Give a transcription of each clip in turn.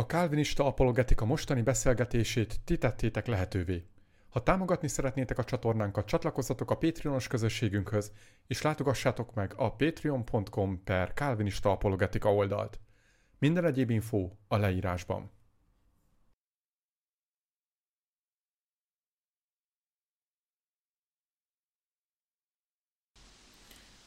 A kálvinista apologetika mostani beszélgetését ti tettétek lehetővé. Ha támogatni szeretnétek a csatornánkat, csatlakozzatok a Patreonos közösségünkhöz, és látogassátok meg a patreon.com per kálvinista apologetika oldalt. Minden egyéb info a leírásban.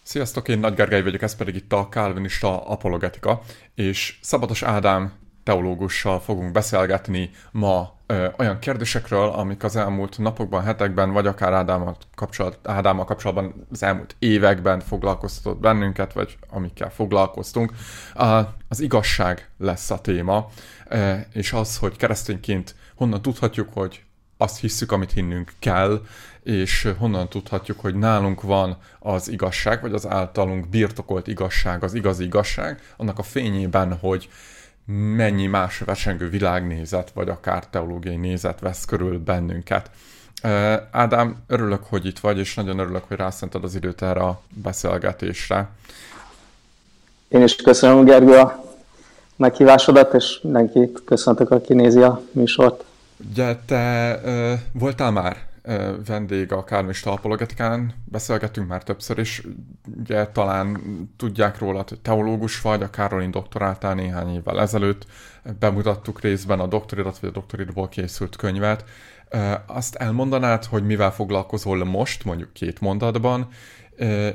Sziasztok, én Nagy Gergely vagyok, ez pedig itt a Kálvinista Apologetika, és Szabatos Ádám teológussal fogunk beszélgetni ma ö, olyan kérdésekről, amik az elmúlt napokban, hetekben, vagy akár Ádámmal, kapcsolat, Ádámmal kapcsolatban az elmúlt években foglalkoztatott bennünket, vagy amikkel foglalkoztunk. A, az igazság lesz a téma, ö, és az, hogy keresztényként honnan tudhatjuk, hogy azt hisszük, amit hinnünk kell, és honnan tudhatjuk, hogy nálunk van az igazság, vagy az általunk birtokolt igazság, az igazi igazság, annak a fényében, hogy mennyi más versengő világnézet, vagy akár teológiai nézet vesz körül bennünket. Ádám, örülök, hogy itt vagy, és nagyon örülök, hogy rászented az időt erre a beszélgetésre. Én is köszönöm, Gergő, a meghívásodat, és mindenkit köszöntök, aki nézi a műsort. Ugye te voltál már vendég a Kármista apologetikán, beszélgetünk már többször is, ugye talán tudják róla, hogy teológus vagy, a Károlin doktoráltál néhány évvel ezelőtt, bemutattuk részben a doktoridat, vagy a doktoridból készült könyvet. Azt elmondanád, hogy mivel foglalkozol most, mondjuk két mondatban,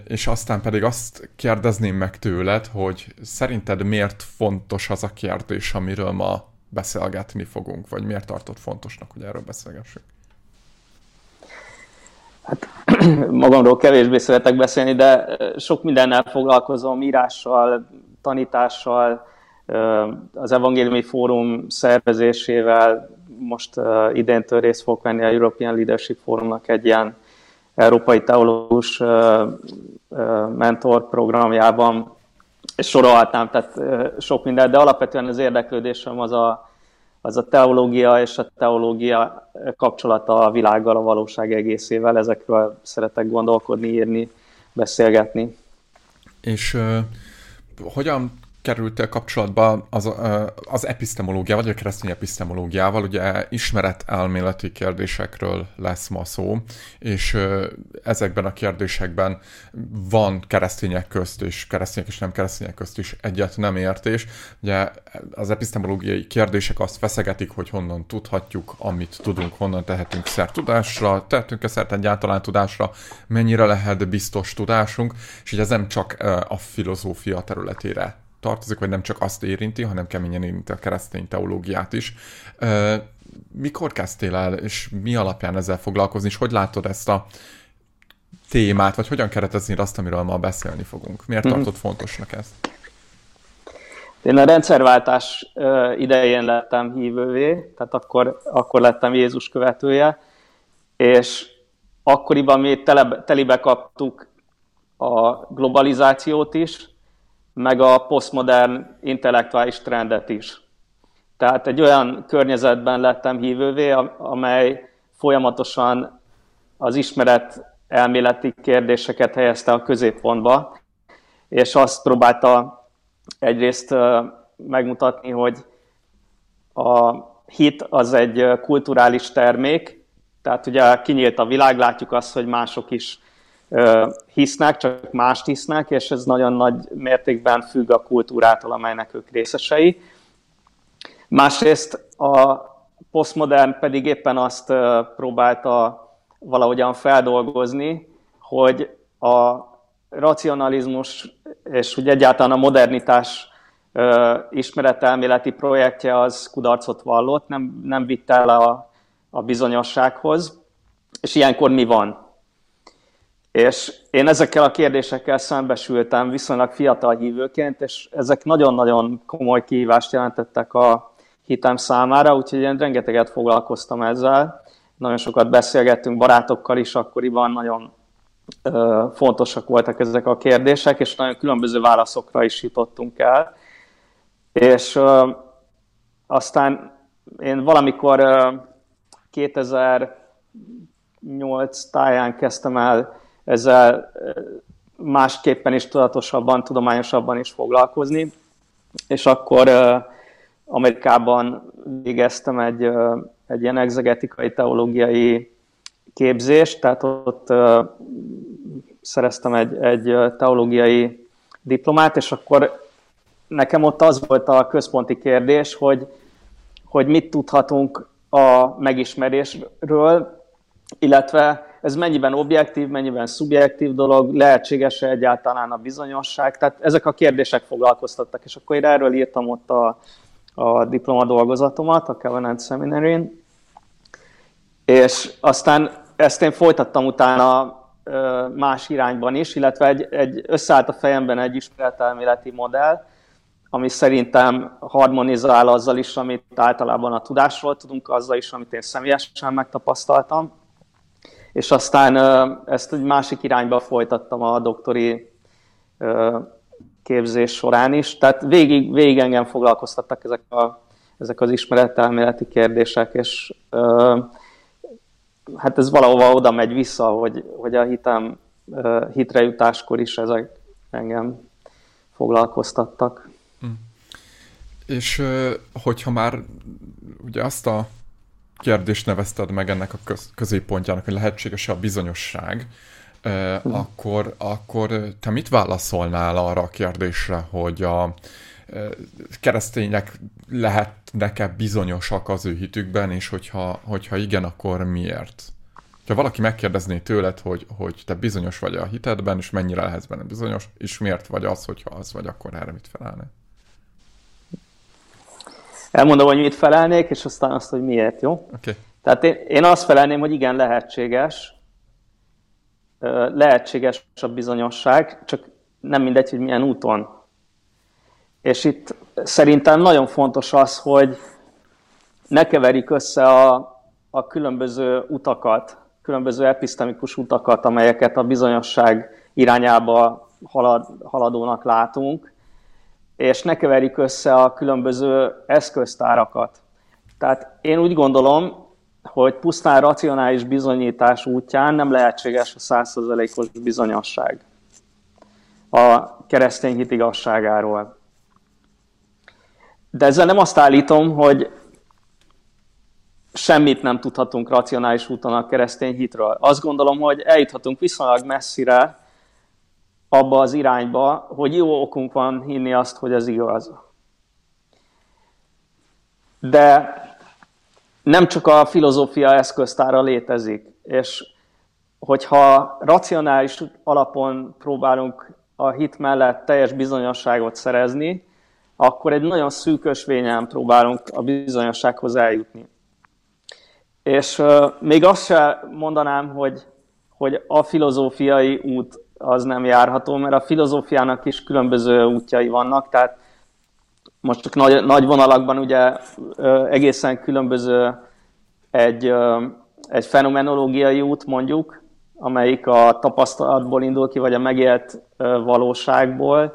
és aztán pedig azt kérdezném meg tőled, hogy szerinted miért fontos az a kérdés, amiről ma beszélgetni fogunk, vagy miért tartott fontosnak, hogy erről beszélgessünk? Hát magamról kevésbé szeretek beszélni, de sok mindennel foglalkozom, írással, tanítással, az Evangéliumi Fórum szervezésével. Most idéntől részt fogok venni a European Leadership Forumnak egy ilyen európai teológus mentor programjában, és sorolhatnám, tehát sok minden, de alapvetően az érdeklődésem az a, az a teológia és a teológia kapcsolata a világgal, a valóság egészével. Ezekről szeretek gondolkodni, írni, beszélgetni. És uh, hogyan kerültél kapcsolatba az, az epistemológiával, vagy a keresztény epistemológiával, ugye ismeret elméleti kérdésekről lesz ma szó, és ezekben a kérdésekben van keresztények közt, és keresztények és nem keresztények közt is egyet nem értés. Ugye az epistemológiai kérdések azt feszegetik, hogy honnan tudhatjuk, amit tudunk, honnan tehetünk szert tudásra, tehetünk-e szert egyáltalán tudásra, mennyire lehet biztos tudásunk, és ugye ez nem csak a filozófia területére tartozik, vagy nem csak azt érinti, hanem keményen érinti a keresztény teológiát is. Mikor kezdtél el, és mi alapján ezzel foglalkozni, és hogy látod ezt a témát, vagy hogyan keretezni azt, amiről ma beszélni fogunk? Miért mm-hmm. tartod fontosnak ezt? Én a rendszerváltás idején lettem hívővé, tehát akkor, akkor lettem Jézus követője, és akkoriban mi tele, telibe kaptuk a globalizációt is, meg a posztmodern intellektuális trendet is. Tehát egy olyan környezetben lettem hívővé, amely folyamatosan az ismeret elméleti kérdéseket helyezte a középpontba, és azt próbálta egyrészt megmutatni, hogy a hit az egy kulturális termék, tehát ugye kinyílt a világ, látjuk azt, hogy mások is hisznek, csak mást hisznek, és ez nagyon nagy mértékben függ a kultúrától, amelynek ők részesei. Másrészt a posztmodern pedig éppen azt próbálta valahogyan feldolgozni, hogy a racionalizmus és úgy egyáltalán a modernitás ismeretelméleti projektje az kudarcot vallott, nem, nem vitt el a, a bizonyossághoz, és ilyenkor mi van? És én ezekkel a kérdésekkel szembesültem viszonylag fiatal hívőként, és ezek nagyon-nagyon komoly kihívást jelentettek a hitem számára, úgyhogy én rengeteget foglalkoztam ezzel. Nagyon sokat beszélgettünk barátokkal is akkoriban, nagyon ö, fontosak voltak ezek a kérdések, és nagyon különböző válaszokra is jutottunk el. És ö, aztán én valamikor ö, 2008 táján kezdtem el ezzel másképpen is tudatosabban, tudományosabban is foglalkozni. És akkor Amerikában végeztem egy, egy ilyen exegetikai teológiai képzést, tehát ott szereztem egy, egy teológiai diplomát, és akkor nekem ott az volt a központi kérdés, hogy, hogy mit tudhatunk a megismerésről, illetve ez mennyiben objektív, mennyiben szubjektív dolog, lehetséges-e egyáltalán a bizonyosság, tehát ezek a kérdések foglalkoztattak, és akkor én erről írtam ott a, a diplomadolgozatomat a Covenant Seminary-n, és aztán ezt én folytattam utána más irányban is, illetve egy, egy összeállt a fejemben egy ismeretelméleti modell, ami szerintem harmonizál azzal is, amit általában a tudásról tudunk, azzal is, amit én személyesen megtapasztaltam. És aztán ezt egy másik irányba folytattam a doktori képzés során is. Tehát végig, végig engem foglalkoztattak ezek, a, ezek az ismeretelméleti kérdések, és hát ez valahova oda megy vissza, hogy, hogy a hitem, hitre jutáskor is ezek engem foglalkoztattak. Hm. És hogyha már ugye azt a kérdést nevezted meg ennek a köz, középpontjának, hogy lehetséges a bizonyosság, hm. akkor, akkor te mit válaszolnál arra a kérdésre, hogy a keresztények lehetnek-e bizonyosak az ő hitükben, és hogyha, hogyha igen, akkor miért? Ha valaki megkérdezné tőled, hogy, hogy te bizonyos vagy a hitedben, és mennyire lehetsz benne bizonyos, és miért vagy az, hogyha az vagy, akkor erre mit felelne? Elmondom, hogy mit felelnék, és aztán azt, hogy miért, jó? Okay. Tehát én, én azt felelném, hogy igen, lehetséges. Lehetséges a bizonyosság, csak nem mindegy, hogy milyen úton. És itt szerintem nagyon fontos az, hogy ne keverik össze a, a különböző utakat, különböző epistemikus utakat, amelyeket a bizonyosság irányába halad, haladónak látunk, és ne keverjük össze a különböző eszköztárakat. Tehát én úgy gondolom, hogy pusztán racionális bizonyítás útján nem lehetséges a százszerzelékos bizonyosság a keresztény hit igazságáról. De ezzel nem azt állítom, hogy semmit nem tudhatunk racionális úton a keresztény hitről. Azt gondolom, hogy eljuthatunk viszonylag messzire abba az irányba, hogy jó okunk van hinni azt, hogy ez igaz. De nem csak a filozófia eszköztára létezik, és hogyha racionális alapon próbálunk a hit mellett teljes bizonyosságot szerezni, akkor egy nagyon szűkös próbálunk a bizonyossághoz eljutni. És még azt sem mondanám, hogy, hogy a filozófiai út az nem járható, mert a filozófiának is különböző útjai vannak, tehát most csak nagy, nagy vonalakban ugye egészen különböző egy, egy fenomenológiai út mondjuk, amelyik a tapasztalatból indul ki, vagy a megélt valóságból,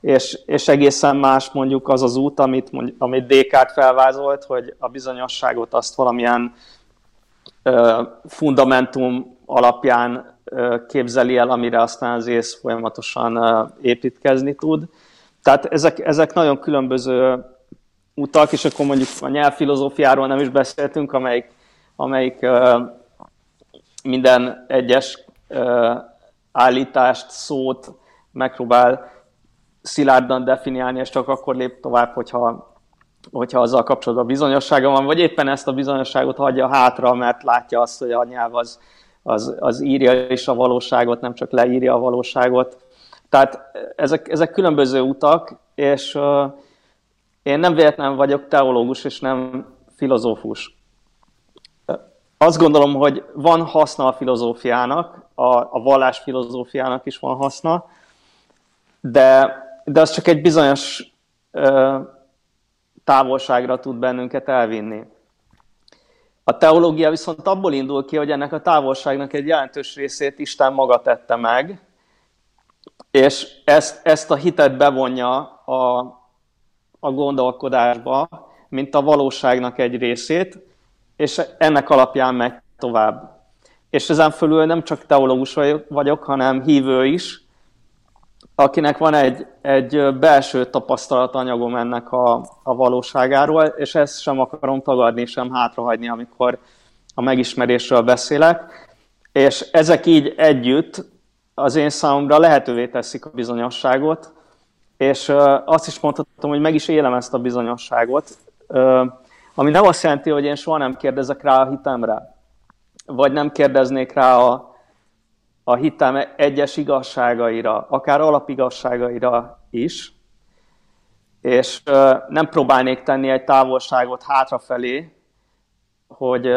és, és egészen más mondjuk az az út, amit, amit Descartes felvázolt, hogy a bizonyosságot azt valamilyen ö, fundamentum alapján képzeli el, amire aztán az ész folyamatosan építkezni tud. Tehát ezek, ezek nagyon különböző utak, és akkor mondjuk a nyelvfilozófiáról nem is beszéltünk, amelyik, amelyik minden egyes állítást, szót megpróbál szilárdan definiálni, és csak akkor lép tovább, hogyha, hogyha azzal kapcsolatban bizonyossága van, vagy éppen ezt a bizonyosságot hagyja hátra, mert látja azt, hogy a nyelv az, az, az írja is a valóságot, nem csak leírja a valóságot. Tehát ezek, ezek különböző utak, és uh, én nem véletlen vagyok teológus, és nem filozófus. Azt gondolom, hogy van haszna a filozófiának, a, a vallás filozófiának is van haszna, de de az csak egy bizonyos ö, távolságra tud bennünket elvinni. A teológia viszont abból indul ki, hogy ennek a távolságnak egy jelentős részét Isten maga tette meg, és ezt, ezt a hitet bevonja a, a gondolkodásba, mint a valóságnak egy részét, és ennek alapján megy tovább. És ezen fölül nem csak teológus vagyok, hanem hívő is, akinek van egy, egy belső tapasztalatanyagom ennek a, a valóságáról, és ezt sem akarom tagadni, sem hátrahagyni, amikor a megismerésről beszélek. És ezek így együtt az én számomra lehetővé teszik a bizonyosságot, és azt is mondhatom, hogy meg is élem ezt a bizonyosságot, ami nem azt jelenti, hogy én soha nem kérdezek rá a hitemre, vagy nem kérdeznék rá a, a hitem egyes igazságaira, akár alapigazságaira is, és nem próbálnék tenni egy távolságot hátrafelé, hogy,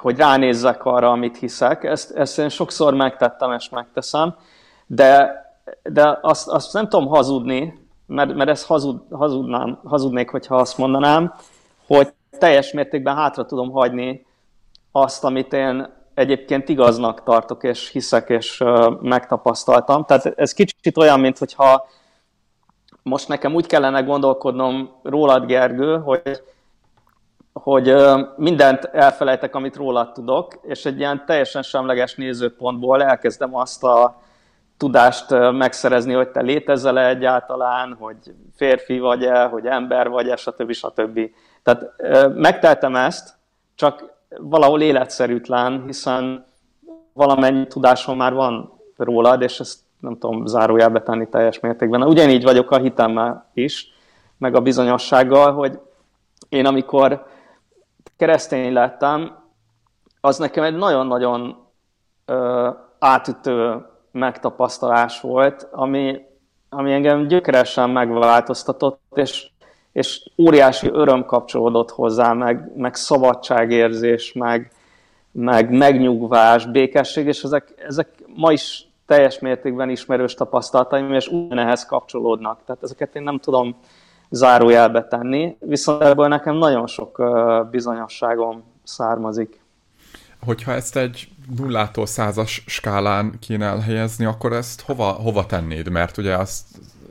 hogy ránézzek arra, amit hiszek. Ezt, ezt én sokszor megtettem, és megteszem, de, de azt, azt nem tudom hazudni, mert, mert ezt hazud, hazudnám, hazudnék, hogyha azt mondanám, hogy teljes mértékben hátra tudom hagyni azt, amit én egyébként igaznak tartok, és hiszek, és megtapasztaltam. Tehát ez kicsit olyan, mint hogyha most nekem úgy kellene gondolkodnom rólad, Gergő, hogy, hogy mindent elfelejtek, amit rólad tudok, és egy ilyen teljesen semleges nézőpontból elkezdem azt a tudást megszerezni, hogy te létezel-e egyáltalán, hogy férfi vagy-e, hogy ember vagy-e, stb. stb. Tehát megteltem ezt, csak valahol életszerűtlen, hiszen valamennyi tudásom már van rólad, és ezt nem tudom zárójelbe tenni teljes mértékben. Ugyanígy vagyok a hitemmel is, meg a bizonyossággal, hogy én amikor keresztény lettem, az nekem egy nagyon-nagyon átütő megtapasztalás volt, ami, ami engem gyökeresen megváltoztatott, és és óriási öröm kapcsolódott hozzá, meg, meg szabadságérzés, meg, meg megnyugvás, békesség, és ezek, ezek ma is teljes mértékben ismerős tapasztalataim, és ugyanehhez kapcsolódnak. Tehát ezeket én nem tudom zárójelbe tenni, viszont ebből nekem nagyon sok bizonyosságom származik. Hogyha ezt egy nullától százas skálán kéne elhelyezni, akkor ezt hova, hova tennéd? Mert ugye azt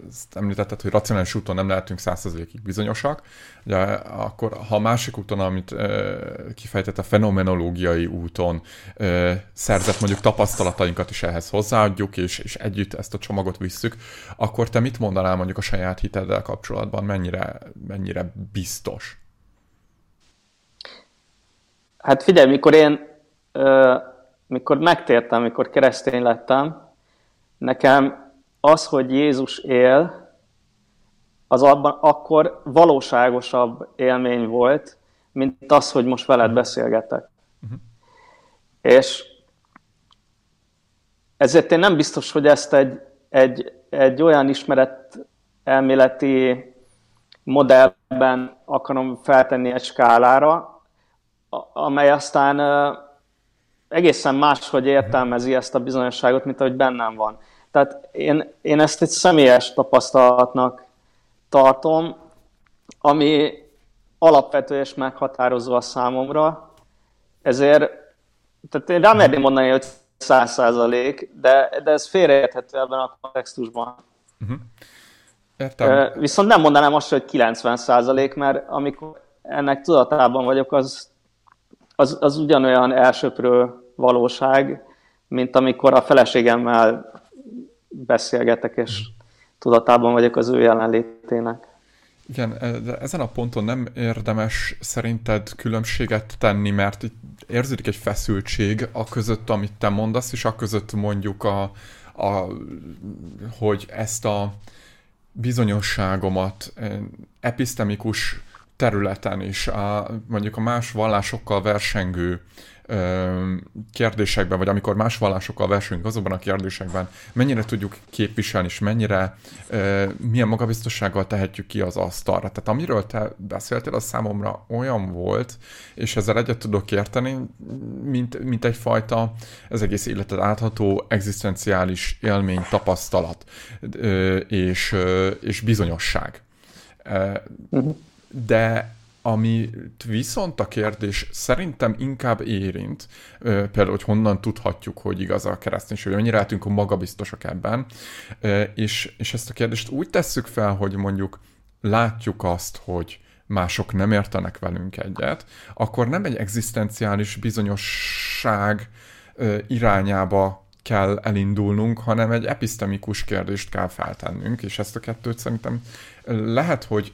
ezt említetted, hogy racionális úton nem lehetünk százszerzékig bizonyosak, ugye, akkor ha a másik úton, amit e, kifejtett a fenomenológiai úton e, szerzett mondjuk tapasztalatainkat is ehhez hozzáadjuk, és, és együtt ezt a csomagot visszük, akkor te mit mondanál mondjuk a saját hiteddel kapcsolatban, mennyire, mennyire biztos? Hát figyelj, mikor én ö, mikor megtértem, mikor keresztény lettem, nekem az, hogy Jézus él, az abban akkor valóságosabb élmény volt, mint az, hogy most veled beszélgetek. Uh-huh. És ezért én nem biztos, hogy ezt egy, egy, egy olyan ismeret elméleti modellben akarom feltenni egy skálára, amely aztán egészen máshogy értelmezi ezt a bizonyosságot, mint ahogy bennem van. Tehát én, én ezt egy személyes tapasztalatnak tartom, ami alapvető és meghatározó a számomra, ezért tehát én rámerném mondani, hogy száz százalék, de, de ez félreérthető ebben a kontextusban. Uh-huh. Értem. Viszont nem mondanám azt, hogy 90 százalék, mert amikor ennek tudatában vagyok, az, az, az ugyanolyan elsőprő valóság, mint amikor a feleségemmel beszélgetek, és tudatában vagyok az ő jelenlétének. Igen, e, de ezen a ponton nem érdemes szerinted különbséget tenni, mert itt érződik egy feszültség a között, amit te mondasz, és a között mondjuk a, a hogy ezt a bizonyosságomat e, episztemikus területen is, a, mondjuk a más vallásokkal versengő kérdésekben, vagy amikor más vallásokkal versünk azokban a kérdésekben, mennyire tudjuk képviselni, és mennyire, milyen magabiztossággal tehetjük ki az asztalra. Tehát amiről te beszéltél, az számomra olyan volt, és ezzel egyet tudok érteni, mint, mint egyfajta ez egész életed átható egzisztenciális élmény, tapasztalat és, és bizonyosság. Mhm. De ami viszont a kérdés szerintem inkább érint, például, hogy honnan tudhatjuk, hogy igaz a kereszténység, hogy mennyire lehetünk magabiztosak ebben, és, és ezt a kérdést úgy tesszük fel, hogy mondjuk látjuk azt, hogy mások nem értenek velünk egyet, akkor nem egy egzisztenciális bizonyosság irányába kell elindulnunk, hanem egy epistemikus kérdést kell feltennünk, és ezt a kettőt szerintem lehet, hogy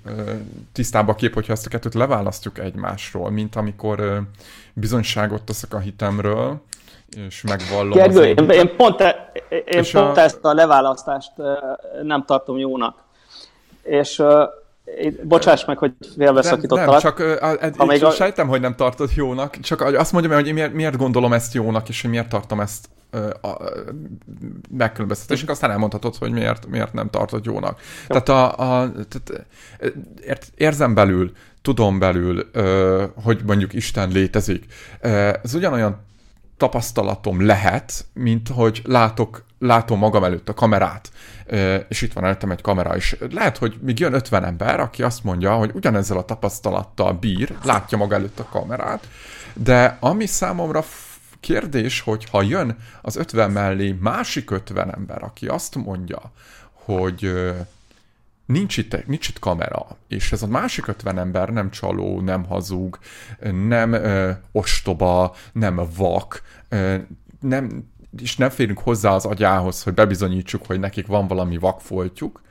tisztább a kép, hogyha ezt a kettőt leválasztjuk egymásról, mint amikor bizonyságot teszek a hitemről, és megvallom. Gergő, én, én pont, e, én pont a... ezt a leválasztást nem tartom jónak. És Bocsáss meg, hogy félbeszakítottalak. Nem, csak uh, én a... sejtem, hogy nem tartod jónak, csak azt mondjam hogy én miért, miért gondolom ezt jónak, és hogy miért tartom ezt uh, megkülönböztetésnek, aztán elmondhatod, hogy miért, miért nem tartod jónak. Jó. Tehát, a, a, tehát érzem belül, tudom belül, hogy mondjuk Isten létezik. Ez ugyanolyan tapasztalatom lehet, mint hogy látok, látom magam előtt a kamerát, és itt van előttem egy kamera is. Lehet, hogy még jön 50 ember, aki azt mondja, hogy ugyanezzel a tapasztalattal bír, látja maga előtt a kamerát, de ami számomra kérdés, hogy ha jön az 50 mellé másik 50 ember, aki azt mondja, hogy nincs itt, nincs itt kamera, és ez a másik 50 ember nem csaló, nem hazug, nem ö, ostoba, nem vak, ö, nem, és nem férünk hozzá az agyához, hogy bebizonyítsuk, hogy nekik van valami vakfoltjuk,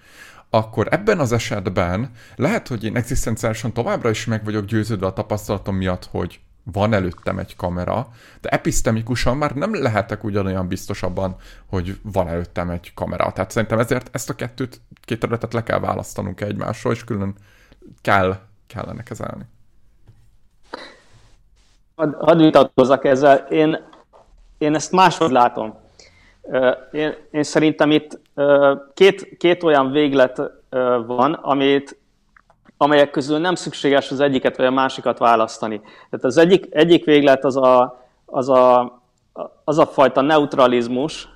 akkor ebben az esetben lehet, hogy én egzisztenciálisan továbbra is meg vagyok győződve a tapasztalatom miatt, hogy van előttem egy kamera, de epistemikusan már nem lehetek ugyanolyan biztosabban, hogy van előttem egy kamera. Tehát szerintem ezért ezt a kettőt, két területet le kell választanunk egymásról, és külön kell, kellene kezelni. Hadd had vitatkozzak ezzel. Én, én ezt máshogy látom. Én, én szerintem itt két, két olyan véglet van, amit amelyek közül nem szükséges az egyiket vagy a másikat választani. Tehát az egyik, egyik véglet az a, az, a, az a fajta neutralizmus,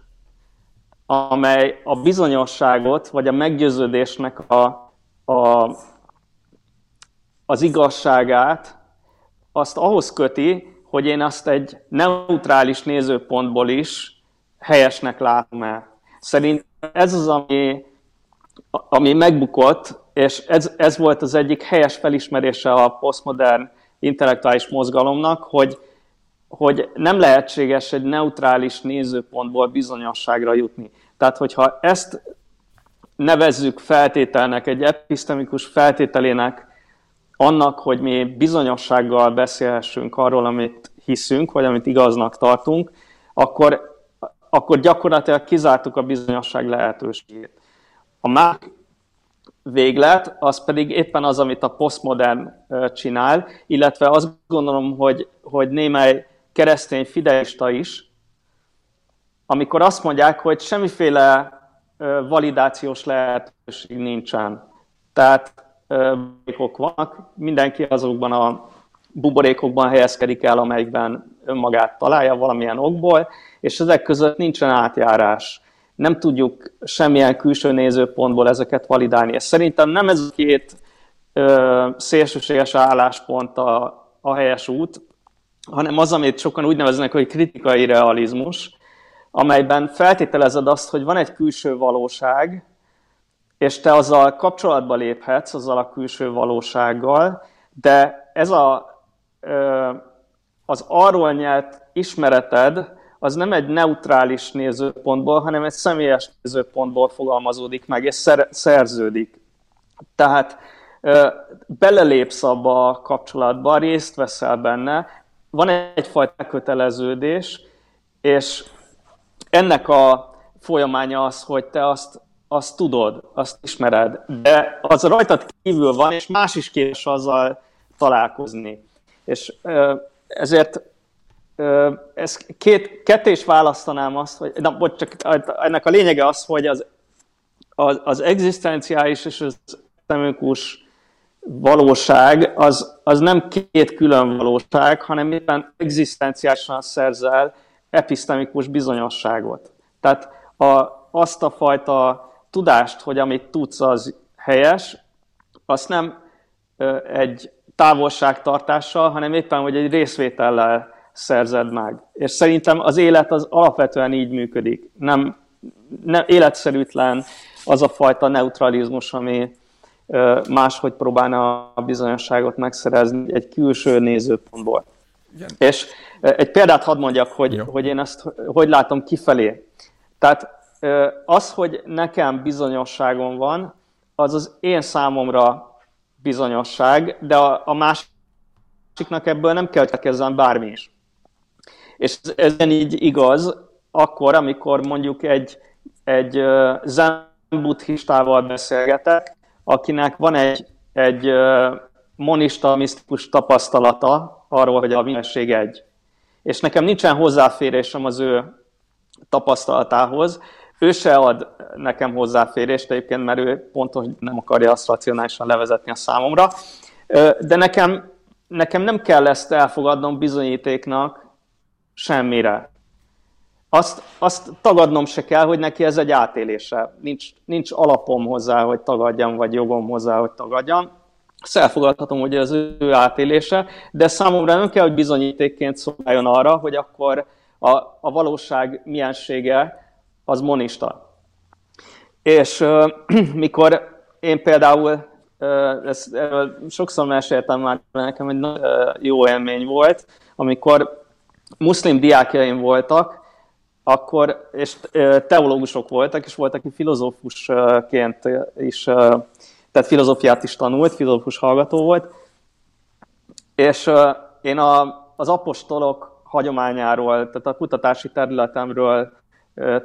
amely a bizonyosságot, vagy a meggyőződésnek a, a, az igazságát, azt ahhoz köti, hogy én azt egy neutrális nézőpontból is helyesnek látom el. Szerintem ez az, ami, ami megbukott és ez, ez volt az egyik helyes felismerése a posztmodern intellektuális mozgalomnak, hogy, hogy nem lehetséges egy neutrális nézőpontból bizonyosságra jutni. Tehát, hogyha ezt nevezzük feltételnek, egy epistemikus feltételének annak, hogy mi bizonyossággal beszélhessünk arról, amit hiszünk, vagy amit igaznak tartunk, akkor, akkor gyakorlatilag kizártuk a bizonyosság lehetőségét. A másik véglet, az pedig éppen az, amit a postmodern csinál, illetve azt gondolom, hogy, hogy némely keresztény fidelista is, amikor azt mondják, hogy semmiféle validációs lehetőség nincsen. Tehát buborékok vannak, mindenki azokban a buborékokban helyezkedik el, amelyikben önmagát találja valamilyen okból, és ezek között nincsen átjárás nem tudjuk semmilyen külső nézőpontból ezeket validálni. És szerintem nem ez a két ö, szélsőséges álláspont a, a helyes út, hanem az, amit sokan úgy neveznek, hogy kritikai realizmus, amelyben feltételezed azt, hogy van egy külső valóság, és te azzal kapcsolatba léphetsz, azzal a külső valósággal, de ez a, az arról nyert ismereted, az nem egy neutrális nézőpontból, hanem egy személyes nézőpontból fogalmazódik meg, és szer- szerződik. Tehát belelépsz abba a kapcsolatba, részt veszel benne, van egyfajta köteleződés, és ennek a folyamánya az, hogy te azt, azt tudod, azt ismered, de az rajtad kívül van, és más is képes azzal találkozni. És ezért ez két, kettés választanám azt, hogy, na, bocs, csak ennek a lényege az, hogy az, az, az egzisztenciális és az epistemikus valóság az, az nem két külön valóság, hanem éppen egzisztenciálisan szerzel epistemikus bizonyosságot. Tehát a, azt a fajta tudást, hogy amit tudsz, az helyes, azt nem egy távolságtartással, hanem éppen, hogy egy részvétellel szerzed meg. És szerintem az élet az alapvetően így működik. Nem, nem életszerűtlen az a fajta neutralizmus, ami máshogy próbálna a bizonyosságot megszerezni egy külső nézőpontból. Igen. És egy példát hadd mondjak, hogy, hogy én ezt hogy látom kifelé. Tehát az, hogy nekem bizonyosságom van, az az én számomra bizonyosság, de a, a másiknak ebből nem kell kezdeni bármi is. És ez így igaz, akkor, amikor mondjuk egy, egy zen beszélgetek, akinek van egy, egy monista, misztikus tapasztalata arról, hogy a mindenség egy. És nekem nincsen hozzáférésem az ő tapasztalatához, ő se ad nekem hozzáférést egyébként, mert ő pontos nem akarja azt racionálisan levezetni a számomra. De nekem, nekem nem kell ezt elfogadnom bizonyítéknak semmire. Azt, azt tagadnom se kell, hogy neki ez egy átélése. Nincs, nincs alapom hozzá, hogy tagadjam, vagy jogom hozzá, hogy tagadjam. Ezt elfogadhatom, hogy ez ő átélése, de számomra nem kell, hogy bizonyítékként szolgáljon arra, hogy akkor a, a valóság miensége az monista. És mikor én például, ezt, uh, sokszor meséltem már, nekem egy uh, jó élmény volt, amikor muszlim diákjaim voltak, akkor, és teológusok voltak, és volt, aki filozófusként is, tehát filozófiát is tanult, filozófus hallgató volt, és én a, az apostolok hagyományáról, tehát a kutatási területemről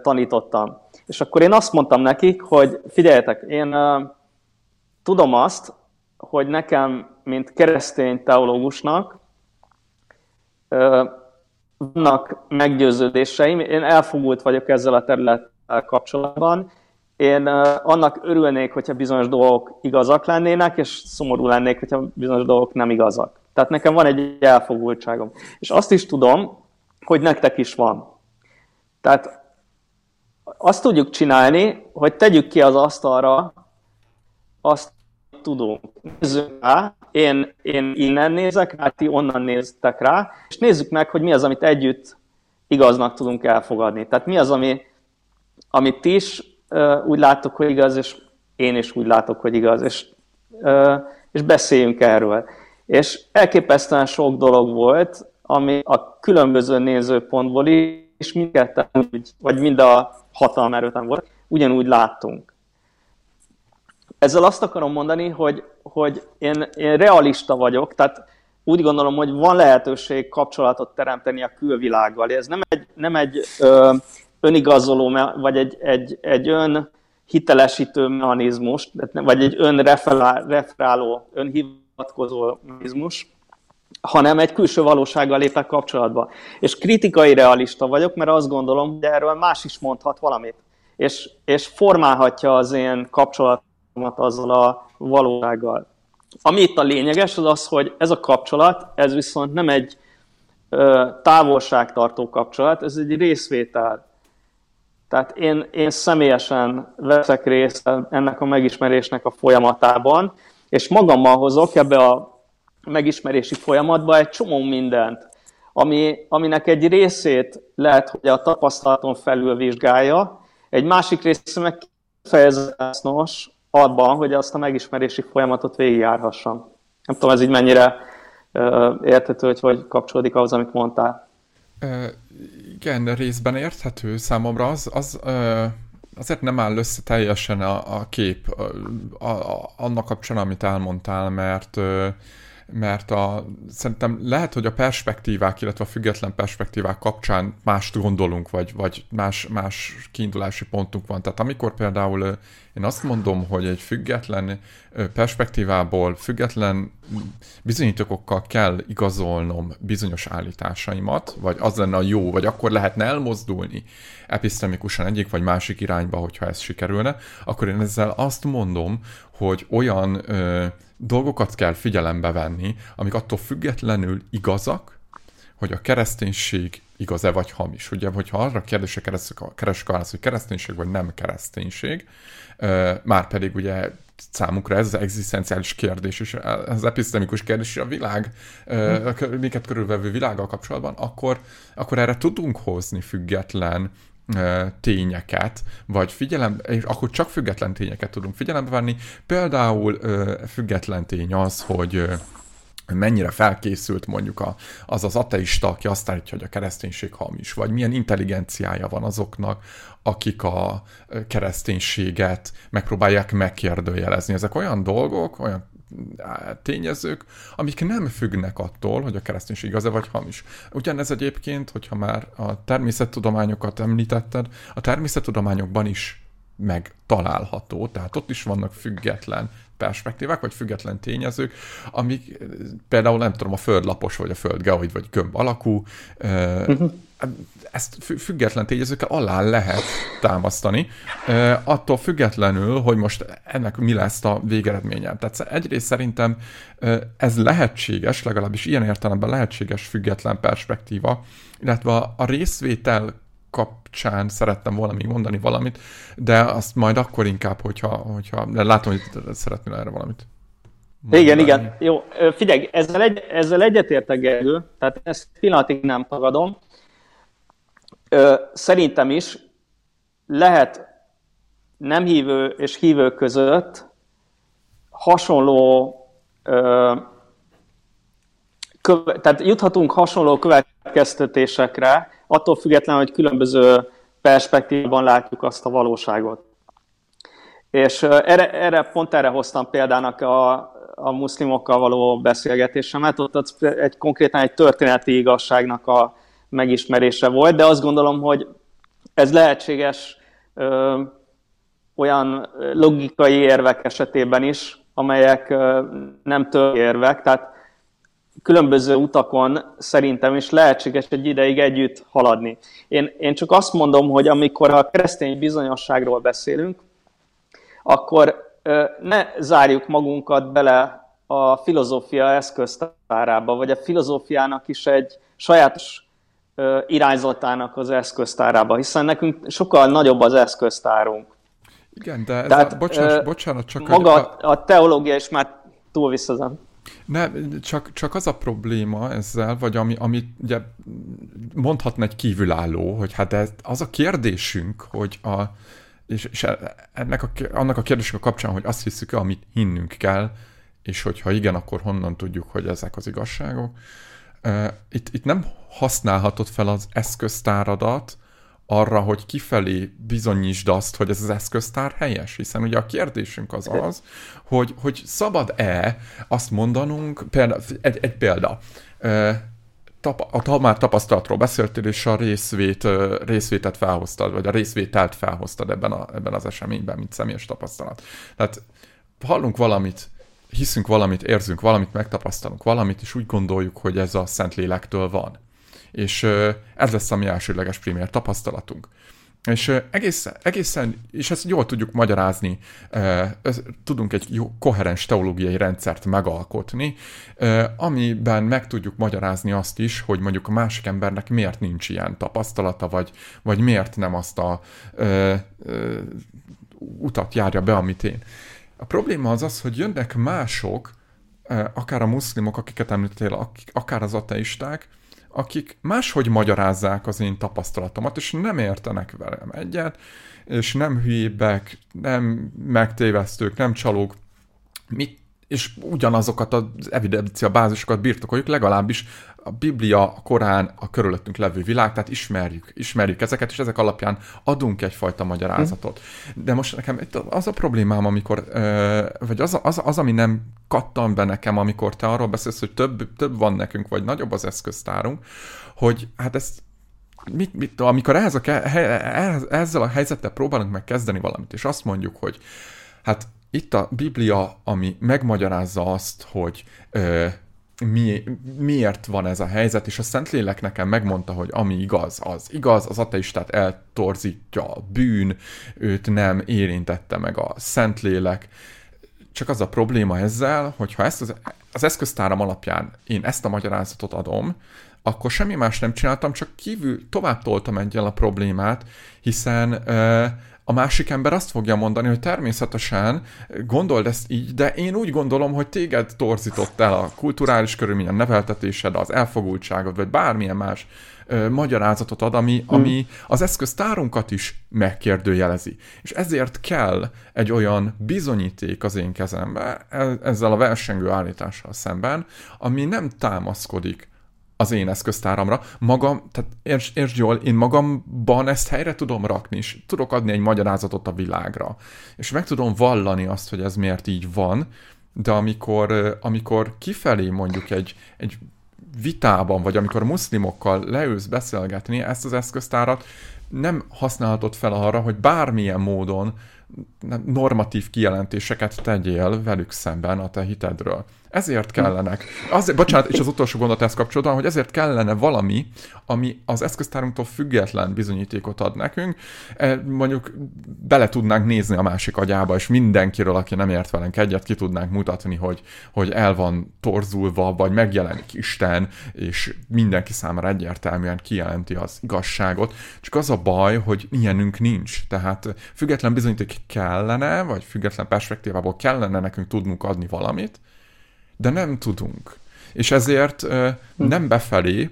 tanítottam. És akkor én azt mondtam nekik, hogy figyeljetek, én tudom azt, hogy nekem, mint keresztény teológusnak vannak meggyőződéseim, én elfogult vagyok ezzel a területtel kapcsolatban, én annak örülnék, hogyha bizonyos dolgok igazak lennének, és szomorú lennék, hogyha bizonyos dolgok nem igazak. Tehát nekem van egy elfogultságom. És azt is tudom, hogy nektek is van. Tehát azt tudjuk csinálni, hogy tegyük ki az asztalra azt tudunk. Nézzük rá, én, én innen nézek rá, ti onnan néztek rá, és nézzük meg, hogy mi az, amit együtt igaznak tudunk elfogadni. Tehát mi az, ami, amit ti is uh, úgy látok, hogy igaz, és én is úgy látok, hogy igaz, és, uh, és beszéljünk erről. És elképesztően sok dolog volt, ami a különböző nézőpontból is mindketten, vagy mind a hatalma erőtlen volt, ugyanúgy láttunk. Ezzel azt akarom mondani, hogy, hogy én, én realista vagyok, tehát úgy gondolom, hogy van lehetőség kapcsolatot teremteni a külvilággal. Ez nem egy, nem egy ö, önigazoló, vagy egy, egy, egy ön hitelesítő mechanizmus, vagy egy önreferáló, önhivatkozó mechanizmus, hanem egy külső valósággal lépek kapcsolatba. És kritikai realista vagyok, mert azt gondolom, hogy erről más is mondhat valamit. És, és formálhatja az én kapcsolatomat azzal a valósággal. Ami itt a lényeges, az az, hogy ez a kapcsolat, ez viszont nem egy ö, távolságtartó kapcsolat, ez egy részvétel. Tehát én, én személyesen veszek részt ennek a megismerésnek a folyamatában, és magammal hozok ebbe a megismerési folyamatban egy csomó mindent, ami, aminek egy részét lehet, hogy a tapasztalaton felül vizsgálja, egy másik része meg kifejezetten abban, hogy azt a megismerési folyamatot végigjárhassam. Nem tudom, ez így mennyire uh, érthető, hogy hogy kapcsolódik ahhoz, amit mondtál. Uh, igen, részben érthető számomra. Az, az uh, azért nem áll össze teljesen a, a kép a, a, annak kapcsán, amit elmondtál, mert uh, mert a, szerintem lehet, hogy a perspektívák, illetve a független perspektívák kapcsán mást gondolunk, vagy, vagy más, más kiindulási pontunk van. Tehát amikor például én azt mondom, hogy egy független perspektívából, független bizonyítékokkal kell igazolnom bizonyos állításaimat, vagy az lenne a jó, vagy akkor lehetne elmozdulni epistemikusan egyik vagy másik irányba, hogyha ez sikerülne, akkor én ezzel azt mondom, hogy olyan ö, dolgokat kell figyelembe venni, amik attól függetlenül igazak, hogy a kereszténység igaz-e vagy hamis. Ugye, hogyha arra kérdésre keresek a hogy kereszténység vagy nem kereszténység, már pedig ugye számukra ez az egzisztenciális kérdés, és az epistemikus kérdés, a világ, hm. minket körülvevő világgal kapcsolatban, akkor, akkor erre tudunk hozni független tényeket, vagy figyelem, és akkor csak független tényeket tudunk figyelembe venni. Például független tény az, hogy mennyire felkészült mondjuk a, az az ateista, aki azt állítja, hogy a kereszténység hamis, vagy milyen intelligenciája van azoknak, akik a kereszténységet megpróbálják megkérdőjelezni. Ezek olyan dolgok, olyan tényezők, amik nem függnek attól, hogy a kereszténység igaz-e vagy hamis. Ugyanez egyébként, hogyha már a természettudományokat említetted, a természettudományokban is megtalálható, tehát ott is vannak független perspektívák, vagy független tényezők, amik például nem tudom, a föld lapos, vagy a föld geoid, vagy gömb alakú, uh-huh. Ezt független tényezőkkel alá lehet támasztani, attól függetlenül, hogy most ennek mi lesz a végeredménye. Tehát egyrészt szerintem ez lehetséges, legalábbis ilyen értelemben lehetséges független perspektíva, illetve a részvétel kapcsán szerettem volna még mondani valamit, de azt majd akkor inkább, hogyha, hogyha de látom, hogy szeretnél erre valamit. Mondani. Igen, igen. Jó, figyelj, ezzel, egy, ezzel egyetértek, Gergő, tehát ezt pillanatig nem tagadom. Szerintem is lehet nem hívő és hívő között hasonló köve, tehát juthatunk hasonló következtetésekre, attól függetlenül, hogy különböző perspektívában látjuk azt a valóságot. És erre, erre pont erre hoztam példának a, a muszlimokkal való beszélgetésemet, ott egy konkrétan egy történeti igazságnak a megismerése volt, de azt gondolom, hogy ez lehetséges ö, olyan logikai érvek esetében is, amelyek ö, nem érvek, tehát különböző utakon szerintem is lehetséges egy ideig együtt haladni. Én, én csak azt mondom, hogy amikor a keresztény bizonyosságról beszélünk, akkor ne zárjuk magunkat bele a filozófia eszköztárába, vagy a filozófiának is egy sajátos irányzatának az eszköztárába, hiszen nekünk sokkal nagyobb az eszköztárunk. Igen, de ez Tehát, a, bocsánat, bocsánat, csak... Maga a, a teológia is már túl visszazem. Ne, csak, csak az a probléma ezzel, vagy ami, amit ugye mondhatna egy kívülálló, hogy hát ez, az a kérdésünk, hogy a, és, és ennek a, annak a kérdésnek a kapcsán, hogy azt hiszük amit hinnünk kell, és hogyha igen, akkor honnan tudjuk, hogy ezek az igazságok. Itt, itt nem használhatod fel az eszköztáradat, arra, hogy kifelé bizonyítsd azt, hogy ez az eszköztár helyes, hiszen ugye a kérdésünk az az, hogy, hogy szabad-e azt mondanunk, példa, egy, egy példa, a már tapasztalatról beszéltél, és a részvét, részvétet felhoztad, vagy a részvételt felhoztad ebben, a, ebben az eseményben, mint személyes tapasztalat. Tehát hallunk valamit, hiszünk valamit, érzünk valamit, megtapasztalunk valamit, és úgy gondoljuk, hogy ez a Szentlélektől van és ez lesz a mi elsődleges primér tapasztalatunk. És egészen, egészen, és ezt jól tudjuk magyarázni, tudunk egy jó, koherens teológiai rendszert megalkotni, amiben meg tudjuk magyarázni azt is, hogy mondjuk a másik embernek miért nincs ilyen tapasztalata, vagy, vagy miért nem azt a ö, ö, utat járja be, amit én. A probléma az az, hogy jönnek mások, akár a muszlimok, akiket említettél, akár az ateisták, akik máshogy magyarázzák az én tapasztalatomat, és nem értenek velem egyet, és nem hülyébbek, nem megtévesztők, nem csalók, mit, és ugyanazokat az evidencia bázisokat birtokoljuk, legalábbis a Biblia, a Korán, a körülöttünk levő világ, tehát ismerjük, ismerjük ezeket, és ezek alapján adunk egyfajta magyarázatot. De most nekem az a problémám, amikor, vagy az, az, az ami nem kattan be nekem, amikor te arról beszélsz, hogy több, több van nekünk, vagy nagyobb az eszköztárunk, hogy hát ezt mit, mit, amikor ehhez a, ehhez, ezzel a helyzettel próbálunk meg kezdeni valamit, és azt mondjuk, hogy hát itt a Biblia, ami megmagyarázza azt, hogy ö, mi, miért van ez a helyzet, és a Szentlélek nekem megmondta, hogy ami igaz, az igaz, az ateistát eltorzítja a bűn, őt nem érintette meg a Szentlélek. Csak az a probléma ezzel, hogy ha ezt az, az eszköztáram alapján én ezt a magyarázatot adom, akkor semmi más nem csináltam, csak kívül tovább toltam egyel a problémát, hiszen uh, a másik ember azt fogja mondani, hogy természetesen gondold ezt így, de én úgy gondolom, hogy téged torzított el a kulturális körülményen neveltetésed, az elfogultságod, vagy bármilyen más ö, magyarázatot ad, ami, hmm. ami az eszköztárunkat is megkérdőjelezi. És ezért kell egy olyan bizonyíték az én kezembe e, ezzel a versengő állítással szemben, ami nem támaszkodik az én eszköztáramra. Magam, tehát értsd, értsd jól, én magamban ezt helyre tudom rakni, és tudok adni egy magyarázatot a világra. És meg tudom vallani azt, hogy ez miért így van, de amikor, amikor kifelé mondjuk egy, egy vitában, vagy amikor muszlimokkal leülsz beszélgetni, ezt az eszköztárat nem használhatod fel arra, hogy bármilyen módon normatív kijelentéseket tegyél velük szemben a te hitedről. Ezért kellenek. Azért, bocsánat, és az utolsó gondot ezt kapcsolatban, hogy ezért kellene valami, ami az eszköztárunktól független bizonyítékot ad nekünk. E, mondjuk bele tudnánk nézni a másik agyába, és mindenkiről, aki nem ért velünk egyet, ki tudnánk mutatni, hogy, hogy el van torzulva, vagy megjelenik Isten, és mindenki számára egyértelműen kijelenti az igazságot. Csak az a baj, hogy ilyenünk nincs. Tehát független bizonyíték kellene, vagy független perspektívából kellene nekünk tudnunk adni valamit, de nem tudunk. És ezért uh, nem befelé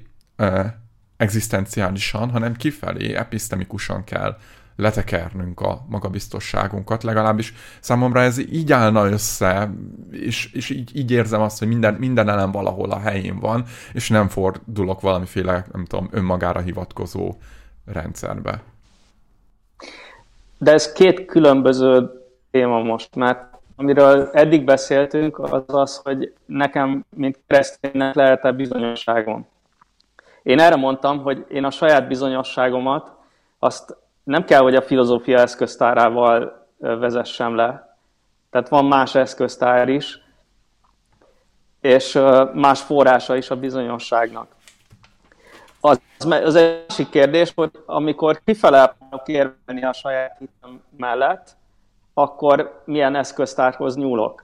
egzisztenciálisan, hanem kifelé, epistemikusan kell letekernünk a magabiztosságunkat, legalábbis számomra ez így állna össze, és, és így, így érzem azt, hogy minden, minden elem valahol a helyén van, és nem fordulok valamiféle, nem tudom, önmagára hivatkozó rendszerbe. De ez két különböző téma most, mert amiről eddig beszéltünk, az az, hogy nekem, mint kereszténynek lehet-e bizonyosságom. Én erre mondtam, hogy én a saját bizonyosságomat azt nem kell, hogy a filozófia eszköztárával vezessem le. Tehát van más eszköztár is, és más forrása is a bizonyosságnak. Az, az egy másik kérdés, hogy amikor kifele akarok érvelni a saját hitem mellett, akkor milyen eszköztárhoz nyúlok.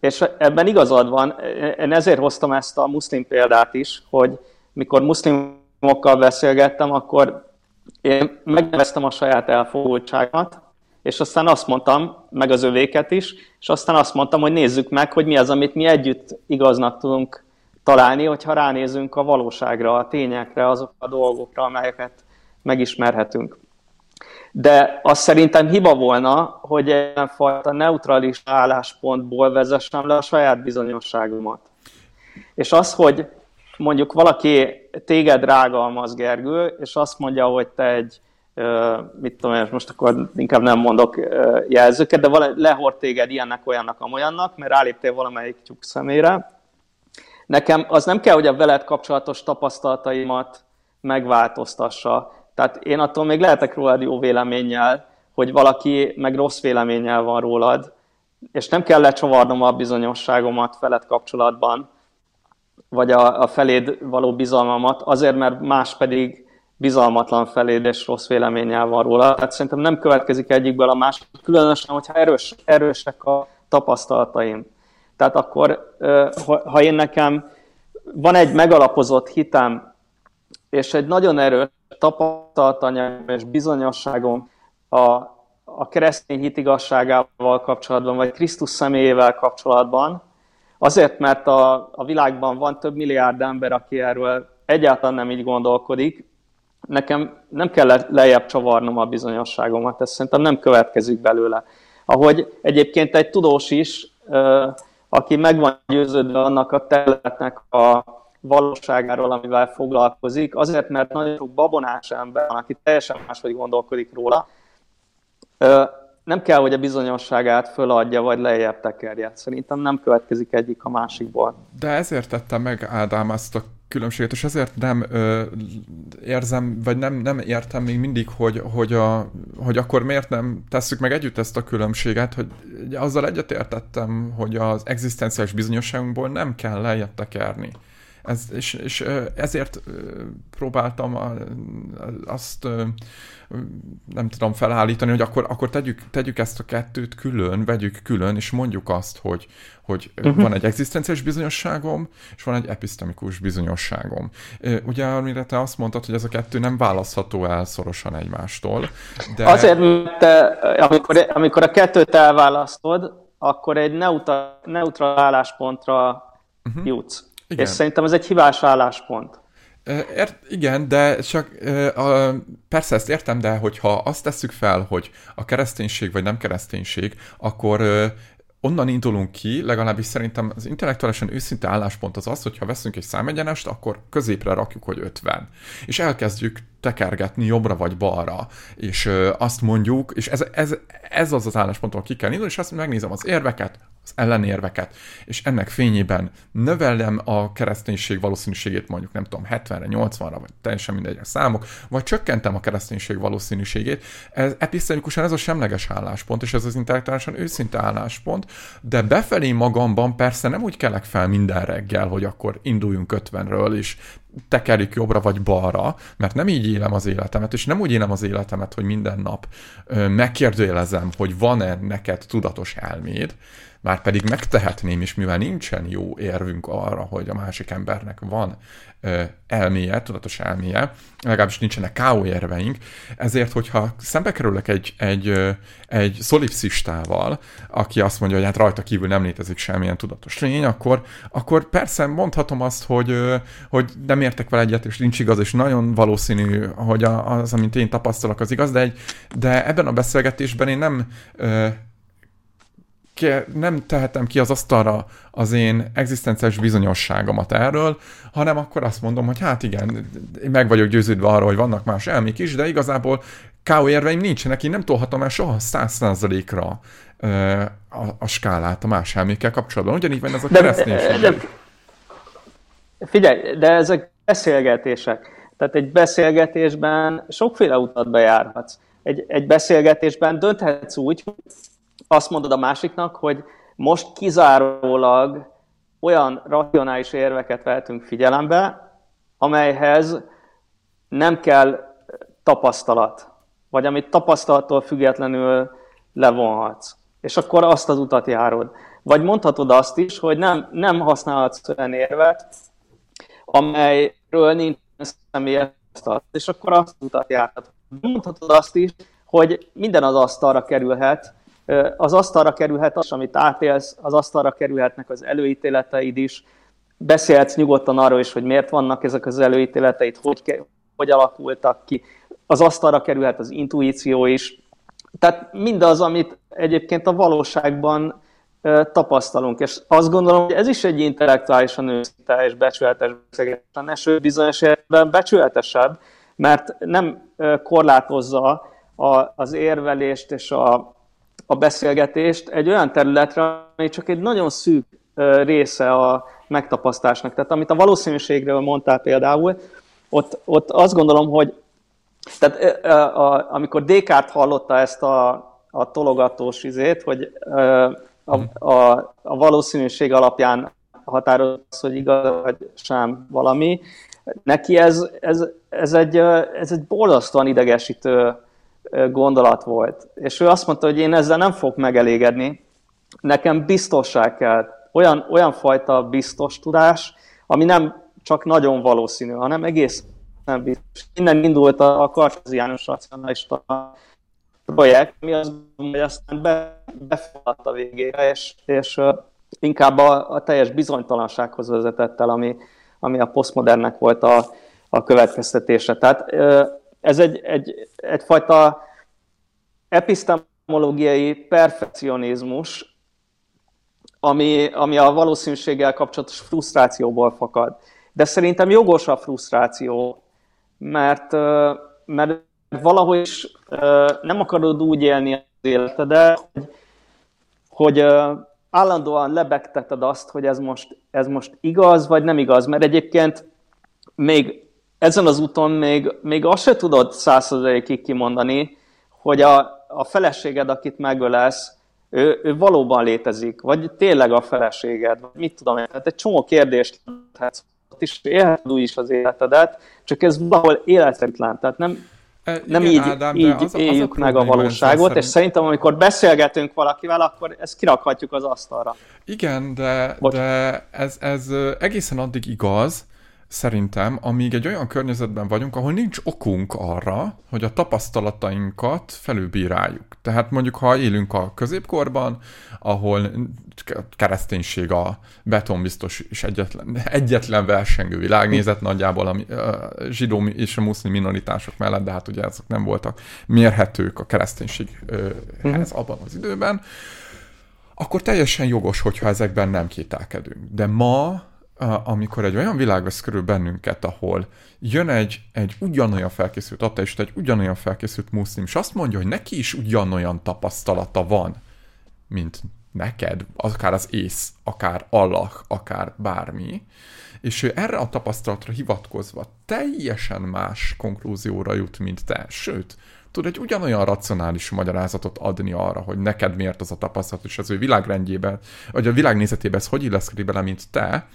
És ebben igazad van, én ezért hoztam ezt a muszlim példát is, hogy mikor muszlimokkal beszélgettem, akkor én megneveztem a saját elfogultságomat, és aztán azt mondtam, meg az övéket is, és aztán azt mondtam, hogy nézzük meg, hogy mi az, amit mi együtt igaznak tudunk találni, hogyha ránézünk a valóságra, a tényekre, azok a dolgokra, amelyeket megismerhetünk. De azt szerintem hiba volna, hogy ilyenfajta neutralis álláspontból vezessem le a saját bizonyosságomat. És az, hogy mondjuk valaki téged rágalmaz, Gergő, és azt mondja, hogy te egy, mit tudom én, most akkor inkább nem mondok jelzőket, de lehord téged ilyennek, olyannak, amolyannak, mert ráléptél valamelyik tyúk szemére. Nekem az nem kell, hogy a veled kapcsolatos tapasztalataimat megváltoztassa. Tehát én attól még lehetek rólad jó véleménnyel, hogy valaki meg rossz véleménnyel van rólad, és nem kell lecsavarnom a bizonyosságomat veled kapcsolatban, vagy a, a feléd való bizalmamat, azért, mert más pedig bizalmatlan feléd és rossz véleménnyel van róla. Tehát szerintem nem következik egyikből a másik, különösen, hogyha erős, erősek a tapasztalataim. Tehát akkor, ha én nekem van egy megalapozott hitem, és egy nagyon erős tapasztalatanyagom és bizonyosságom a, a keresztény hit igazságával kapcsolatban, vagy Krisztus személyével kapcsolatban, azért, mert a, a világban van több milliárd ember, aki erről egyáltalán nem így gondolkodik, nekem nem kell lejjebb csavarnom a bizonyosságomat, ez szerintem nem következik belőle. Ahogy egyébként egy tudós is, aki meg van győződve annak a területnek a valóságáról, amivel foglalkozik, azért, mert nagyon sok babonás ember van, aki teljesen máshogy gondolkodik róla, nem kell, hogy a bizonyosságát föladja, vagy lejjebb tekerje. Szerintem nem következik egyik a másikból. De ezért tettem meg, Ádám, ezt a különbséget, és ezért nem ö, érzem, vagy nem, nem értem még mindig, hogy, hogy, a, hogy akkor miért nem tesszük meg együtt ezt a különbséget, hogy azzal egyetértettem, hogy az egzisztenciális bizonyosságunkból nem kell lejjebb tekerni Ez, és, és ezért próbáltam azt nem tudom felállítani, hogy akkor, akkor tegyük, tegyük ezt a kettőt külön, vegyük külön, és mondjuk azt, hogy, hogy uh-huh. van egy egzisztenciális bizonyosságom, és van egy epistemikus bizonyosságom. Ugye, amire te azt mondtad, hogy ez a kettő nem választható el szorosan egymástól. De... Azért, mert te, amikor, amikor a kettőt elválasztod, akkor egy neutra, neutra álláspontra uh-huh. jutsz. Igen. És szerintem ez egy hibás álláspont. Ért, igen, de csak persze ezt értem, de hogyha azt tesszük fel, hogy a kereszténység vagy nem kereszténység, akkor onnan indulunk ki, legalábbis szerintem az intellektuálisan őszinte álláspont az az, hogy ha veszünk egy számegyenest, akkor középre rakjuk, hogy 50. És elkezdjük tekergetni jobbra vagy balra, és azt mondjuk, és ez, ez, ez az az álláspont, ahol ki kell indulni, és azt megnézem az érveket, az ellenérveket, és ennek fényében növelem a kereszténység valószínűségét mondjuk nem tudom 70-re, 80-ra, vagy teljesen mindegy a számok, vagy csökkentem a kereszténység valószínűségét. Ez epistemikusan ez a semleges álláspont, és ez az intellektuálisan őszinte álláspont, de befelé magamban persze nem úgy kelek fel minden reggel, hogy akkor induljunk 50-ről, és tekerjük jobbra vagy balra, mert nem így élem az életemet, és nem úgy élem az életemet, hogy minden nap megkérdőjelezem, hogy van-e neked tudatos elméd, már pedig megtehetném is, mivel nincsen jó érvünk arra, hogy a másik embernek van ö, elméje, tudatos elméje, legalábbis nincsenek K.O. érveink, ezért, hogyha szembe kerülök egy, egy, egy szolipszistával, aki azt mondja, hogy hát rajta kívül nem létezik semmilyen tudatos lény, akkor, akkor persze mondhatom azt, hogy, hogy nem értek vele egyet, és nincs igaz, és nagyon valószínű, hogy az, amit én tapasztalok, az igaz, de, egy, de ebben a beszélgetésben én nem nem tehetem ki az asztalra az én egzisztenciális bizonyosságomat erről, hanem akkor azt mondom, hogy hát igen, meg vagyok győződve arról, hogy vannak más elmék is, de igazából K.O. érveim nincsenek, én nem tolhatom el soha száz százalékra a, a skálát a más elmékkel kapcsolatban. Ugyanígy van ez a kereszténység. De, de, figyelj, de ezek beszélgetések. Tehát egy beszélgetésben sokféle utat bejárhatsz. Egy, egy beszélgetésben dönthetsz úgy, hogy azt mondod a másiknak, hogy most kizárólag olyan racionális érveket vehetünk figyelembe, amelyhez nem kell tapasztalat, vagy amit tapasztalattól függetlenül levonhatsz. És akkor azt az utat járod. Vagy mondhatod azt is, hogy nem, nem használhatsz olyan érvet, amelyről nincs személyes és akkor azt az utat járhat. Mondhatod azt is, hogy minden az asztalra kerülhet, az asztalra kerülhet az, amit átélsz, az asztalra kerülhetnek az előítéleteid is, beszélhetsz nyugodtan arról is, hogy miért vannak ezek az előítéleteid, hogy, hogy alakultak ki, az asztalra kerülhet az intuíció is, tehát mindaz, amit egyébként a valóságban tapasztalunk. És azt gondolom, hogy ez is egy intellektuálisan őszinte és becsületes beszélgetés, sőt bizonyos értelemben becsületesebb, mert nem korlátozza az érvelést és a, a beszélgetést egy olyan területre, ami csak egy nagyon szűk része a megtapasztásnak. Tehát amit a valószínűségről mondtál például, ott, ott azt gondolom, hogy tehát, a, amikor Descartes hallotta ezt a, a tologatós izét, hogy a, a, a valószínűség alapján határoz, hogy igaz vagy sem valami, neki ez, ez, ez, egy, ez egy borzasztóan idegesítő gondolat volt. És ő azt mondta, hogy én ezzel nem fog megelégedni, nekem biztosság kell, olyan, olyan fajta biztos tudás, ami nem csak nagyon valószínű, hanem egész nem biztos. Innen indult a, a karteziánus racionalista projekt, mi az, hogy aztán be, befoglalta végére, és, és inkább a, a teljes bizonytalansághoz vezetett el, ami, ami a posztmodernnek volt a, a következtetése. Tehát ez egy, egy, egyfajta epistemológiai perfekcionizmus, ami, ami a valószínűséggel kapcsolatos frusztrációból fakad. De szerintem jogos a frusztráció, mert, mert valahogy is nem akarod úgy élni az életedet, hogy, hogy állandóan lebegteted azt, hogy ez most, ez most igaz, vagy nem igaz, mert egyébként még ezen az úton még, még azt se tudod százszerzelékig kimondani, hogy a, a feleséged, akit megölesz, ő, ő valóban létezik, vagy tényleg a feleséged, vagy mit tudom én. Tehát egy csomó kérdést lehetsz is élheted úgy is az életedet, csak ez valahol életszerűtlen. Tehát nem, e, nem Igen, így, Ádám, így az, éljük az a meg a valóságot, szerint... és szerintem amikor beszélgetünk valakivel, akkor ezt kirakhatjuk az asztalra. Igen, de, de ez, ez egészen addig igaz, szerintem, amíg egy olyan környezetben vagyunk, ahol nincs okunk arra, hogy a tapasztalatainkat felülbíráljuk. Tehát mondjuk, ha élünk a középkorban, ahol kereszténység a betonbiztos és egyetlen, egyetlen versengő világnézet nagyjából a zsidó és a muszlim minoritások mellett, de hát ugye ezek nem voltak mérhetők a kereszténységhez mhm. abban az időben, akkor teljesen jogos, hogyha ezekben nem kételkedünk. De ma amikor egy olyan világ vesz körül bennünket, ahol jön egy, egy ugyanolyan felkészült ateista, egy ugyanolyan felkészült muszlim, és azt mondja, hogy neki is ugyanolyan tapasztalata van, mint neked, akár az ész, akár Allah, akár bármi, és ő erre a tapasztalatra hivatkozva teljesen más konklúzióra jut, mint te. Sőt, tud egy ugyanolyan racionális magyarázatot adni arra, hogy neked miért az a tapasztalat, és az ő világrendjében, vagy a világnézetében ez hogy illeszkedik bele, mint te,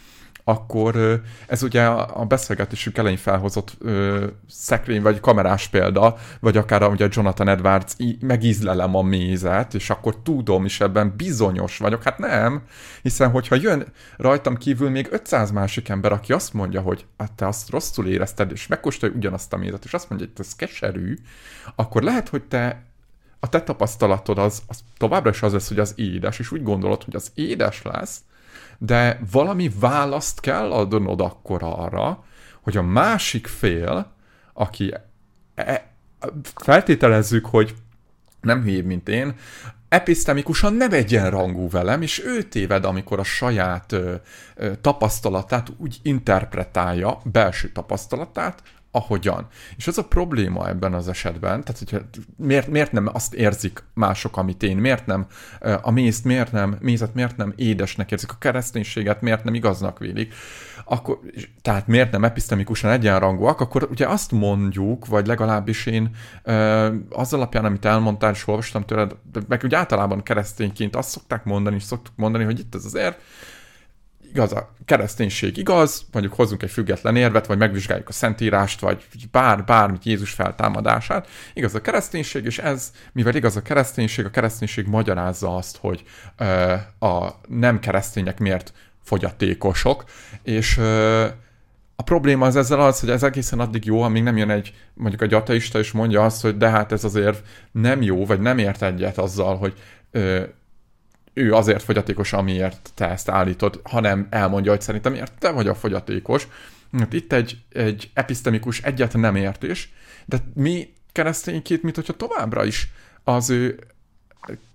akkor ez ugye a beszélgetésünk elején felhozott ö, szekrény vagy kamerás példa, vagy akár ugye Jonathan Edwards megízlelem a mézet, és akkor tudom, és ebben bizonyos vagyok. Hát nem, hiszen hogyha jön rajtam kívül még 500 másik ember, aki azt mondja, hogy hát te azt rosszul érezted, és megkóstolja ugyanazt a mézet, és azt mondja, hogy ez keserű, akkor lehet, hogy te a te tapasztalatod az, az továbbra is az lesz, hogy az édes, és úgy gondolod, hogy az édes lesz, de valami választ kell adnod akkor arra, hogy a másik fél, aki e, feltételezzük, hogy nem hív, mint én, episztemikusan nem egyenrangú velem, és ő téved, amikor a saját ö, ö, tapasztalatát úgy interpretálja, belső tapasztalatát, ahogyan. És az a probléma ebben az esetben, tehát hogyha miért, miért nem azt érzik mások, amit én, miért nem a mézt, miért nem, mézet miért nem édesnek érzik, a kereszténységet miért nem igaznak vélik, akkor, tehát miért nem episztemikusan egyenrangúak, akkor ugye azt mondjuk, vagy legalábbis én az alapján, amit elmondtál, és olvastam tőled, meg úgy általában keresztényként azt szokták mondani, és szoktuk mondani, hogy itt ez azért igaz, a kereszténység igaz, mondjuk hozzunk egy független érvet, vagy megvizsgáljuk a Szentírást, vagy bár, bármit Jézus feltámadását. Igaz a kereszténység, és ez, mivel igaz a kereszténység, a kereszténység magyarázza azt, hogy ö, a nem keresztények miért fogyatékosok, és ö, a probléma az ezzel az, hogy ez egészen addig jó, amíg nem jön egy, mondjuk egy ateista, és mondja azt, hogy de hát ez azért nem jó, vagy nem ért egyet azzal, hogy ő azért fogyatékos, amiért te ezt állítod, hanem elmondja, hogy szerintem miért te vagy a fogyatékos. Hát itt egy, egy episztemikus egyet nem értés, de mi keresztényként, mint hogyha továbbra is az ő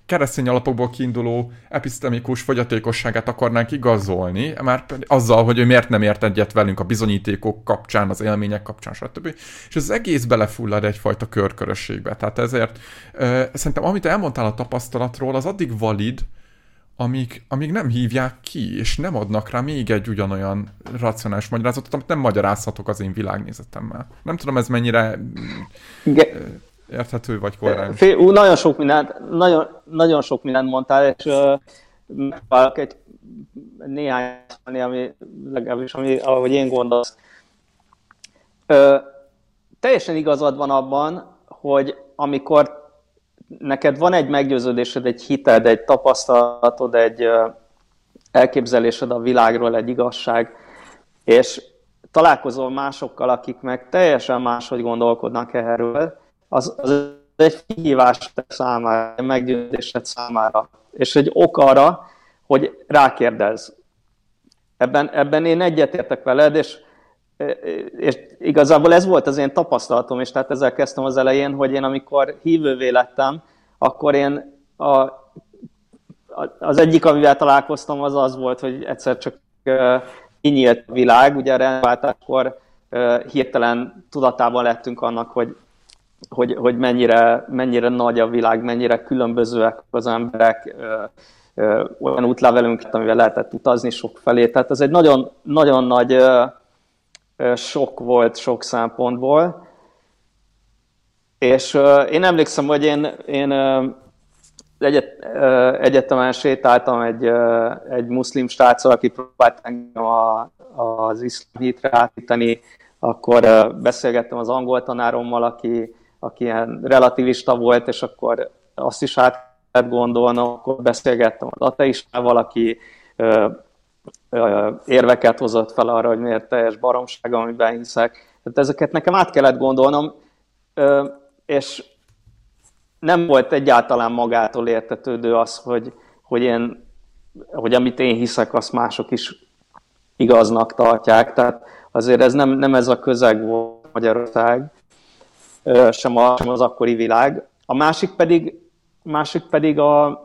keresztény alapokból kiinduló episztemikus fogyatékosságát akarnánk igazolni, már azzal, hogy ő miért nem ért egyet velünk a bizonyítékok kapcsán, az élmények kapcsán, stb. És az egész belefullad egyfajta körkörösségbe. Tehát ezért uh, szerintem, amit elmondtál a tapasztalatról, az addig valid, amíg, amíg nem hívják ki, és nem adnak rá még egy ugyanolyan racionális magyarázatot, amit nem magyarázhatok az én világnézetemmel. Nem tudom, ez mennyire Igen. érthető vagy korrekt. Fél, ú, nagyon sok mindent, nagyon, nagyon sok mindent mondtál, és uh, megpróbálok egy néhány, ami legalábbis, ami, ahogy én gondolsz. Uh, teljesen igazad van abban, hogy amikor neked van egy meggyőződésed, egy hited, egy tapasztalatod, egy elképzelésed a világról, egy igazság, és találkozol másokkal, akik meg teljesen máshogy gondolkodnak erről, az, az egy kihívás számára, egy meggyőzésed számára, és egy ok arra, hogy rákérdez. Ebben, ebben én egyetértek veled, és és igazából ez volt az én tapasztalatom, és tehát ezzel kezdtem az elején, hogy én amikor hívővé lettem, akkor én a, az egyik, amivel találkoztam, az az volt, hogy egyszer csak kinyílt a világ, ugye a rendváltáskor hirtelen tudatában lettünk annak, hogy, hogy, hogy mennyire, mennyire nagy a világ, mennyire különbözőek az emberek, olyan útlevelünk, amivel lehetett utazni sok felé. Tehát ez egy nagyon, nagyon nagy sok volt sok szempontból. És én emlékszem, hogy én, én egyet, egyetemen sétáltam egy, egy muszlim sráccal, aki próbált engem a, az iszlám hitre átítani, akkor beszélgettem az angol tanárommal, aki, aki ilyen relativista volt, és akkor azt is át kellett gondolnom, akkor beszélgettem az ateistával, aki érveket hozott fel arra, hogy miért teljes baromság, amiben hiszek. Tehát ezeket nekem át kellett gondolnom, és nem volt egyáltalán magától értetődő az, hogy, hogy, én, hogy amit én hiszek, azt mások is igaznak tartják. Tehát azért ez nem, nem ez a közeg volt Magyarország, sem, a, sem az akkori világ. A másik pedig, másik pedig a,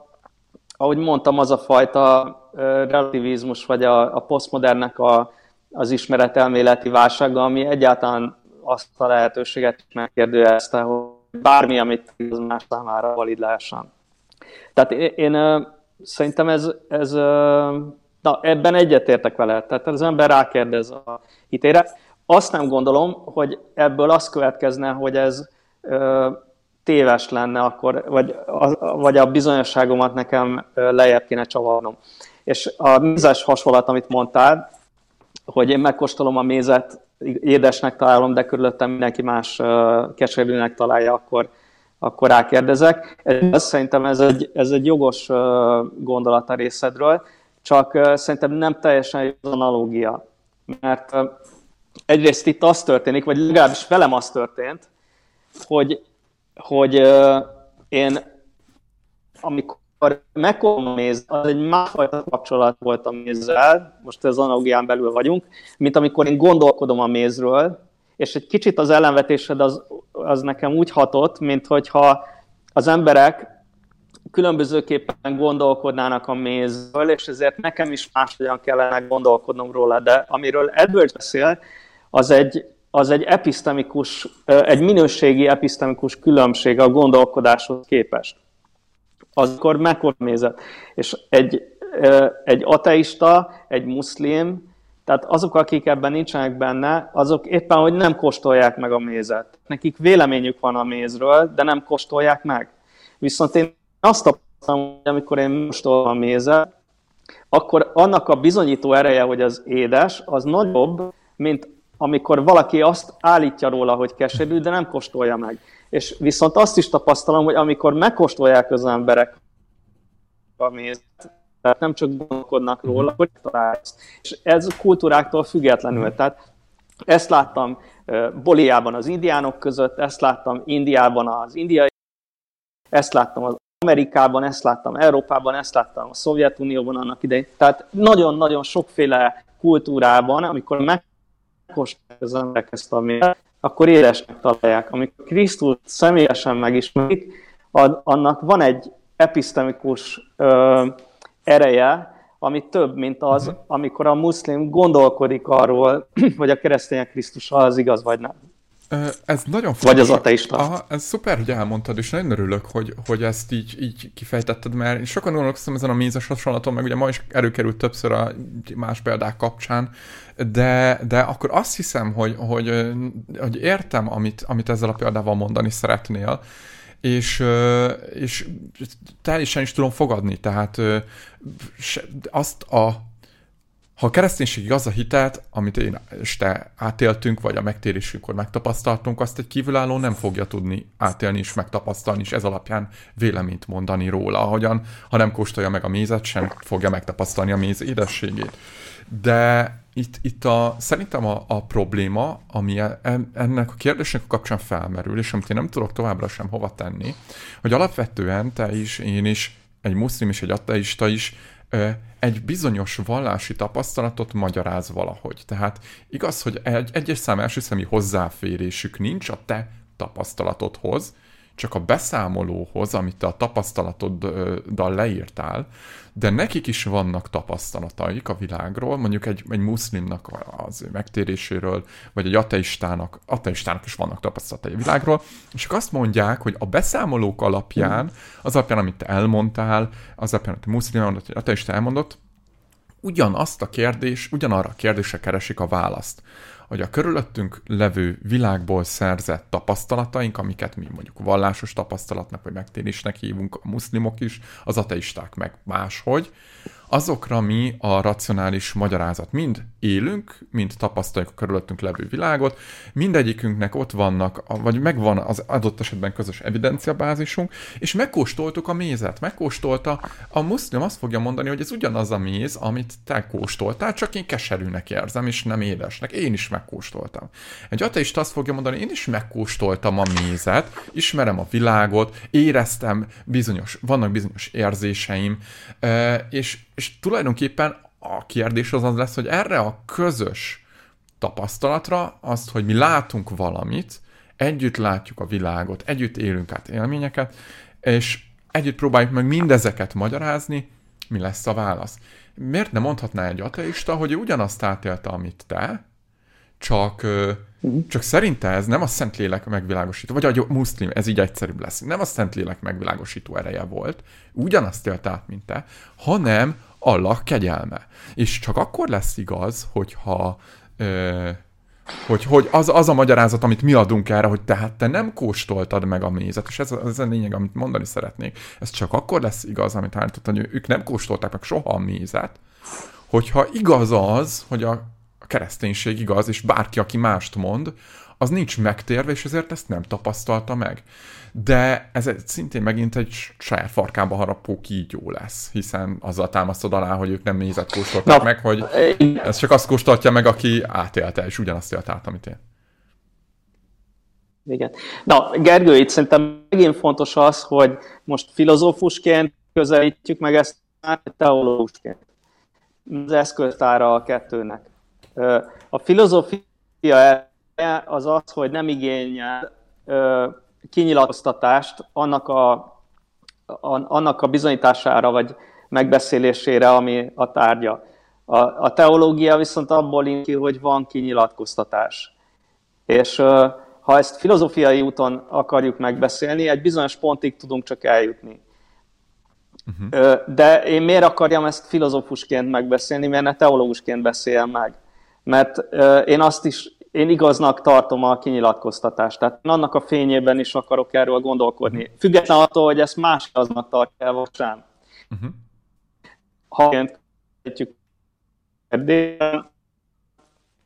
ahogy mondtam, az a fajta relativizmus, vagy a, a posztmodernnek a, az ismeretelméleti válsága, ami egyáltalán azt a lehetőséget megkérdőjelezte, hogy bármi, amit az más számára valid lehessen. Tehát én, én szerintem ez, ez na, ebben egyetértek vele. Tehát az ember rákérdez a hitére. Azt nem gondolom, hogy ebből az következne, hogy ez téves lenne akkor, vagy a, vagy a bizonyosságomat nekem lejjebb kéne csavarnom. És a mézes hasonlat, amit mondtál, hogy én megkóstolom a mézet, édesnek találom, de körülöttem mindenki más keserűnek találja, akkor, akkor rákérdezek. Ez, szerintem ez egy, ez egy jogos gondolat a részedről, csak szerintem nem teljesen az analógia. Mert egyrészt itt az történik, vagy legalábbis velem az történt, hogy, hogy én amikor megkolom a méz, az egy másfajta kapcsolat volt a mézzel, most az analogián belül vagyunk, mint amikor én gondolkodom a mézről, és egy kicsit az ellenvetésed az, az nekem úgy hatott, mint hogyha az emberek különbözőképpen gondolkodnának a mézről, és ezért nekem is máshogyan kellene gondolkodnom róla, de amiről Edwards beszél, az egy, az egy episztemikus, egy minőségi episztemikus különbség a gondolkodáshoz képest akkor megkornézett. És egy, egy ateista, egy muszlim, tehát azok, akik ebben nincsenek benne, azok éppen, hogy nem kóstolják meg a mézet. Nekik véleményük van a mézről, de nem kóstolják meg. Viszont én azt tapasztalom, hogy amikor én kóstolom a mézet, akkor annak a bizonyító ereje, hogy az édes, az nagyobb, mint amikor valaki azt állítja róla, hogy keserű, de nem kóstolja meg. És viszont azt is tapasztalom, hogy amikor megkóstolják az emberek a mézet, tehát nem csak gondolkodnak róla, hogy találsz. És ez a kultúráktól függetlenül. Tehát ezt láttam Boliában az indiánok között, ezt láttam Indiában az indiai, ezt láttam az Amerikában, ezt láttam Európában, ezt láttam a Szovjetunióban annak idején. Tehát nagyon-nagyon sokféle kultúrában, amikor megkóstolják az emberek ezt a méret, akkor édesnek találják. Amikor Krisztus személyesen megismerik, annak van egy episztemikus ö, ereje, ami több, mint az, uh-huh. amikor a muszlim gondolkodik arról, hogy a keresztények Krisztus az igaz, vagy nem. Ez nagyon fontos. Vagy az ateista. Aha, ez szuper, hogy elmondtad, és nagyon örülök, hogy, hogy ezt így, így kifejtetted, mert sokan gondolkoztam ezen a mézes hasonlaton, meg ugye ma is előkerült többször a más példák kapcsán, de, de akkor azt hiszem, hogy, hogy, hogy értem, amit, amit ezzel a példával mondani szeretnél, és, és teljesen is tudom fogadni, tehát azt a ha a kereszténység az a hitet, amit én és te átéltünk, vagy a megtérésünkkor megtapasztaltunk, azt egy kívülálló nem fogja tudni átélni és megtapasztalni, és ez alapján véleményt mondani róla, ahogyan, ha nem kóstolja meg a mézet, sem fogja megtapasztalni a méz édességét. De itt, itt a, szerintem a, a probléma, ami e, ennek a kérdésnek a kapcsán felmerül, és amit én nem tudok továbbra sem hova tenni, hogy alapvetően te is, én is, egy muszlim és egy ateista is egy bizonyos vallási tapasztalatot magyaráz valahogy. Tehát igaz, hogy egy egyes szám első személy hozzáférésük nincs a te tapasztalatodhoz, csak a beszámolóhoz, amit te a tapasztalatoddal leírtál, de nekik is vannak tapasztalataik a világról, mondjuk egy, egy muszlimnak az megtéréséről, vagy egy ateistának, ateistának is vannak tapasztalatai a világról, és csak azt mondják, hogy a beszámolók alapján, az alapján, amit te elmondtál, az alapján, amit a muszlim elmondott, vagy ateista elmondott, ugyanazt a kérdés, ugyanarra a kérdésre keresik a választ. Hogy a körülöttünk levő világból szerzett tapasztalataink, amiket mi mondjuk vallásos tapasztalatnak vagy megtérésnek hívunk, a muszlimok is, az ateisták meg máshogy, azokra mi a racionális magyarázat. Mind élünk, mind tapasztaljuk a körülöttünk levő világot, mindegyikünknek ott vannak, vagy megvan az adott esetben közös evidenciabázisunk, és megkóstoltuk a mézet, megkóstolta, a muszlim azt fogja mondani, hogy ez ugyanaz a méz, amit te kóstoltál, csak én keserűnek érzem, és nem édesnek. Én is megkóstoltam. Egy ateista azt fogja mondani, én is megkóstoltam a mézet, ismerem a világot, éreztem bizonyos, vannak bizonyos érzéseim, és és tulajdonképpen a kérdés az az lesz, hogy erre a közös tapasztalatra, azt, hogy mi látunk valamit, együtt látjuk a világot, együtt élünk át élményeket, és együtt próbáljuk meg mindezeket magyarázni, mi lesz a válasz. Miért nem mondhatná egy ateista, hogy ő ugyanazt átélte, amit te, csak, uh-huh. csak szerinte ez nem a Szentlélek megvilágosító, vagy a muszlim, ez így egyszerűbb lesz, nem a Szentlélek megvilágosító ereje volt, ugyanazt élt át, mint te, hanem Allah kegyelme. És csak akkor lesz igaz, hogyha ö, hogy, hogy az, az a magyarázat, amit mi adunk erre, hogy tehát te nem kóstoltad meg a mézet, és ez, ez a lényeg, amit mondani szeretnék. Ez csak akkor lesz igaz, amit állítottam, hogy ők nem kóstolták meg soha a mézet, hogyha igaz az, hogy a kereszténység igaz, és bárki, aki mást mond, az nincs megtérve, és ezért ezt nem tapasztalta meg. De ez egy, szintén megint egy saját farkába harapó kígyó lesz, hiszen azzal támasztod alá, hogy ők nem mézet kóstolták Na, meg, hogy ez csak azt kóstoltja meg, aki átélte, és ugyanazt élt át, amit én. Igen. Na, Gergő, itt szerintem megint fontos az, hogy most filozófusként közelítjük meg ezt teológusként. Az eszköztára a kettőnek. A filozófia az az, hogy nem igényel kinyilatkoztatást annak a, annak a bizonyítására vagy megbeszélésére, ami a tárgya. A, a teológia viszont abból ki, hogy van kinyilatkoztatás. És ha ezt filozófiai úton akarjuk megbeszélni, egy bizonyos pontig tudunk csak eljutni. Uh-huh. De én miért akarjam ezt filozófusként megbeszélni, miért ne teológusként beszéljem meg? Mert én azt is én igaznak tartom a kinyilatkoztatást. Tehát én annak a fényében is akarok erről gondolkodni. Független attól, hogy ezt más aznak tartja vagy sem. Uh-huh. Ha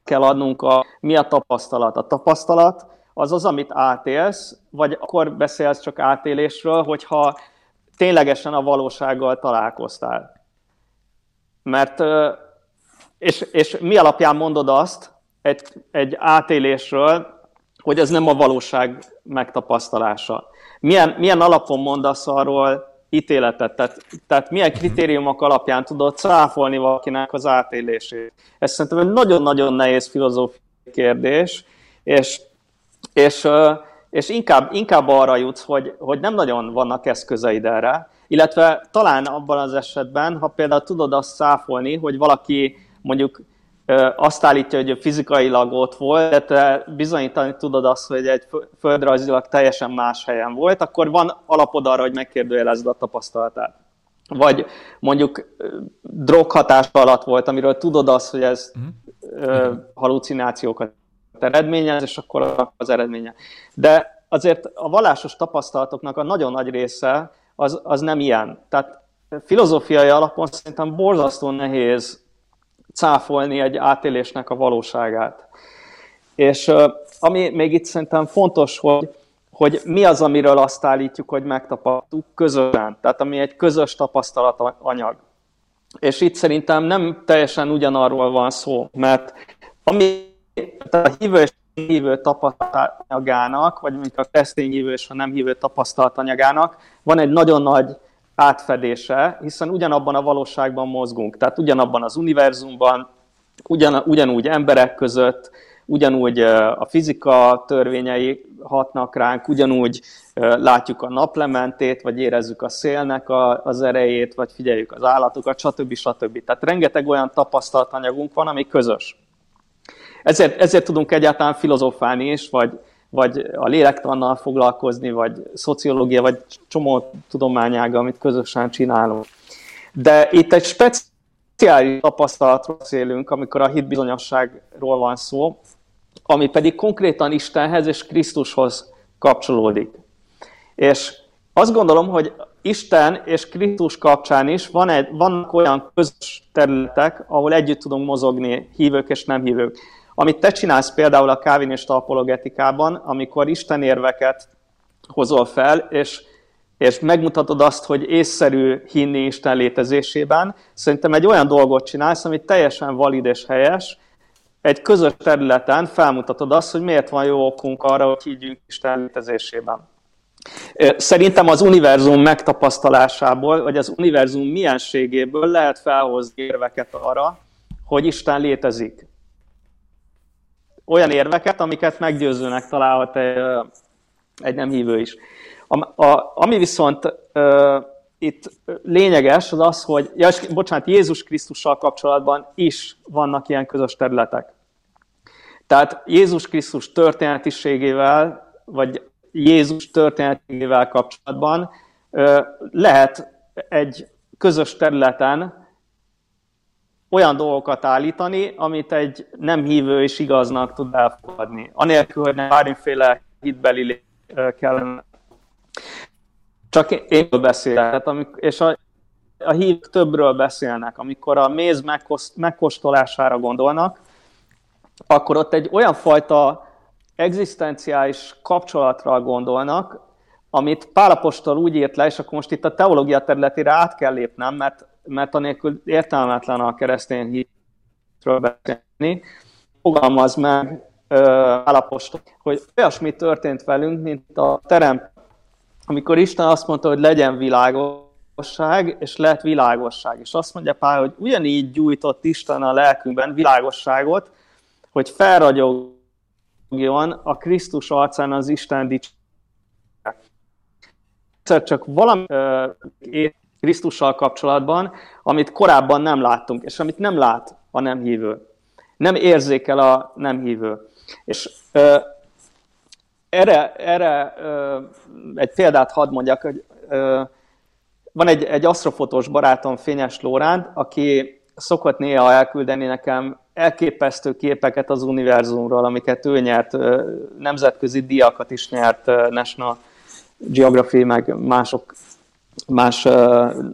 kell adnunk a, mi a tapasztalat. A tapasztalat az az, amit átélsz, vagy akkor beszélsz csak átélésről, hogyha ténylegesen a valósággal találkoztál. Mert, és, és mi alapján mondod azt, egy, egy átélésről, hogy ez nem a valóság megtapasztalálása. Milyen, milyen alapon mondasz arról ítéletet? Tehát, tehát milyen kritériumok alapján tudod cáfolni valakinek az átélését? Ez szerintem egy nagyon-nagyon nehéz filozófiai kérdés, és, és, és inkább, inkább arra jutsz, hogy, hogy nem nagyon vannak eszközeid erre, illetve talán abban az esetben, ha például tudod azt száfolni, hogy valaki mondjuk azt állítja, hogy fizikailag ott volt, de te bizonyítani tudod azt, hogy egy földrajzilag teljesen más helyen volt, akkor van alapod arra, hogy megkérdőjelezed a tapasztalatát. Vagy mondjuk droghatás alatt volt, amiről tudod azt, hogy ez uh-huh. halucinációkat eredményez, és akkor az eredménye. De azért a vallásos tapasztalatoknak a nagyon nagy része az, az nem ilyen. Tehát filozófiai alapon szerintem borzasztó nehéz cáfolni egy átélésnek a valóságát. És ami még itt szerintem fontos, hogy, hogy mi az, amiről azt állítjuk, hogy megtapasztaltuk közösen, tehát ami egy közös tapasztalatanyag. És itt szerintem nem teljesen ugyanarról van szó, mert ami a hívő és hívő tapasztalatanyagának, vagy mondjuk a keresztény hívő és a nem hívő tapasztalatanyagának van egy nagyon nagy átfedése, hiszen ugyanabban a valóságban mozgunk, tehát ugyanabban az univerzumban, ugyan, ugyanúgy emberek között, ugyanúgy a fizika törvényei hatnak ránk, ugyanúgy látjuk a naplementét, vagy érezzük a szélnek az erejét, vagy figyeljük az állatokat, stb. stb. Tehát rengeteg olyan tapasztalatanyagunk van, ami közös. Ezért, ezért tudunk egyáltalán filozofálni is, vagy, vagy a lélektannal foglalkozni, vagy szociológia, vagy csomó tudományága, amit közösen csinálunk. De itt egy speciális tapasztalatról beszélünk, amikor a hitbizonyosságról van szó, ami pedig konkrétan Istenhez és Krisztushoz kapcsolódik. És azt gondolom, hogy Isten és Krisztus kapcsán is van egy, vannak olyan közös területek, ahol együtt tudunk mozogni hívők és nem hívők. Amit te csinálsz például a kávinista apologetikában, amikor Isten érveket hozol fel, és, és megmutatod azt, hogy észszerű hinni Isten létezésében, szerintem egy olyan dolgot csinálsz, ami teljesen valid és helyes, egy közös területen felmutatod azt, hogy miért van jó okunk arra, hogy higgyünk Isten létezésében. Szerintem az univerzum megtapasztalásából, vagy az univerzum mienségéből lehet felhozni érveket arra, hogy Isten létezik. Olyan érveket, amiket meggyőzőnek találhat egy, egy nem hívő is. A, a, ami viszont uh, itt lényeges, az az, hogy, ja, és, bocsánat, Jézus Krisztussal kapcsolatban is vannak ilyen közös területek. Tehát Jézus Krisztus történetiségével, vagy Jézus történetével kapcsolatban lehet egy közös területen olyan dolgokat állítani, amit egy nem hívő és igaznak tud elfogadni. Anélkül, hogy nem bármiféle hitbeli kellene. Csak én beszélek, és a, a hívők többről beszélnek. Amikor a méz megkóstolására gondolnak, akkor ott egy olyan fajta egzisztenciális kapcsolatra gondolnak, amit Pálapostól úgy írt le, és akkor most itt a teológia területére át kell lépnem, mert, mert anélkül értelmetlen a keresztény hitről beszélni. Fogalmaz meg Pálapostól, hogy olyasmi történt velünk, mint a terem, amikor Isten azt mondta, hogy legyen világosság, és lett világosság. És azt mondja Pál, hogy ugyanígy gyújtott Isten a lelkünkben világosságot, hogy felragyog fogjon a Krisztus arcán az Isten dicsőséget. csak valami Krisztussal kapcsolatban, amit korábban nem láttunk, és amit nem lát a nem hívő. Nem érzékel a nem hívő. És uh, erre, erre uh, egy példát hadd mondjak, hogy uh, van egy, egy asztrofotós barátom, Fényes Lóránd, aki szokott néha elküldeni nekem elképesztő képeket az univerzumról, amiket ő nyert, nemzetközi diakat is nyert, National Geography, meg mások, más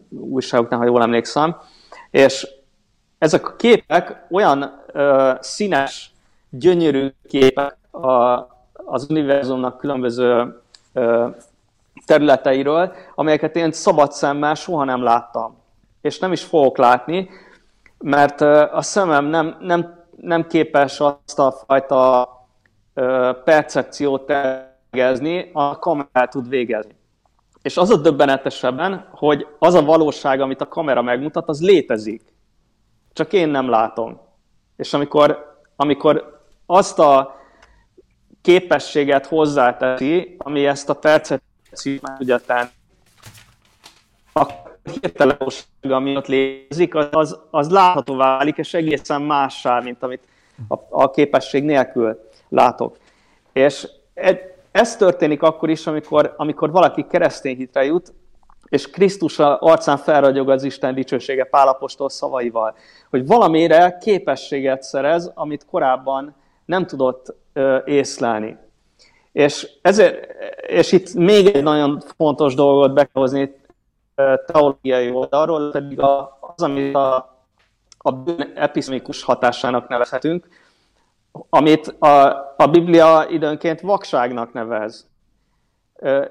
újságoknál, ha jól emlékszem. És ezek a képek olyan uh, színes, gyönyörű képek a, az univerzumnak különböző uh, területeiről, amelyeket én szabad szemmel soha nem láttam. És nem is fogok látni, mert a szemem nem, nem, nem képes azt a fajta percepciót tegezni, a kamera tud végezni. És az a döbbenetesebben, hogy az a valóság, amit a kamera megmutat, az létezik. Csak én nem látom. És amikor, amikor azt a képességet hozzáteszi, ami ezt a percepciót meg tudja tenni, akkor hirtelenság, ami ott létezik, az, az látható válik, és egészen mássá, mint amit a, a képesség nélkül látok. És ez történik akkor is, amikor, amikor valaki keresztény hitre jut, és Krisztus arcán felragyog az Isten dicsősége Pálapostól szavaival, hogy valamire képességet szerez, amit korábban nem tudott ö, észlelni. És, ezért, és itt még egy nagyon fontos dolgot be kell hozni teológiai oldalról, pedig az, amit a, a episzmikus hatásának nevezhetünk, amit a, a Biblia időnként vakságnak nevez.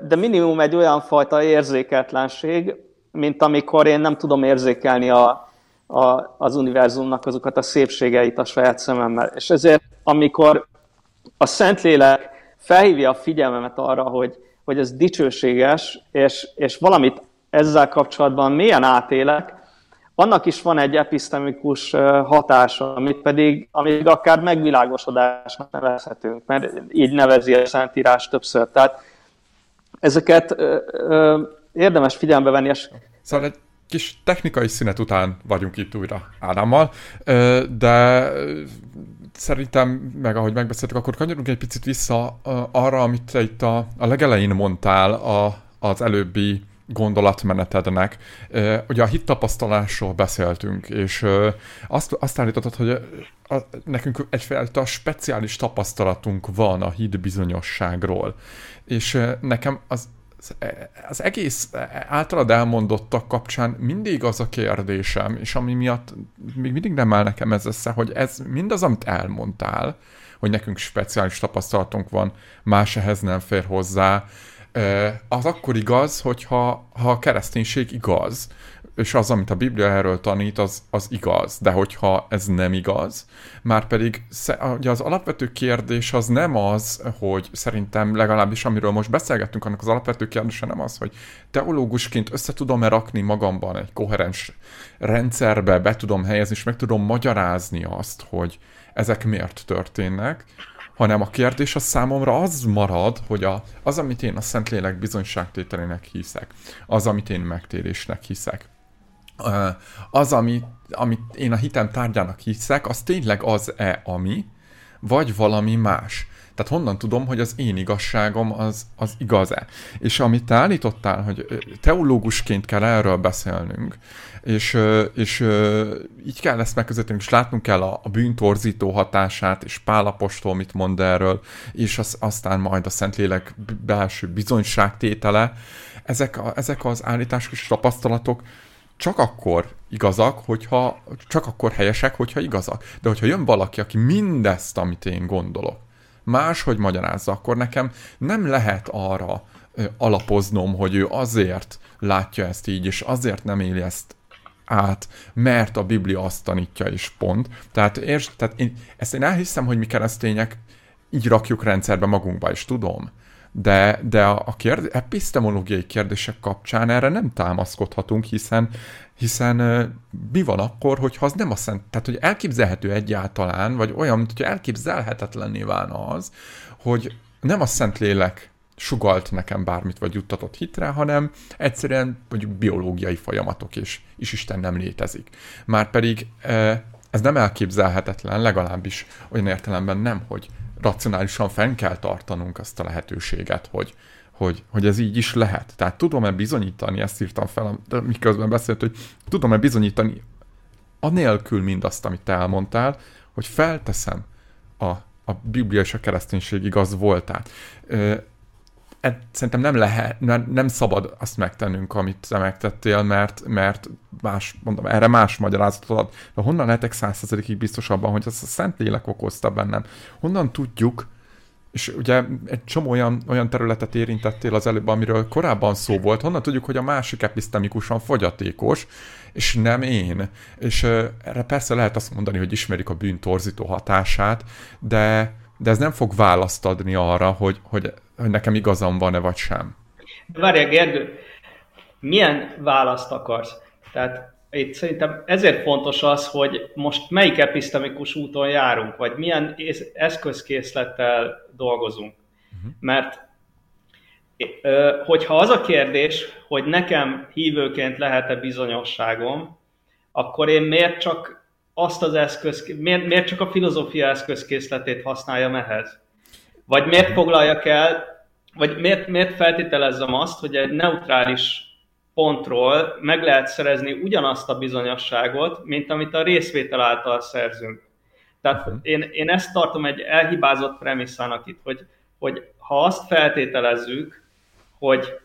De minimum egy olyan fajta érzéketlenség, mint amikor én nem tudom érzékelni a, a, az univerzumnak azokat a szépségeit a saját szememmel. És ezért, amikor a Szentlélek felhívja a figyelmemet arra, hogy, hogy ez dicsőséges, és, és valamit ezzel kapcsolatban milyen átélek, annak is van egy episztemikus hatása, amit pedig, amit akár megvilágosodásnak nevezhetünk, mert így nevezi a Szentírás többször. Tehát ezeket ö, ö, érdemes figyelembe venni. És... Szóval egy kis technikai szünet után vagyunk itt újra Ádámmal, de szerintem, meg ahogy megbeszéltük, akkor kanyarunk egy picit vissza arra, amit itt a, a legelején mondtál a, az előbbi gondolatmenetednek. Ugye a hittapasztalásról beszéltünk, és azt, azt állítottad, hogy a, nekünk egyfajta speciális tapasztalatunk van a híd bizonyosságról. És nekem az, az egész általad elmondottak kapcsán mindig az a kérdésem, és ami miatt még mindig nem áll nekem ez össze, hogy ez mindaz, amit elmondtál, hogy nekünk speciális tapasztalatunk van, más ehhez nem fér hozzá, az akkor igaz, hogyha ha a kereszténység igaz, és az, amit a Biblia erről tanít, az, az igaz. De hogyha ez nem igaz, már pedig ugye az alapvető kérdés az nem az, hogy szerintem legalábbis amiről most beszélgettünk, annak az alapvető kérdése nem az, hogy teológusként össze tudom-e rakni magamban egy koherens rendszerbe, be tudom helyezni, és meg tudom magyarázni azt, hogy ezek miért történnek, hanem a kérdés a számomra az marad, hogy a, az, amit én a Szentlélek bizonyságtételének hiszek, az, amit én megtérésnek hiszek, az, ami, amit én a hitem tárgyának hiszek, az tényleg az-e, ami, vagy valami más. Tehát honnan tudom, hogy az én igazságom az, az igaz-e? És amit te állítottál, hogy teológusként kell erről beszélnünk, és, és így kell ezt megközelíteni, és látnunk kell a, a bűntorzító hatását, és Pálapostól mit mond erről, és az, aztán majd a Szentlélek belső bizonyságtétele. Ezek, a, ezek az állítások és tapasztalatok csak akkor igazak, hogyha, csak akkor helyesek, hogyha igazak. De hogyha jön valaki, aki mindezt, amit én gondolok, máshogy magyarázza, akkor nekem nem lehet arra alapoznom, hogy ő azért látja ezt így, és azért nem éli ezt át, mert a Biblia azt tanítja, és pont. Tehát, érts, tehát én, ezt én elhiszem, hogy mi keresztények így rakjuk rendszerbe magunkba, is tudom de, de a kérd- epistemológiai kérdések kapcsán erre nem támaszkodhatunk, hiszen hiszen mi van akkor, hogyha az nem a szent, tehát hogy elképzelhető egyáltalán, vagy olyan, mint hogy elképzelhetetlenné válna az, hogy nem a szent lélek sugalt nekem bármit, vagy juttatott hitre, hanem egyszerűen mondjuk biológiai folyamatok, és, és Isten nem létezik. Márpedig ez nem elképzelhetetlen, legalábbis olyan értelemben nem, hogy racionálisan fenn kell tartanunk azt a lehetőséget, hogy, hogy, hogy ez így is lehet. Tehát tudom-e bizonyítani, ezt írtam fel, miközben beszélt, hogy tudom-e bizonyítani anélkül mindazt, amit te elmondtál, hogy felteszem a, a Biblia és a kereszténység igaz voltát szerintem nem lehet, nem, nem szabad azt megtennünk, amit te megtettél, mert, mert más, mondom, erre más magyarázatot ad. De honnan lehetek százszerzelékig biztos abban, hogy az a szent lélek okozta bennem? Honnan tudjuk, és ugye egy csomó olyan, olyan területet érintettél az előbb, amiről korábban szó volt, honnan tudjuk, hogy a másik episztemikusan fogyatékos, és nem én. És uh, erre persze lehet azt mondani, hogy ismerik a bűn torzító hatását, de, de ez nem fog választ adni arra, hogy, hogy hogy nekem igazam van-e vagy sem. Várjál, Gergő, milyen választ akarsz? Tehát itt szerintem ezért fontos az, hogy most melyik episztemikus úton járunk, vagy milyen eszközkészlettel dolgozunk. Uh-huh. Mert hogyha az a kérdés, hogy nekem hívőként lehet-e bizonyosságom, akkor én miért csak azt az eszköz, miért, miért csak a filozófia eszközkészletét használjam ehhez? Vagy miért foglaljak el, vagy miért, miért feltételezzem azt, hogy egy neutrális pontról meg lehet szerezni ugyanazt a bizonyosságot, mint amit a részvétel által szerzünk. Tehát én, én ezt tartom egy elhibázott premisszának itt, hogy, hogy ha azt feltételezzük, hogy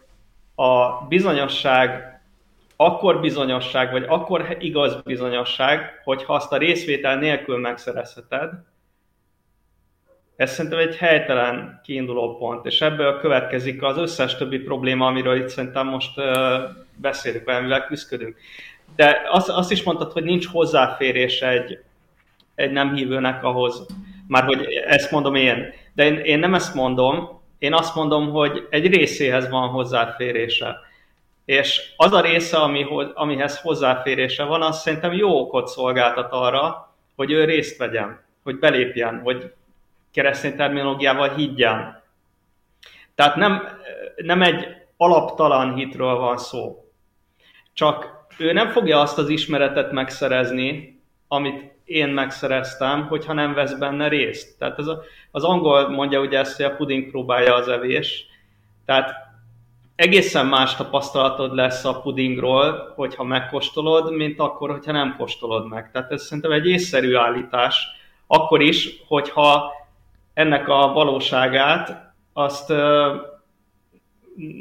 a bizonyosság akkor bizonyosság, vagy akkor igaz bizonyosság, hogyha azt a részvétel nélkül megszerezheted, ez szerintem egy helytelen kiinduló pont, és ebből következik az összes többi probléma, amiről itt szerintem most beszélünk, amivel küzdködünk. De azt, azt is mondtad, hogy nincs hozzáférés egy, egy nem hívőnek ahhoz, már hogy ezt mondom én. De én, én nem ezt mondom, én azt mondom, hogy egy részéhez van hozzáférése. És az a része, ami, amihez hozzáférése van, az szerintem jó okot szolgáltat arra, hogy ő részt vegyen, hogy belépjen, hogy keresztény terminológiával higgyen. Tehát nem, nem egy alaptalan hitről van szó. Csak ő nem fogja azt az ismeretet megszerezni, amit én megszereztem, hogyha nem vesz benne részt. Tehát ez a, az angol mondja ugye ezt, hogy a puding próbálja az evés. Tehát egészen más tapasztalatod lesz a pudingról, hogyha megkóstolod, mint akkor, hogyha nem kóstolod meg. Tehát ez szerintem egy észszerű állítás, akkor is, hogyha ennek a valóságát azt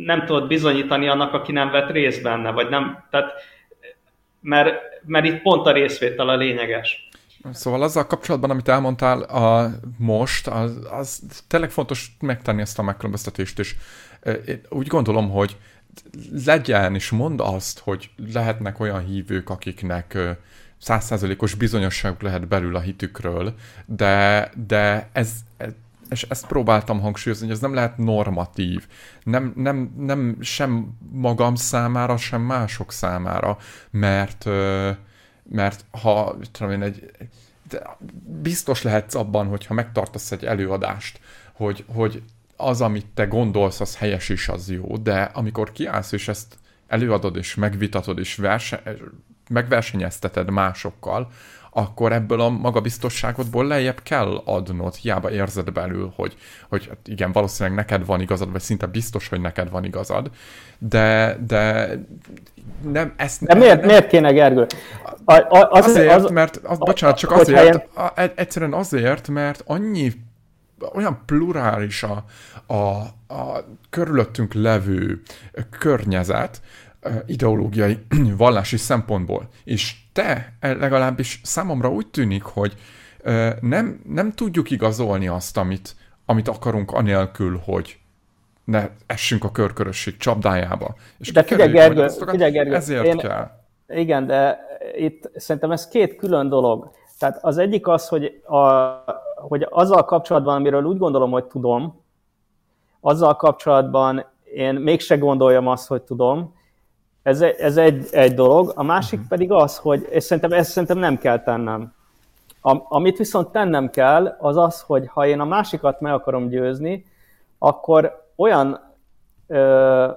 nem tudod bizonyítani annak, aki nem vett részt benne, vagy nem, tehát, mert, mert itt pont a részvétel a lényeges. Szóval azzal kapcsolatban, amit elmondtál a, most, az, az tényleg fontos megtenni ezt a megkülönböztetést, és úgy gondolom, hogy legyen, és mondd azt, hogy lehetnek olyan hívők, akiknek százszázalékos bizonyosságuk lehet belül a hitükről, de, de ez, ez és ezt próbáltam hangsúlyozni, hogy ez nem lehet normatív, nem, nem, nem sem magam számára, sem mások számára, mert, mert ha tudom én, egy, biztos lehetsz abban, hogyha megtartasz egy előadást, hogy, hogy az, amit te gondolsz, az helyes is, az jó, de amikor kiállsz, és ezt előadod, és megvitatod, és verse, megversenyezteted másokkal, akkor ebből a magabiztosságodból lejjebb kell adnod, hiába érzed belül, hogy, hogy hát igen, valószínűleg neked van igazad, vagy szinte biztos, hogy neked van igazad, de, de nem, ezt... De miért, nem, miért kéne, Gergő? A, a, az, azért, az, mert, az, bocsánat, csak azért, helyen... egyszerűen azért, mert annyi olyan plurális a, a, a körülöttünk levő környezet, ideológiai, vallási szempontból. És te legalábbis számomra úgy tűnik, hogy nem, nem tudjuk igazolni azt, amit, amit akarunk anélkül, hogy ne essünk a körkörösség csapdájába. És de figyelj, Gergő, figyelj, Gergő, ezért én, kell. Igen, de itt szerintem ez két külön dolog. Tehát az egyik az, hogy, a, hogy azzal kapcsolatban, amiről úgy gondolom, hogy tudom, azzal kapcsolatban én mégse gondoljam azt, hogy tudom, ez, ez egy, egy dolog. A másik uh-huh. pedig az, hogy és szerintem ezt szerintem nem kell tennem. A, amit viszont tennem kell, az az, hogy ha én a másikat meg akarom győzni, akkor olyan ö,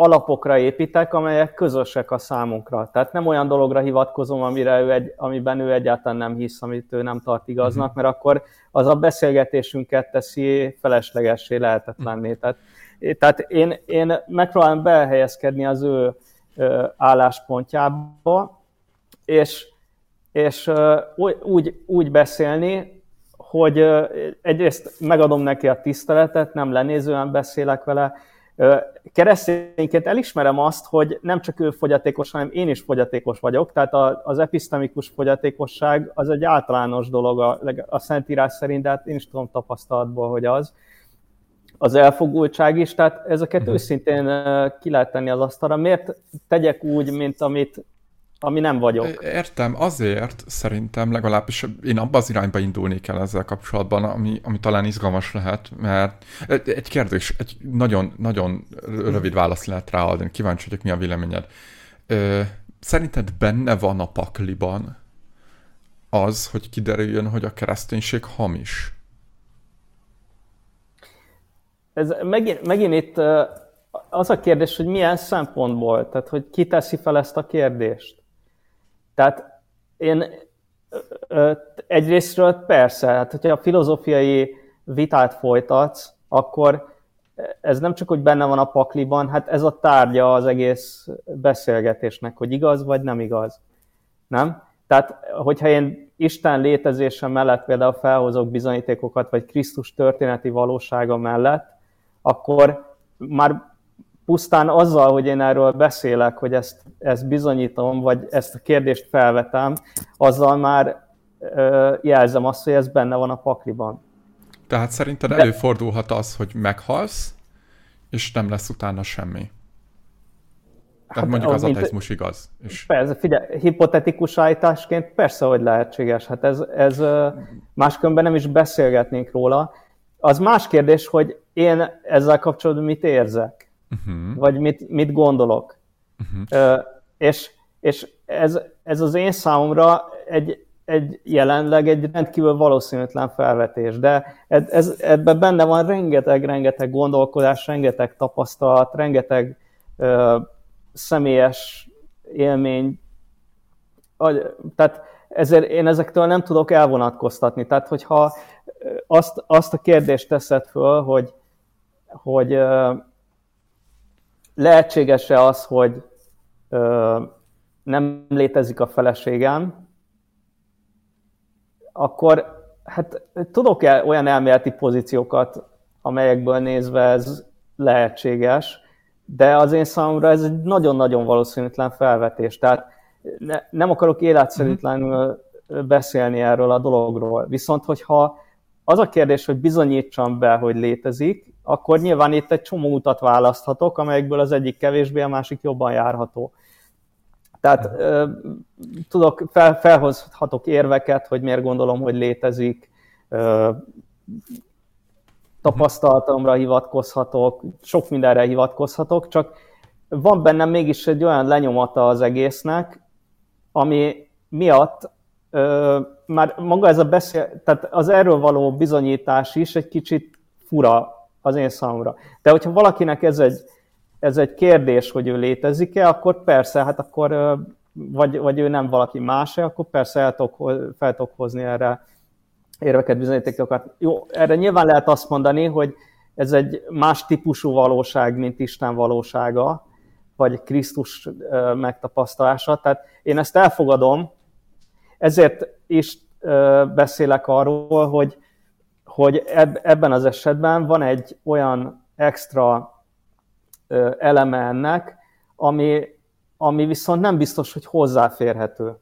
alapokra építek, amelyek közösek a számunkra. Tehát nem olyan dologra hivatkozom, amire ő egy, amiben ő egyáltalán nem hisz, amit ő nem tart igaznak, uh-huh. mert akkor az a beszélgetésünket teszi feleslegessé, lehetetlenné. Tehát tehát én, én megpróbálom belhelyezkedni az ő álláspontjába, és, és úgy, úgy beszélni, hogy egyrészt megadom neki a tiszteletet, nem lenézően beszélek vele, keresztényként elismerem azt, hogy nem csak ő fogyatékos, hanem én is fogyatékos vagyok, tehát az epistemikus fogyatékosság az egy általános dolog a, a Szentírás szerint, de hát én is tudom tapasztalatból, hogy az az elfogultság is, tehát ezeket uh-huh. őszintén ki lehet tenni az asztalra. Miért tegyek úgy, mint amit ami nem vagyok. Értem, azért szerintem legalábbis én abba az irányba indulnék el ezzel kapcsolatban, ami, ami talán izgalmas lehet, mert egy kérdés, egy nagyon, nagyon rövid válasz lehet ráadni, kíváncsi vagyok, mi a véleményed. Szerinted benne van a pakliban az, hogy kiderüljön, hogy a kereszténység hamis? ez megint, megint itt az a kérdés, hogy milyen szempontból, tehát hogy ki teszi fel ezt a kérdést. Tehát én egyrésztről persze, hát hogyha a filozófiai vitát folytatsz, akkor ez nem csak, hogy benne van a pakliban, hát ez a tárgya az egész beszélgetésnek, hogy igaz vagy nem igaz. Nem? Tehát, hogyha én Isten létezése mellett például felhozok bizonyítékokat, vagy Krisztus történeti valósága mellett, akkor már pusztán azzal, hogy én erről beszélek, hogy ezt, ezt bizonyítom, vagy ezt a kérdést felvetem, azzal már ö, jelzem azt, hogy ez benne van a pakliban. Tehát szerinted De... előfordulhat az, hogy meghalsz, és nem lesz utána semmi. Tehát hát, mondjuk az ateizmus igaz. És... Persze, figyelj, hipotetikus állításként persze, hogy lehetséges. Hát ez, ez máskülönben nem is beszélgetnénk róla. Az más kérdés, hogy én ezzel kapcsolatban mit érzek, uh-huh. vagy mit, mit gondolok. Uh-huh. Uh, és és ez, ez az én számomra egy, egy jelenleg egy rendkívül valószínűtlen felvetés, de ez, ez, ebben benne van rengeteg-rengeteg gondolkodás, rengeteg tapasztalat, rengeteg uh, személyes élmény. Tehát ezért én ezektől nem tudok elvonatkoztatni. Tehát, hogyha azt, azt a kérdést teszed föl, hogy, hogy lehetséges-e az, hogy nem létezik a feleségem, akkor Hát tudok -e olyan elméleti pozíciókat, amelyekből nézve ez lehetséges, de az én számomra ez egy nagyon-nagyon valószínűtlen felvetés. Tehát ne, nem akarok életszerűtlenül beszélni erről a dologról. Viszont, hogyha az a kérdés, hogy bizonyítsam be, hogy létezik, akkor nyilván itt egy csomó utat választhatok, amelyekből az egyik kevésbé, a másik jobban járható. Tehát tudok, fel, felhozhatok érveket, hogy miért gondolom, hogy létezik, tapasztalatomra hivatkozhatok, sok mindenre hivatkozhatok, csak van bennem mégis egy olyan lenyomata az egésznek, ami miatt ö, már maga ez a beszél, tehát az erről való bizonyítás is egy kicsit fura az én számomra. De hogyha valakinek ez egy, ez egy kérdés, hogy ő létezik-e, akkor persze, hát akkor vagy, vagy ő nem valaki más akkor persze el tudok, fel tudok hozni erre érveket, bizonyítékokat. Jó, erre nyilván lehet azt mondani, hogy ez egy más típusú valóság, mint Isten valósága, vagy Krisztus megtapasztalása. Tehát én ezt elfogadom, ezért is beszélek arról, hogy, hogy ebben az esetben van egy olyan extra eleme ennek, ami, ami viszont nem biztos, hogy hozzáférhető.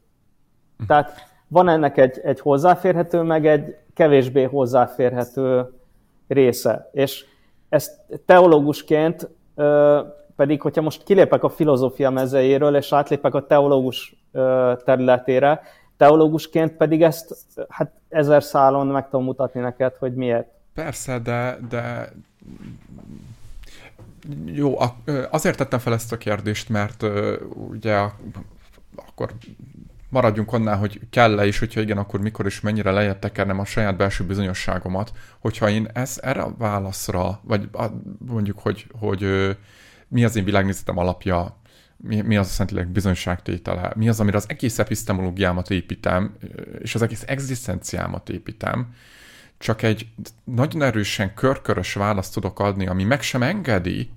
Tehát van ennek egy, egy hozzáférhető, meg egy kevésbé hozzáférhető része. És ezt teológusként pedig, hogyha most kilépek a filozófia mezejéről, és átlépek a teológus területére, teológusként pedig ezt hát ezer szálon meg tudom mutatni neked, hogy miért. Persze, de, de jó, azért tettem fel ezt a kérdést, mert ugye akkor maradjunk annál, hogy kell-e, és hogyha igen, akkor mikor és mennyire lejjebb tekernem a saját belső bizonyosságomat, hogyha én ez erre a válaszra, vagy mondjuk, hogy, hogy mi az én világnézetem alapja, mi, mi az a Szentlélek bizonyságtétele, mi az, amire az egész epistemológiámat építem, és az egész egzisztenciámat építem, csak egy nagyon erősen körkörös választ tudok adni, ami meg sem engedi,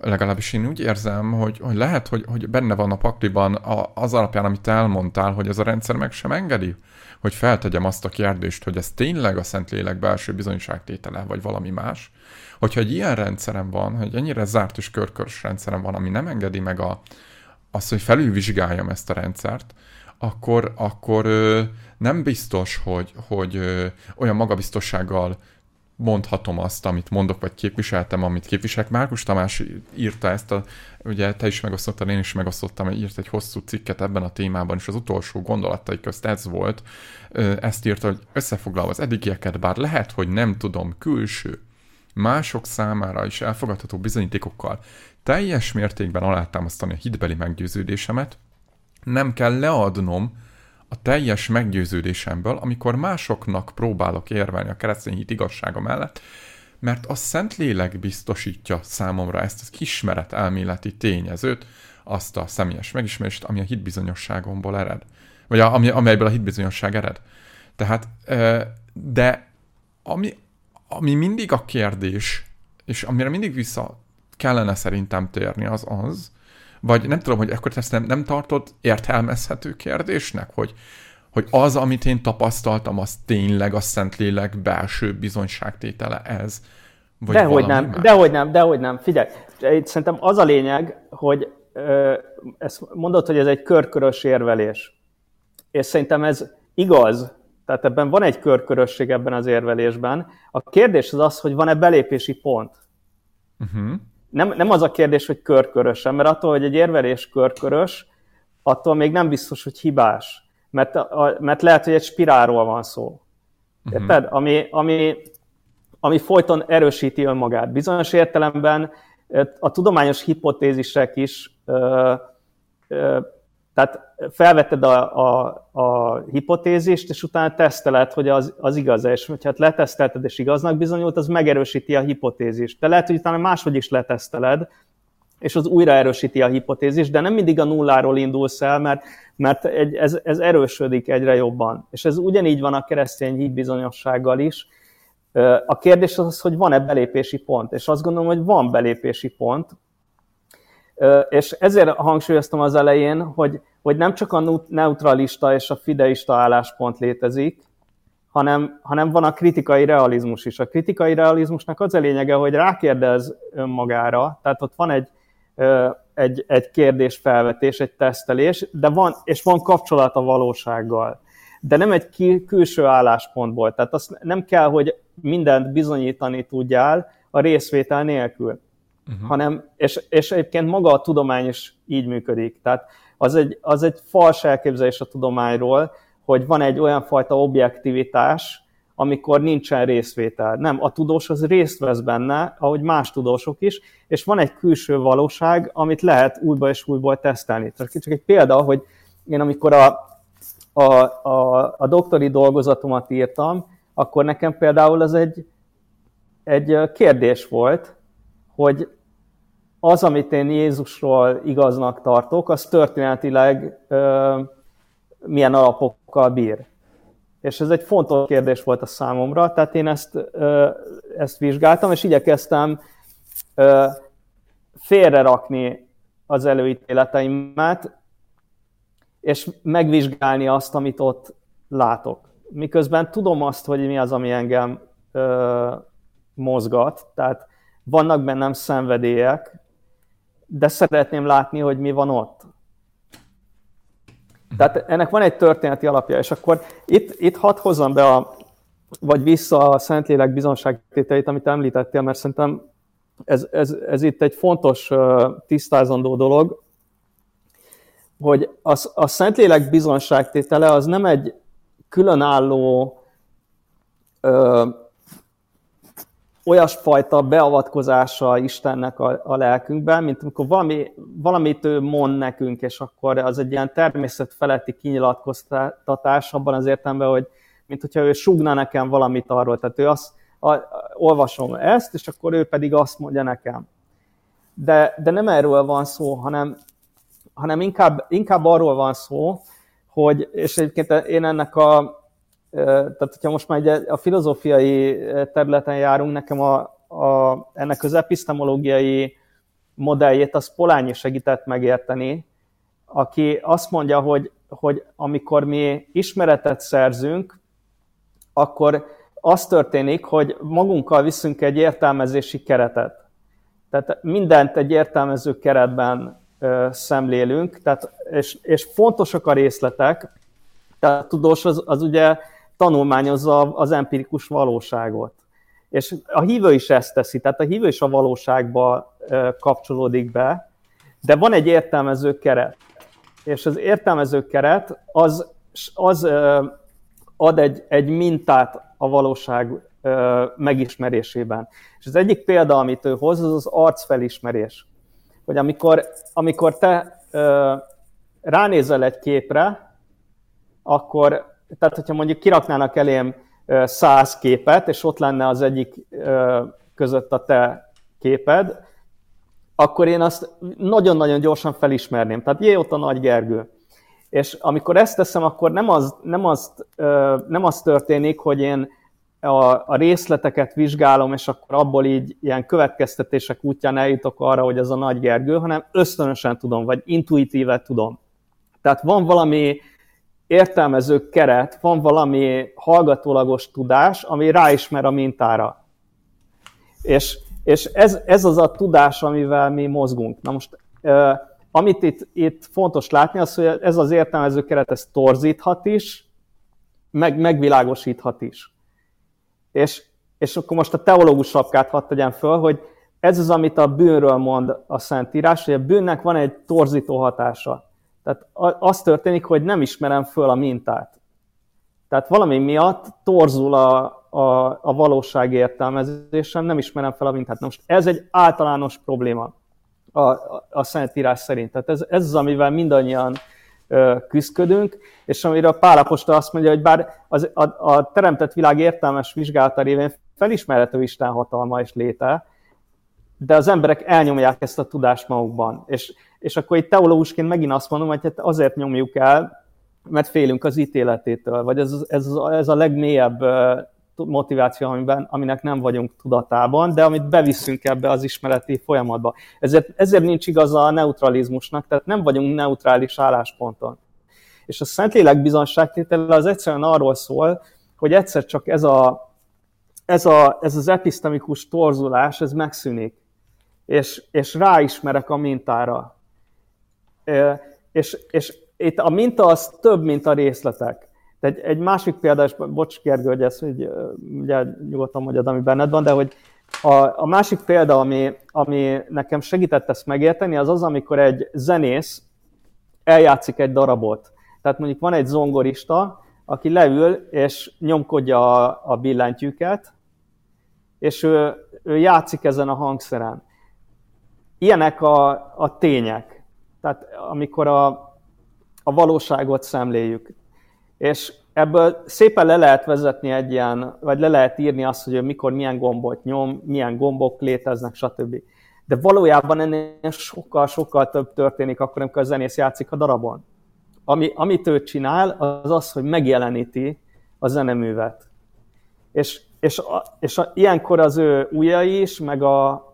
legalábbis én úgy érzem, hogy, hogy lehet, hogy, hogy benne van a pakliban a, az alapján, amit elmondtál, hogy ez a rendszer meg sem engedi, hogy feltegyem azt a kérdést, hogy ez tényleg a Szentlélek belső bizonyságtétele, vagy valami más. Hogyha egy ilyen rendszerem van, hogy ennyire zárt és körkörös rendszerem van, ami nem engedi meg a, azt, hogy felülvizsgáljam ezt a rendszert, akkor, akkor ö, nem biztos, hogy, hogy ö, olyan magabiztossággal mondhatom azt, amit mondok, vagy képviseltem, amit képviselek. Márkus Tamás írta ezt, a, ugye te is megosztottad, én is megosztottam, írt egy hosszú cikket ebben a témában, és az utolsó gondolatai közt ez volt. Ezt írta, hogy összefoglalva az eddigieket, bár lehet, hogy nem tudom, külső, mások számára is elfogadható bizonyítékokkal teljes mértékben alátámasztani a hitbeli meggyőződésemet, nem kell leadnom a teljes meggyőződésemből, amikor másoknak próbálok érvelni a keresztény hit igazsága mellett, mert a Szentlélek biztosítja számomra ezt az kismeret elméleti tényezőt, azt a személyes megismerést, ami a hitbizonyosságomból ered. Vagy a, ami, amelyből a hitbizonyosság ered. Tehát, de ami, ami mindig a kérdés, és amire mindig vissza kellene szerintem térni, az az, vagy nem tudom, hogy akkor ezt nem, nem tartod értelmezhető kérdésnek, hogy, hogy az, amit én tapasztaltam, az tényleg a Szentlélek belső bizonyságtétele ez, vagy dehogy nem, más? dehogy nem, dehogy nem. Figyelj, itt szerintem az a lényeg, hogy ö, ezt mondod, hogy ez egy körkörös érvelés. És szerintem ez igaz, tehát ebben van egy körkörösség ebben az érvelésben. A kérdés az az, hogy van-e belépési pont. Uh-huh nem, nem az a kérdés, hogy körkörösen, mert attól, hogy egy érvelés körkörös, attól még nem biztos, hogy hibás. Mert, a, mert lehet, hogy egy spirálról van szó. Uh-huh. Ami, ami, ami folyton erősíti önmagát. Bizonyos értelemben a tudományos hipotézisek is ö, ö, tehát felvetted a, a, a hipotézist, és utána teszteled, hogy az, az igaz és hogyha hát letesztelted és igaznak bizonyult, az megerősíti a hipotézist. De lehet, hogy utána máshogy is leteszteled, és az újra erősíti a hipotézist, de nem mindig a nulláról indulsz el, mert, mert egy, ez, ez erősödik egyre jobban. És ez ugyanígy van a keresztény hitbizonyossággal is. A kérdés az, hogy van-e belépési pont, és azt gondolom, hogy van belépési pont, és ezért hangsúlyoztam az elején, hogy, hogy nem csak a neutralista és a fideista álláspont létezik, hanem, hanem van a kritikai realizmus is. A kritikai realizmusnak az a lényege, hogy rákérdez önmagára, tehát ott van egy, egy, egy kérdésfelvetés, egy tesztelés, de van, és van kapcsolat a valósággal. De nem egy külső álláspontból. Tehát azt nem kell, hogy mindent bizonyítani tudjál a részvétel nélkül. Uh-huh. Hanem, és, és egyébként maga a tudomány is így működik. Tehát az egy, az egy fals elképzelés a tudományról, hogy van egy olyan fajta objektivitás, amikor nincsen részvétel. Nem, a tudós az részt vesz benne, ahogy más tudósok is, és van egy külső valóság, amit lehet újból és újból tesztelni. Csak egy példa, hogy én amikor a, a, a, a doktori dolgozatomat írtam, akkor nekem például ez egy, egy kérdés volt, hogy az, amit én Jézusról igaznak tartok, az történetileg ö, milyen alapokkal bír. És ez egy fontos kérdés volt a számomra, tehát én ezt, ö, ezt vizsgáltam, és igyekeztem ö, félrerakni az előítéleteimet, és megvizsgálni azt, amit ott látok. Miközben tudom azt, hogy mi az, ami engem ö, mozgat, tehát vannak bennem szenvedélyek, de szeretném látni, hogy mi van ott. Tehát ennek van egy történeti alapja, és akkor itt, itt hadd hozzam be a, vagy vissza a Szentlélek bizonságtételét, amit említettél, mert szerintem ez, ez, ez itt egy fontos tisztázandó dolog, hogy a, a Szentlélek bizonságtétele az nem egy különálló olyasfajta beavatkozása Istennek a, a lelkünkben, mint amikor valami, valamit ő mond nekünk, és akkor az egy ilyen természetfeletti kinyilatkoztatás abban az értelemben, hogy mint hogyha ő sugna nekem valamit arról, tehát ő azt, a, a, olvasom ezt, és akkor ő pedig azt mondja nekem. De, de nem erről van szó, hanem, hanem inkább, inkább arról van szó, hogy, és egyébként én ennek a, tehát hogyha most már a filozófiai területen járunk, nekem a, a, ennek az epistemológiai modelljét az Polányi segített megérteni, aki azt mondja, hogy, hogy amikor mi ismeretet szerzünk, akkor az történik, hogy magunkkal viszünk egy értelmezési keretet. Tehát mindent egy értelmező keretben ö, szemlélünk, tehát, és, és fontosak a részletek. Tehát a tudós az, az ugye tanulmányozza az empirikus valóságot. És a hívő is ezt teszi, tehát a hívő is a valóságba kapcsolódik be, de van egy értelmező keret. És az értelmező keret az, az ad egy, egy mintát a valóság megismerésében. És az egyik példa, amit ő hoz, az az arcfelismerés. Hogy amikor, amikor te ránézel egy képre, akkor tehát hogyha mondjuk kiraknának elém száz képet, és ott lenne az egyik között a te képed, akkor én azt nagyon-nagyon gyorsan felismerném. Tehát jé, ott a Nagy Gergő. És amikor ezt teszem, akkor nem az, nem azt, nem az történik, hogy én a, a részleteket vizsgálom, és akkor abból így ilyen következtetések útján eljutok arra, hogy ez a Nagy Gergő, hanem ösztönösen tudom, vagy intuitíve tudom. Tehát van valami értelmező keret, van valami hallgatólagos tudás, ami ráismer a mintára. És, és ez, ez az a tudás, amivel mi mozgunk. Na most, amit itt, itt fontos látni, az, hogy ez az értelmező keret, ez torzíthat is, meg megvilágosíthat is. És, és akkor most a teológus sapkát hadd tegyem föl, hogy ez az, amit a bűnről mond a Szentírás, hogy a bűnnek van egy torzító hatása. Tehát az történik, hogy nem ismerem föl a mintát. Tehát valami miatt torzul a, a, a valóság értelmezésem, nem ismerem fel a mintát. Na most ez egy általános probléma a, a, a Szentírás szerint. Tehát ez, ez az, amivel mindannyian ö, küzdködünk, és amire a Pálapostól azt mondja, hogy bár az, a, a teremtett világ értelmes vizsgálata révén felismerhető Isten hatalma és léte, de az emberek elnyomják ezt a tudást magukban. És és akkor itt teológusként megint azt mondom, hogy hát azért nyomjuk el, mert félünk az ítéletétől, vagy ez, ez, ez a legmélyebb motiváció, amiben, aminek nem vagyunk tudatában, de amit beviszünk ebbe az ismereti folyamatba. Ezért, ezért nincs igaza a neutralizmusnak, tehát nem vagyunk neutrális állásponton. És a Szentlélek bizonságtétele az egyszerűen arról szól, hogy egyszer csak ez, a, ez, a, ez az episztemikus torzulás, ez megszűnik, és, és ráismerek a mintára. És, és itt a minta az több, mint a részletek. Egy, egy másik példa, és bocs Gergő, hogy ezt hogy, ugye nyugodtan mondjad, ami benned van, de hogy a, a másik példa, ami, ami nekem segített ezt megérteni, az az, amikor egy zenész eljátszik egy darabot. Tehát mondjuk van egy zongorista, aki leül és nyomkodja a, a billentyűket, és ő, ő játszik ezen a hangszeren. Ilyenek a, a tények. Tehát amikor a, a valóságot szemléljük. És ebből szépen le lehet vezetni egy ilyen, vagy le lehet írni azt, hogy mikor milyen gombot nyom, milyen gombok léteznek, stb. De valójában ennél sokkal-sokkal több történik akkor, amikor a zenész játszik a darabon. Ami, amit ő csinál, az az, hogy megjeleníti a zeneművet. És, és, a, és a, ilyenkor az ő ujjai is, meg a,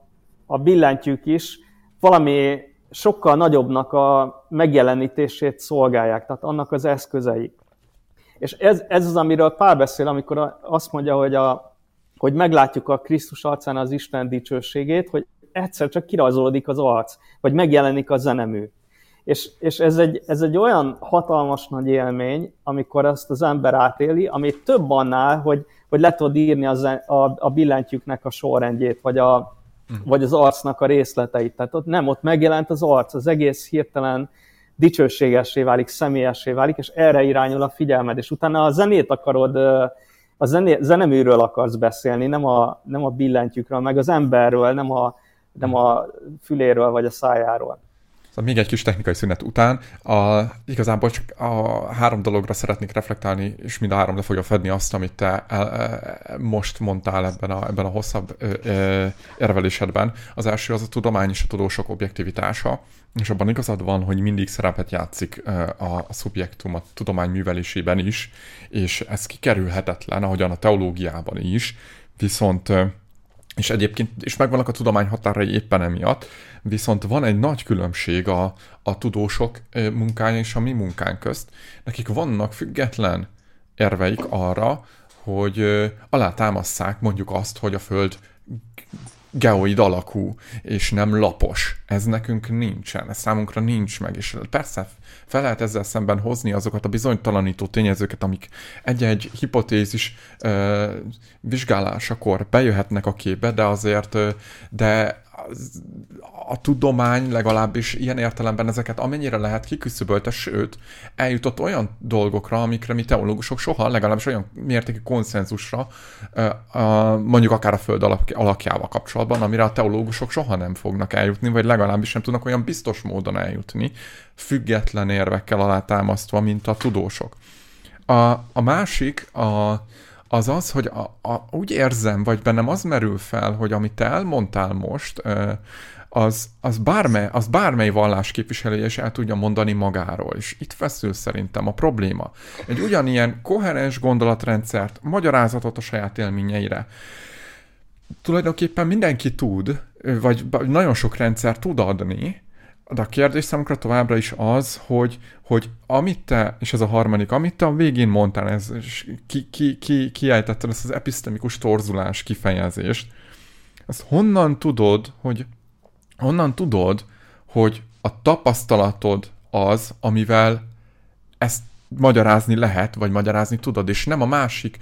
a billentyűk is valami sokkal nagyobbnak a megjelenítését szolgálják, tehát annak az eszközei. És ez, ez az, amiről Pál beszél, amikor azt mondja, hogy, a, hogy meglátjuk a Krisztus arcán az Isten dicsőségét, hogy egyszer csak kirajzolódik az arc, vagy megjelenik a zenemű. És, és ez, egy, ez egy olyan hatalmas nagy élmény, amikor ezt az ember átéli, ami több annál, hogy, hogy le tudod írni a, a, a billentyűknek a sorrendjét, vagy, a, vagy az arcnak a részleteit. Tehát ott nem, ott megjelent az arc, az egész hirtelen dicsőségessé válik, személyessé válik, és erre irányul a figyelmed, és utána a zenét akarod, a zené, zeneműről akarsz beszélni, nem a, nem a billentyűkről, meg az emberről, nem a, nem a füléről vagy a szájáról. Szóval még egy kis technikai szünet után a, igazából csak a három dologra szeretnék reflektálni, és mind a három le fogja fedni azt, amit te el, e, most mondtál ebben a, ebben a hosszabb e, e, érvelésedben. Az első az a tudomány és a tudósok objektivitása, és abban igazad van, hogy mindig szerepet játszik a, a szubjektum a tudomány művelésében is, és ez kikerülhetetlen, ahogyan a teológiában is, viszont és egyébként is megvannak a tudomány határai éppen emiatt, viszont van egy nagy különbség a, a tudósok munkája és a mi munkánk közt. Nekik vannak független érveik arra, hogy alátámasszák mondjuk azt, hogy a Föld geoid alakú, és nem lapos. Ez nekünk nincsen, ez számunkra nincs meg, és persze fel lehet ezzel szemben hozni azokat a bizonytalanító tényezőket, amik egy-egy hipotézis ö, vizsgálásakor bejöhetnek a képbe, de azért, ö, de a tudomány legalábbis ilyen értelemben ezeket amennyire lehet kiküszöbölte, sőt, eljutott olyan dolgokra, amikre mi teológusok soha, legalábbis olyan mértékű konszenzusra, mondjuk akár a Föld alakjával kapcsolatban, amire a teológusok soha nem fognak eljutni, vagy legalábbis nem tudnak olyan biztos módon eljutni, független érvekkel alátámasztva, mint a tudósok. A, a másik, a, az az, hogy a, a, úgy érzem, vagy bennem az merül fel, hogy amit te elmondtál most, az, az, bármely, az bármely vallás képviselője is el tudja mondani magáról, és itt feszül szerintem a probléma. Egy ugyanilyen koherens gondolatrendszert, magyarázatot a saját élményeire, tulajdonképpen mindenki tud, vagy nagyon sok rendszer tud adni, de a kérdés számukra továbbra is az, hogy, hogy amit te, és ez a harmadik, amit te a végén mondtál, ez, és ki, ki, ki, kiejtetted ezt az episztemikus torzulás kifejezést, azt honnan tudod, hogy honnan tudod, hogy a tapasztalatod az, amivel ezt magyarázni lehet, vagy magyarázni tudod, és nem a másik,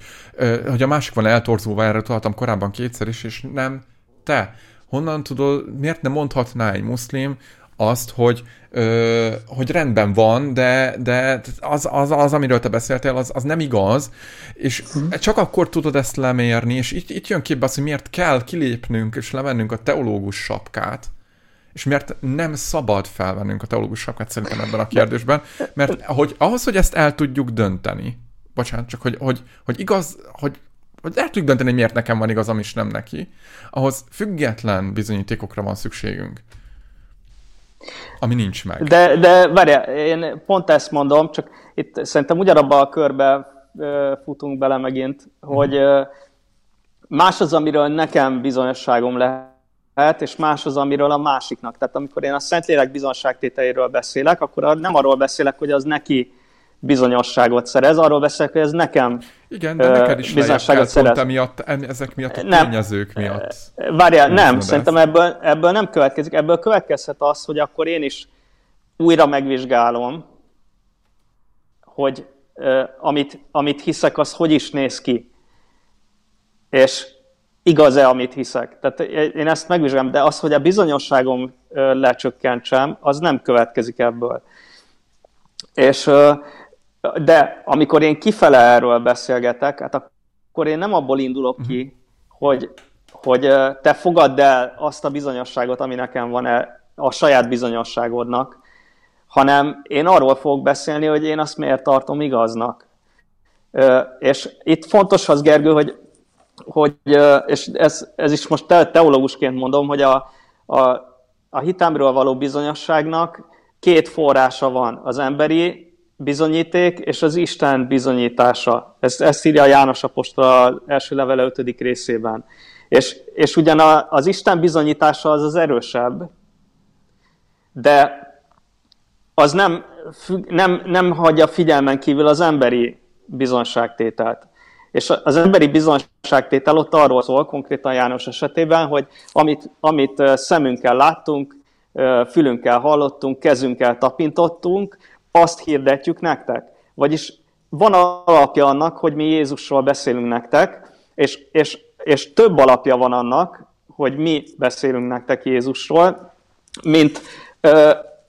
hogy a másik van eltorzulva, erről tudtam korábban kétszer is, és nem te. Honnan tudod, miért nem mondhatná egy muszlim azt, hogy, ö, hogy rendben van, de, de az, az, az, amiről te beszéltél, az, az nem igaz, és mhm. csak akkor tudod ezt lemérni, és itt, itt jön képbe az, hogy miért kell kilépnünk és levennünk a teológus sapkát, és miért nem szabad felvennünk a teológus sapkát szerintem ebben a kérdésben, mert hogy, ahhoz, hogy ezt el tudjuk dönteni, bocsánat, csak hogy, hogy, hogy igaz, hogy hogy el tudjuk dönteni, hogy miért nekem van igazam, és nem neki, ahhoz független bizonyítékokra van szükségünk. Ami nincs meg. De, de várjál, én pont ezt mondom, csak itt szerintem ugyanabba a körbe futunk bele megint, hogy más az, amiről nekem bizonyosságom lehet, és más az, amiről a másiknak. Tehát amikor én a Szentlélek bizonságtételéről beszélek, akkor nem arról beszélek, hogy az neki bizonyosságot szerez. Arról beszélek, hogy ez nekem Igen, de neked is bizonyosságot szerez. Emiatt, ezek miatt a nem, tényezők miatt. Várjál, nem, szerintem ebből, ebből nem következik. Ebből következhet az, hogy akkor én is újra megvizsgálom, hogy uh, amit, amit hiszek, az hogy is néz ki. És igaz-e, amit hiszek. Tehát én ezt megvizsgálom, de az, hogy a bizonyosságom lecsökkentsem, az nem következik ebből. És, de amikor én kifele erről beszélgetek, hát akkor én nem abból indulok ki, uh-huh. hogy, hogy te fogadd el azt a bizonyosságot, ami nekem van -e a saját bizonyosságodnak, hanem én arról fogok beszélni, hogy én azt miért tartom igaznak. És itt fontos az, Gergő, hogy hogy, és ez, ez is most teológusként mondom, hogy a, a, a hitemről való bizonyosságnak két forrása van, az emberi bizonyíték és az Isten bizonyítása. Ezt, ezt írja János Apostol első levele 5. részében. És, és ugyan az Isten bizonyítása az az erősebb, de az nem, nem, nem hagyja figyelmen kívül az emberi bizonságtételt. És az emberi bizonságtétel ott arról szól, konkrétan János esetében, hogy amit, amit szemünkkel láttunk, fülünkkel hallottunk, kezünkkel tapintottunk, azt hirdetjük nektek. Vagyis van alapja annak, hogy mi Jézusról beszélünk nektek, és, és, és több alapja van annak, hogy mi beszélünk nektek Jézusról, mint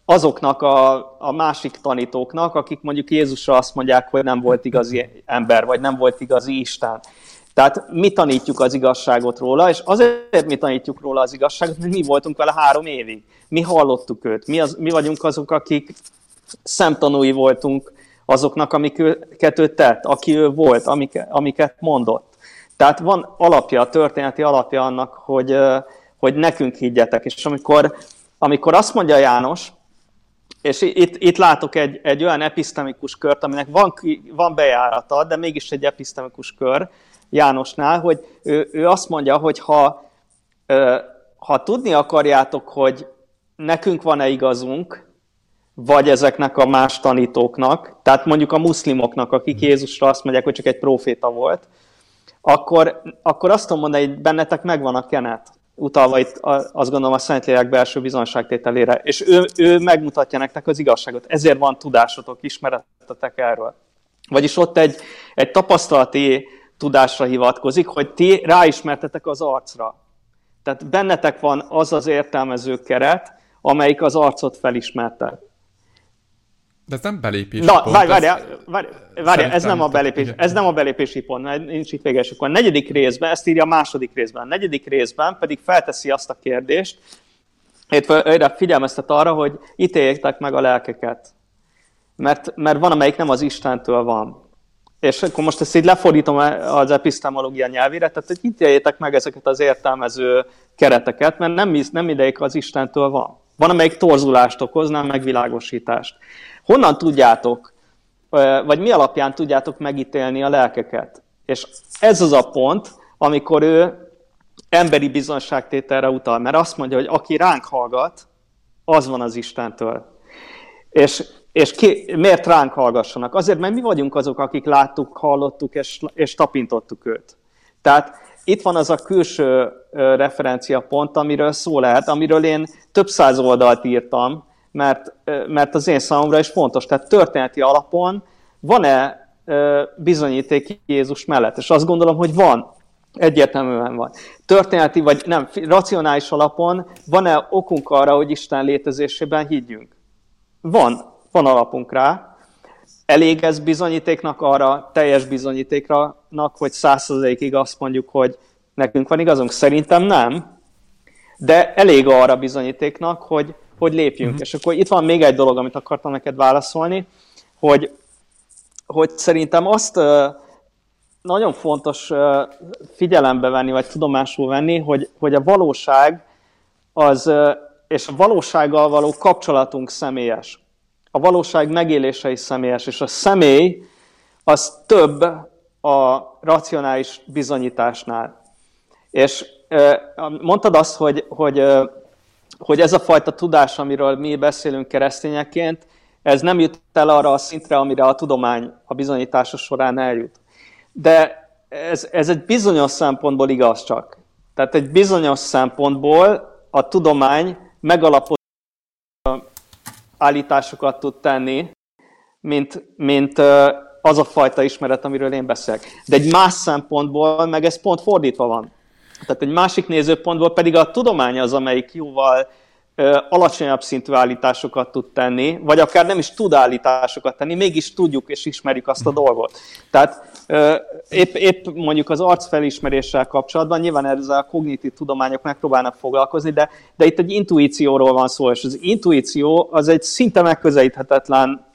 azoknak a, a másik tanítóknak, akik mondjuk Jézusra azt mondják, hogy nem volt igazi ember, vagy nem volt igazi Isten. Tehát mi tanítjuk az igazságot róla, és azért mi tanítjuk róla az igazságot, mert mi voltunk vele három évig. Mi hallottuk őt. Mi, az, mi vagyunk azok, akik szemtanúi voltunk azoknak, amiket ő tett, aki ő volt, amik, amiket mondott. Tehát van alapja, történeti alapja annak, hogy, hogy nekünk higgyetek. És amikor, amikor azt mondja János, és itt, itt látok egy, egy olyan episztemikus kört, aminek van, van bejárata, de mégis egy episztemikus kör Jánosnál, hogy ő, ő azt mondja, hogy ha, ha tudni akarjátok, hogy nekünk van-e igazunk, vagy ezeknek a más tanítóknak, tehát mondjuk a muszlimoknak, akik Jézusra azt mondják, hogy csak egy proféta volt, akkor, akkor azt tudom mondani, hogy bennetek megvan a kenet utalva itt azt gondolom a Szentlélek belső bizonságtételére, és ő, ő megmutatja nektek az igazságot. Ezért van tudásotok, ismeretetek erről. Vagyis ott egy, egy tapasztalati tudásra hivatkozik, hogy ti ráismertetek az arcra. Tehát bennetek van az az értelmező keret, amelyik az arcot felismerte. De ez nem belépési Na, pont. Várj, várj, várj, várj ez, nem a belépés, ez nem a belépési pont, mert nincs itt véges. Akkor a negyedik részben, ezt írja a második részben. A negyedik részben pedig felteszi azt a kérdést, itt figyelmeztet arra, hogy ítéljétek meg a lelkeket. Mert, mert van, amelyik nem az Istentől van. És akkor most ezt így lefordítom az epistemológia nyelvére, tehát hogy ítéljétek meg ezeket az értelmező kereteket, mert nem, nem idejük az Istentől van. Van, amelyik torzulást okoz, nem megvilágosítást. Honnan tudjátok, vagy mi alapján tudjátok megítélni a lelkeket? És ez az a pont, amikor ő emberi bizonságtételre utal, mert azt mondja, hogy aki ránk hallgat, az van az Istentől. És, és ki, miért ránk hallgassanak? Azért, mert mi vagyunk azok, akik láttuk, hallottuk és, és tapintottuk őt. Tehát itt van az a külső referenciapont, amiről szó lehet, amiről én több száz oldalt írtam, mert, mert az én számomra is fontos. Tehát történeti alapon van-e bizonyíték Jézus mellett? És azt gondolom, hogy van. Egyértelműen van. Történeti, vagy nem, racionális alapon van-e okunk arra, hogy Isten létezésében higgyünk? Van. Van alapunk rá. Elég ez bizonyítéknak arra, teljes bizonyítéknak, hogy százszerzalékig azt mondjuk, hogy nekünk van igazunk? Szerintem nem. De elég arra bizonyítéknak, hogy hogy lépjünk. Uh-huh. És akkor itt van még egy dolog, amit akartam neked válaszolni, hogy, hogy szerintem azt nagyon fontos figyelembe venni, vagy tudomásul venni, hogy, hogy a valóság az, és a valósággal való kapcsolatunk személyes. A valóság megélése is személyes, és a személy az több a racionális bizonyításnál. És mondtad azt, hogy, hogy hogy ez a fajta tudás, amiről mi beszélünk keresztényeként, ez nem jut el arra a szintre, amire a tudomány a bizonyítása során eljut. De ez, ez egy bizonyos szempontból igaz csak. Tehát egy bizonyos szempontból a tudomány megalapozott állításokat tud tenni, mint, mint az a fajta ismeret, amiről én beszélek. De egy más szempontból meg ez pont fordítva van. Tehát egy másik nézőpontból pedig a tudomány az, amelyik jóval alacsonyabb szintű állításokat tud tenni, vagy akár nem is tud állításokat tenni, mégis tudjuk és ismerjük azt a dolgot. Tehát épp, épp mondjuk az arcfelismeréssel kapcsolatban, nyilván ezzel a kognitív tudományok megpróbálnak foglalkozni, de, de itt egy intuícióról van szó, és az intuíció az egy szinte megközelíthetetlen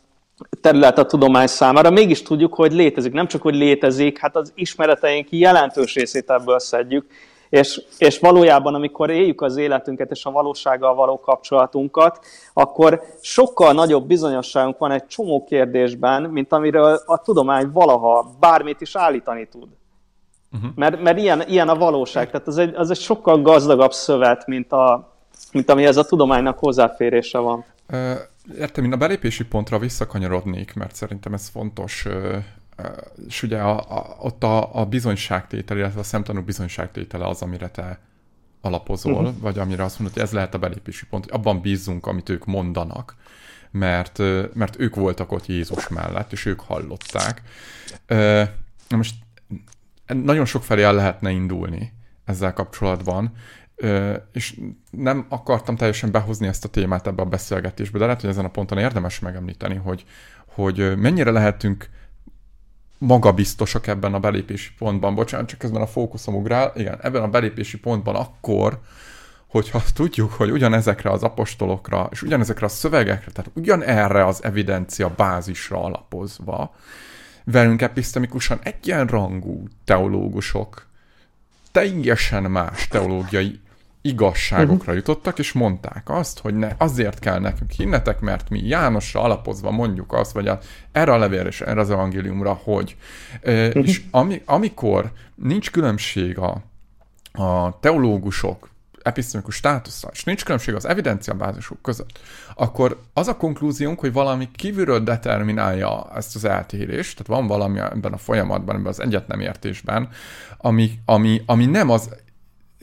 terület a tudomány számára, mégis tudjuk, hogy létezik. Nem csak, hogy létezik, hát az ismereteink jelentős részét ebből szedjük, és, és valójában, amikor éljük az életünket és a valósággal való kapcsolatunkat, akkor sokkal nagyobb bizonyosságunk van egy csomó kérdésben, mint amiről a tudomány valaha bármit is állítani tud. Uh-huh. Mert, mert ilyen, ilyen a valóság. Tehát az egy, az egy sokkal gazdagabb szövet, mint, a, mint amihez a tudománynak hozzáférése van. Értem, én a belépési pontra visszakanyarodnék, mert szerintem ez fontos és ugye a, a, ott a, a bizonyságtétel, illetve a szemtanú bizonyságtétele az, amire te alapozol, uh-huh. vagy amire azt mondod, hogy ez lehet a belépési pont, hogy abban bízzunk, amit ők mondanak, mert, mert ők voltak ott Jézus mellett, és ők hallották. Na most nagyon sok felé el lehetne indulni ezzel kapcsolatban, és nem akartam teljesen behozni ezt a témát ebbe a beszélgetésbe, de lehet, hogy ezen a ponton érdemes megemlíteni, hogy, hogy mennyire lehetünk magabiztosak ebben a belépési pontban. Bocsánat, csak közben a fókuszom ugrál. Igen, ebben a belépési pontban akkor, hogyha tudjuk, hogy ugyanezekre az apostolokra, és ugyanezekre a szövegekre, tehát ugyanerre az evidencia bázisra alapozva, velünk epistemikusan egyenrangú teológusok teljesen más teológiai igazságokra uh-huh. jutottak, és mondták azt, hogy ne, azért kell nekünk hinnetek, mert mi Jánosra alapozva mondjuk azt, vagy a, erre a levélre és erre az evangéliumra, hogy. Uh-huh. És ami, amikor nincs különbség a, a teológusok episztemikus státusza, és nincs különbség az evidenciabázisok között, akkor az a konklúziónk, hogy valami kívülről determinálja ezt az eltérést, tehát van valami ebben a folyamatban, ebben az egyetnemértésben, ami, ami, ami nem az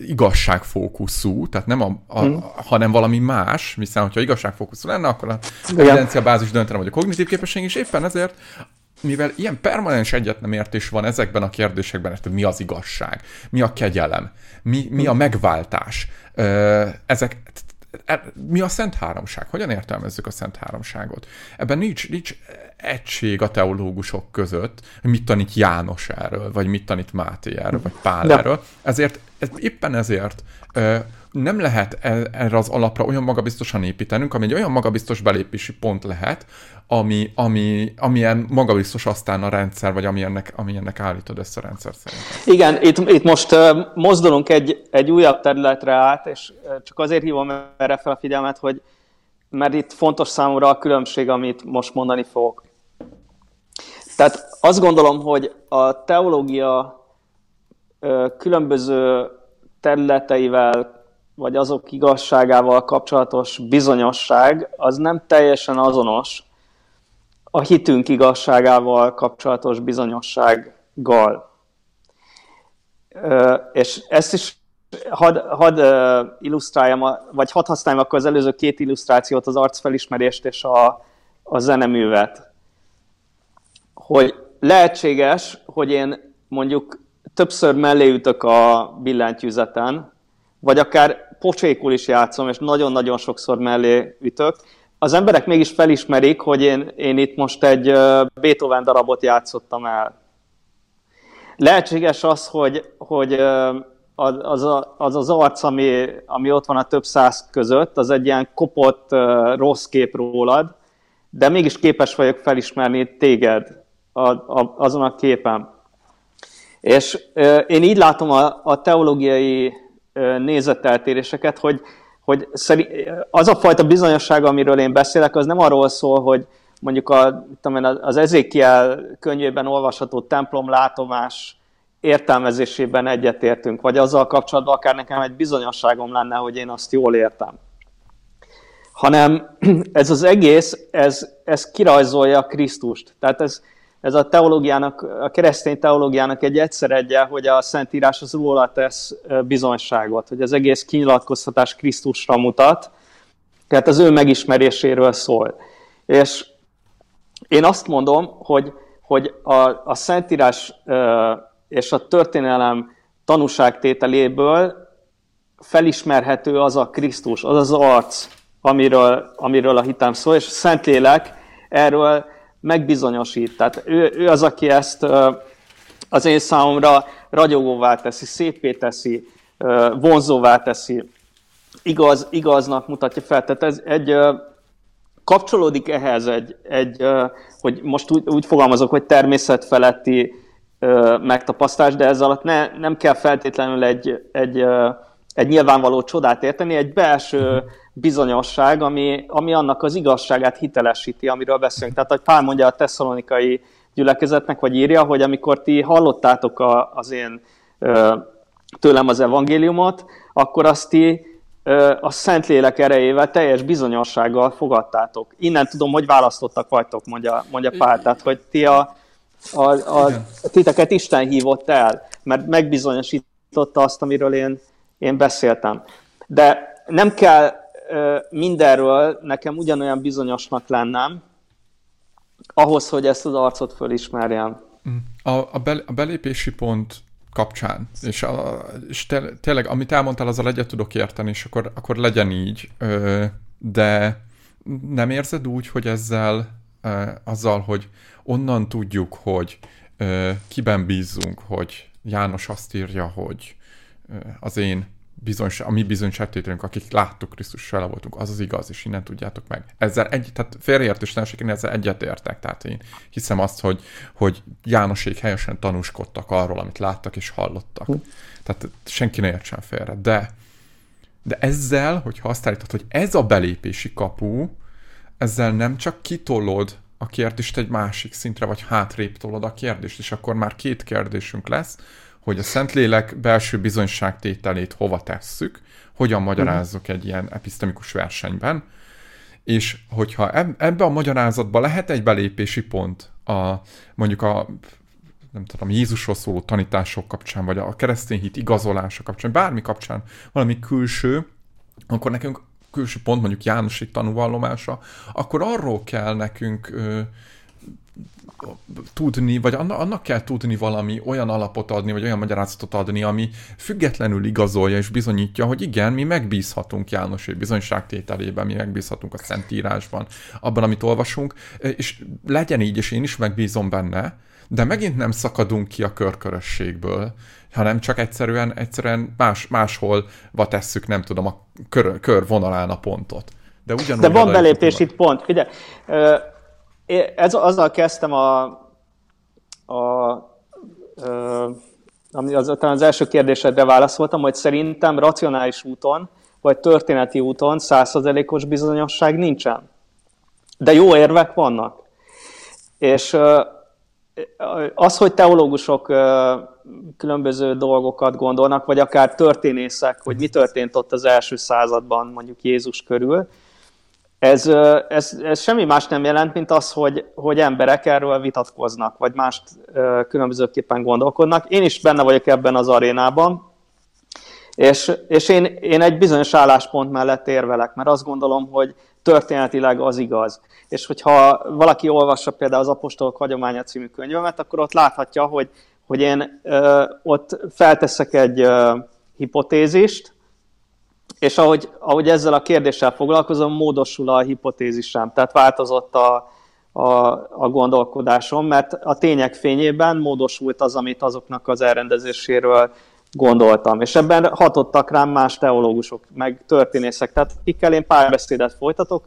igazságfókuszú, tehát nem a, a, hmm. hanem valami más, hiszen hogyha igazságfókuszú lenne, akkor a evidencia bázis döntene, vagy a kognitív képesség, és éppen ezért mivel ilyen permanens egyetnemértés van ezekben a kérdésekben, hogy mi az igazság, mi a kegyelem, mi, mi a megváltás, ezek, e, mi a Szent Háromság? Hogyan értelmezzük a Szent Háromságot? Ebben nincs, nincs egység a teológusok között, hogy mit tanít János erről, vagy mit tanít Máté erről, vagy Pál De. erről. Ezért, ez, éppen ezért nem lehet e, erre az alapra olyan magabiztosan építenünk, ami egy olyan magabiztos belépési pont lehet, ami, ami, amilyen magabiztos aztán a rendszer, vagy ami ennek, ami ennek állítod ezt a rendszer szerint. Igen, itt, itt most mozdulunk egy, egy újabb területre át, és csak azért hívom erre fel a figyelmet, hogy mert itt fontos számomra a különbség, amit most mondani fogok. Tehát azt gondolom, hogy a teológia különböző területeivel vagy azok igazságával kapcsolatos bizonyosság, az nem teljesen azonos a hitünk igazságával kapcsolatos bizonyossággal. És ezt is hadd had illusztráljam, vagy hadd használjam akkor az előző két illusztrációt, az arcfelismerést és a, a zeneművet. Hogy lehetséges, hogy én mondjuk többször mellé ütök a billentyűzeten, vagy akár pocsékul is játszom, és nagyon-nagyon sokszor mellé ütök, az emberek mégis felismerik, hogy én, én itt most egy Beethoven darabot játszottam el. Lehetséges az, hogy, hogy az, az az arc, ami, ami ott van a több száz között, az egy ilyen kopott, rossz kép rólad, de mégis képes vagyok felismerni téged a, a, azon a képen. És én így látom a, a teológiai nézeteltéréseket, hogy, hogy az a fajta bizonyosság, amiről én beszélek, az nem arról szól, hogy mondjuk a, az Ezékiel könyvében olvasható templom látomás értelmezésében egyetértünk, vagy azzal kapcsolatban akár nekem egy bizonyosságom lenne, hogy én azt jól értem. hanem ez az egész, ez, ez kirajzolja Krisztust. Tehát ez, ez a teológiának, a keresztény teológiának egy egyszer egye, hogy a Szentírás az róla tesz bizonyságot, hogy az egész kinyilatkoztatás Krisztusra mutat, tehát az ő megismeréséről szól. És én azt mondom, hogy, hogy a, a Szentírás és a történelem tanúságtételéből felismerhető az a Krisztus, az az arc, amiről, amiről a hitem szól, és a Szentlélek erről megbizonyosít. Tehát ő, ő az, aki ezt az én számomra ragyogóvá teszi, szépé teszi, vonzóvá teszi, igaz, igaznak mutatja fel. Tehát ez egy kapcsolódik ehhez egy, egy hogy most úgy, úgy fogalmazok, hogy természetfeletti megtapasztás, de ez alatt ne, nem kell feltétlenül egy, egy, egy nyilvánvaló csodát érteni, egy belső bizonyosság, ami, ami annak az igazságát hitelesíti, amiről beszélünk. Tehát, hogy Pál mondja a tesszalonikai gyülekezetnek, vagy írja, hogy amikor ti hallottátok a, az én tőlem az evangéliumot, akkor azt ti a Szentlélek erejével teljes bizonyossággal fogadtátok. Innen tudom, hogy választottak vagytok, mondja, mondja Pál, tehát hogy ti a, a, a, a titeket Isten hívott el, mert megbizonyosította azt, amiről én, én beszéltem. De nem kell mindenről nekem ugyanolyan bizonyosnak lennem, ahhoz, hogy ezt az arcot fölismerjem. A, a, bel, a belépési pont kapcsán, és, a, és te, tényleg, amit elmondtál, azzal egyet tudok érteni, és akkor, akkor legyen így, de nem érzed úgy, hogy ezzel, azzal, hogy onnan tudjuk, hogy kiben bízzunk, hogy János azt írja, hogy az én bizonyos, a mi bizonyságtételünk, akik láttuk Krisztus vele voltunk, az az igaz, és innen tudjátok meg. Ezzel egy, tehát félreértőstelenség, én ezzel egyetértek, tehát én hiszem azt, hogy, hogy Jánosék helyesen tanúskodtak arról, amit láttak és hallottak. Hm. Tehát senki ne értsen félre. De, de ezzel, hogyha azt állítod, hogy ez a belépési kapu, ezzel nem csak kitolod a kérdést egy másik szintre, vagy hátrébb tolod a kérdést, és akkor már két kérdésünk lesz, hogy a Szentlélek belső bizonyságtételét hova tesszük, hogyan magyarázzuk egy ilyen episztemikus versenyben, és hogyha ebbe a magyarázatba lehet egy belépési pont, a, mondjuk a nem tudom, Jézusról szóló tanítások kapcsán, vagy a keresztény hit igazolása kapcsán, bármi kapcsán valami külső, akkor nekünk külső pont, mondjuk Jánosi tanúvallomása, akkor arról kell nekünk ö, tudni, vagy annak kell tudni valami olyan alapot adni, vagy olyan magyarázatot adni, ami függetlenül igazolja és bizonyítja, hogy igen, mi megbízhatunk János bizonyságtételében, mi megbízhatunk a Szentírásban, abban, amit olvasunk, és legyen így, és én is megbízom benne, de megint nem szakadunk ki a körkörösségből, hanem csak egyszerűen, egyszerűen más, máshol tesszük, nem tudom, a kör, kör vonalán a pontot. De, ugyanúgy de van belépési pont. Figyelj, ez, azzal kezdtem a, a, a ami az, az első kérdésedre válaszoltam, hogy szerintem racionális úton, vagy történeti úton százszerzelékos bizonyosság nincsen. De jó érvek vannak. És az, hogy teológusok különböző dolgokat gondolnak, vagy akár történészek, hogy mi történt ott az első században mondjuk Jézus körül, ez, ez, ez semmi más nem jelent, mint az, hogy, hogy emberek erről vitatkoznak, vagy mást különbözőképpen gondolkodnak. Én is benne vagyok ebben az arénában, és, és én, én egy bizonyos álláspont mellett érvelek, mert azt gondolom, hogy történetileg az igaz. És hogyha valaki olvassa például az Apostolok Hagyománya című könyvemet, akkor ott láthatja, hogy, hogy én ö, ott felteszek egy ö, hipotézist, és ahogy, ahogy ezzel a kérdéssel foglalkozom, módosul a hipotézisem, tehát változott a, a, a gondolkodásom, mert a tények fényében módosult az, amit azoknak az elrendezéséről gondoltam. És ebben hatottak rám más teológusok, meg történészek, tehát akikkel én párbeszédet folytatok,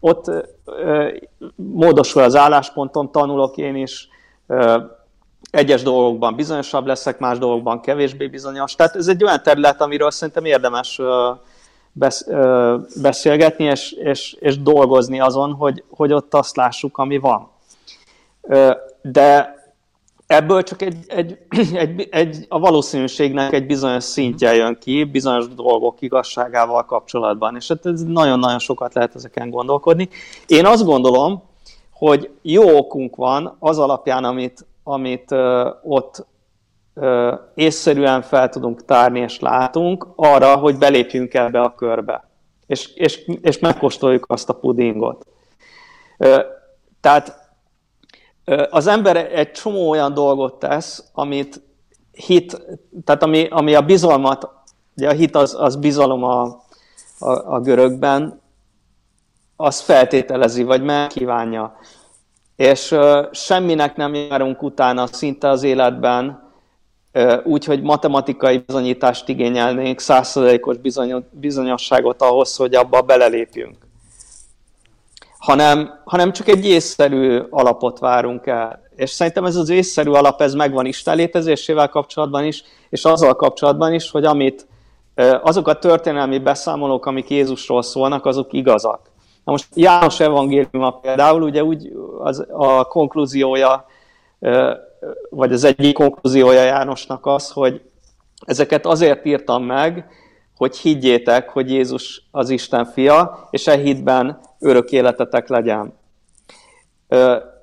ott ö, módosul az álláspontom, tanulok én is, ö, egyes dolgokban bizonyosabb leszek, más dolgokban kevésbé bizonyos. Tehát ez egy olyan terület, amiről szerintem érdemes beszélgetni, és, és, és dolgozni azon, hogy, hogy ott azt lássuk, ami van. De ebből csak egy, egy, egy, egy, a valószínűségnek egy bizonyos szintje jön ki, bizonyos dolgok igazságával kapcsolatban, és hát ez nagyon-nagyon sokat lehet ezeken gondolkodni. Én azt gondolom, hogy jó okunk van az alapján, amit, amit uh, ott észszerűen fel tudunk tárni és látunk, arra, hogy belépjünk ebbe a körbe, és, és, és megkóstoljuk azt a pudingot. Tehát az ember egy csomó olyan dolgot tesz, amit hit, tehát ami, ami a bizalmat, ugye a hit az, az bizalom a, a, a görögben, az feltételezi, vagy megkívánja. És uh, semminek nem járunk utána szinte az életben, uh, úgy, hogy matematikai bizonyítást igényelnénk, százszerzalékos bizonyosságot ahhoz, hogy abba belelépjünk hanem, hanem csak egy észszerű alapot várunk el. És szerintem ez az észszerű alap, ez megvan Isten létezésével kapcsolatban is, és azzal kapcsolatban is, hogy amit azok a történelmi beszámolók, amik Jézusról szólnak, azok igazak. Na most János evangéliuma például, ugye úgy az, a konklúziója, vagy az egyik konklúziója Jánosnak az, hogy ezeket azért írtam meg, hogy higgyétek, hogy Jézus az Isten fia, és e hitben örök életetek legyen.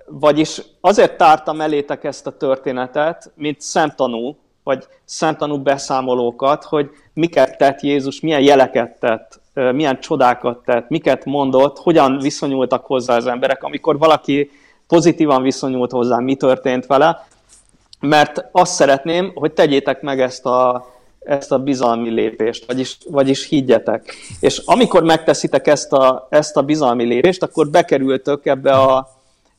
Vagyis azért tártam elétek ezt a történetet, mint szemtanú, vagy szemtanú beszámolókat, hogy miket tett Jézus, milyen jeleket tett, milyen csodákat tett, miket mondott, hogyan viszonyultak hozzá az emberek, amikor valaki pozitívan viszonyult hozzá, mi történt vele, mert azt szeretném, hogy tegyétek meg ezt a ezt a bizalmi lépést, vagyis, vagyis higgyetek. És amikor megteszitek ezt a, ezt a bizalmi lépést, akkor bekerültök ebbe a,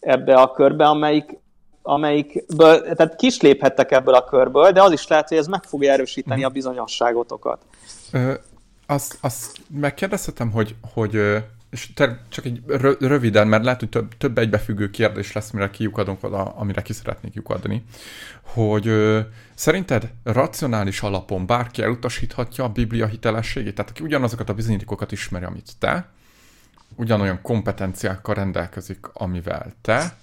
ebbe a körbe, amelyik, amelyikből, tehát kis léphettek ebből a körből, de az is lehet, hogy ez meg fogja erősíteni a bizonyosságotokat. Ö, azt, azt megkérdezhetem, hogy, hogy és csak egy röviden, mert lehet, hogy több, több egybefüggő kérdés lesz, mire kiukadunk oda, amire ki szeretnék lyukadni, hogy ö, szerinted racionális alapon bárki elutasíthatja a Biblia hitelességét? Tehát aki ugyanazokat a bizonyítékokat ismeri, amit te, ugyanolyan kompetenciákkal rendelkezik, amivel te,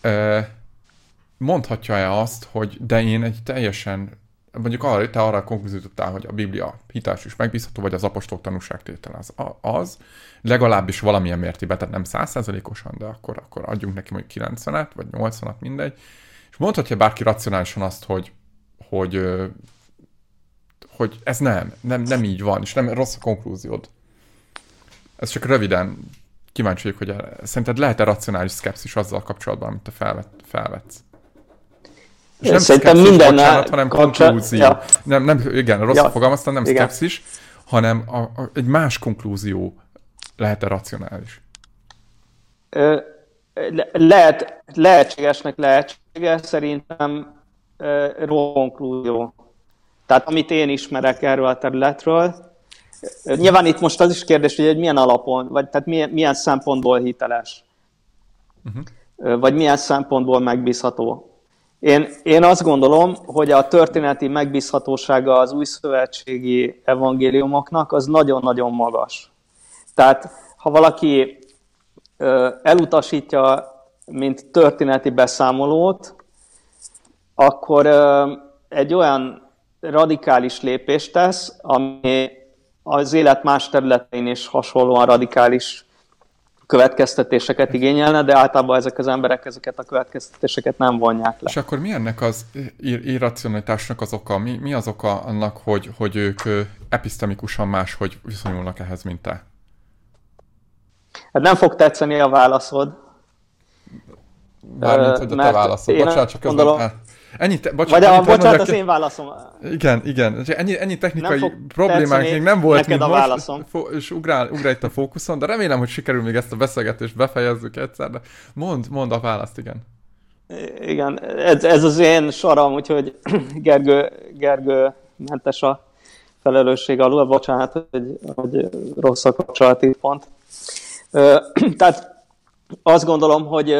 ö, mondhatja-e azt, hogy de én egy teljesen mondjuk arra, te arra konklúziót hogy a Biblia hiteles és megbízható, vagy az apostolok tanúságtétel az, az, legalábbis valamilyen mértében, tehát nem százszerzalékosan, de akkor, akkor adjunk neki mondjuk 90-et, vagy 80-at, mindegy. És mondhatja bárki racionálisan azt, hogy, hogy, hogy ez nem, nem, nem így van, és nem rossz a konklúziód. Ez csak röviden kíváncsi vagyok, hogy szerinted lehet-e racionális szkepszis azzal kapcsolatban, amit te felvet, felvetsz? És nem Szerintem minden bocsánat, hanem konklúzió. Ja. Nem, nem, igen, rosszul ja. fogalmaztam, nem igen. szkepszis, hanem a, a, egy más konklúzió lehet-e racionális? Ö, lehet, lehetségesnek lehetséges, szerintem rossz konklúzió. Tehát amit én ismerek erről a területről, nyilván itt most az is kérdés, hogy egy milyen alapon, vagy tehát milyen, milyen szempontból hiteles, uh-huh. vagy milyen szempontból megbízható. Én, én azt gondolom, hogy a történeti megbízhatósága az új szövetségi evangéliumoknak az nagyon-nagyon magas. Tehát ha valaki elutasítja, mint történeti beszámolót, akkor egy olyan radikális lépést tesz, ami az élet más területein is hasonlóan radikális következtetéseket igényelne, de általában ezek az emberek ezeket a következtetéseket nem vonják le. És akkor mi ennek az ir- irracionalitásnak az oka? Mi, mi az oka annak, hogy, hogy ők epistemikusan máshogy viszonyulnak ehhez, mint te? Hát nem fog tetszeni a válaszod. Bármint, hogy a te válaszod. Bocsánat, csak gondolom, közben... Ennyi te, bocsánat, Vagy a, bocsánat, az én válaszom. Igen, igen. Ennyi, ennyi technikai problémánk még nem volt, mint a most, válaszom. és ugrál, ugrál itt a fókuszon, de remélem, hogy sikerül még ezt a beszélgetést befejezzük egyszer, de mond, mond a választ, igen. Igen, ez, ez az én sorom, úgyhogy Gergő, Gergő mentes a felelősség alul, bocsánat, hogy, hogy rossz a kapcsolati pont. Tehát azt gondolom, hogy,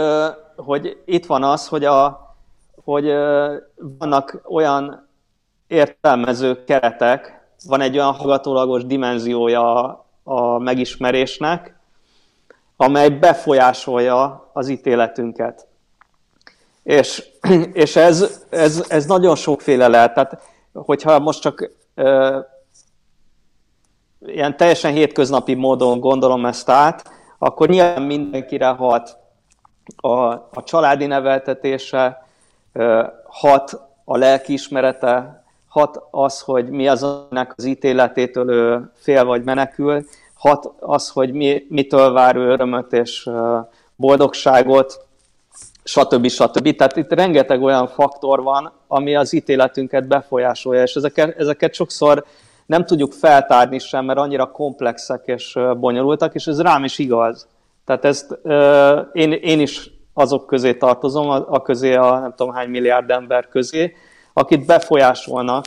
hogy itt van az, hogy a, hogy vannak olyan értelmező keretek, van egy olyan hallgatólagos dimenziója a megismerésnek, amely befolyásolja az ítéletünket. És, és ez, ez, ez nagyon sokféle lehet. Tehát, hogyha most csak ö, ilyen teljesen hétköznapi módon gondolom ezt át, akkor nyilván mindenkire hat a, a családi neveltetése, hat a lelkiismerete, hat az, hogy mi az, aminek az ítéletétől ő fél vagy menekül, hat az, hogy mi, mitől vár ő örömöt és boldogságot, stb. stb. Tehát itt rengeteg olyan faktor van, ami az ítéletünket befolyásolja, és ezeket, ezeket sokszor nem tudjuk feltárni sem, mert annyira komplexek és bonyolultak, és ez rám is igaz. Tehát ezt én, én is azok közé tartozom, a, a közé a nem tudom hány milliárd ember közé, akit befolyásolnak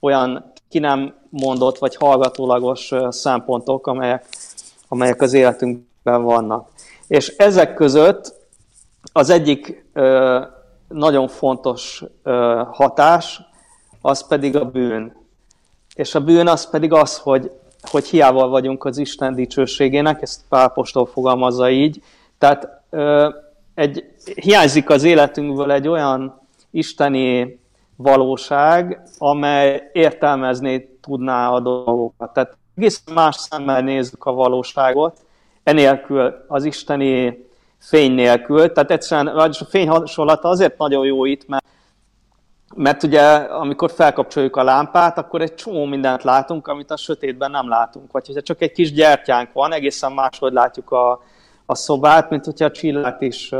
olyan ki nem mondott vagy hallgatólagos szempontok, amelyek, amelyek az életünkben vannak. És ezek között az egyik ö, nagyon fontos ö, hatás, az pedig a bűn. És a bűn az pedig az, hogy, hogy hiába vagyunk az Isten dicsőségének, ezt Pálpostól fogalmazza így, tehát ö, egy, hiányzik az életünkből egy olyan isteni valóság, amely értelmezni tudná a dolgokat. Tehát egészen más szemmel nézzük a valóságot, enélkül, az isteni fény nélkül. Tehát egyszerűen a fény hasonlata azért nagyon jó itt, mert, mert ugye amikor felkapcsoljuk a lámpát, akkor egy csomó mindent látunk, amit a sötétben nem látunk. Vagy hogyha csak egy kis gyertyánk van, egészen máshogy látjuk a, a szobát, mint hogyha a csillát is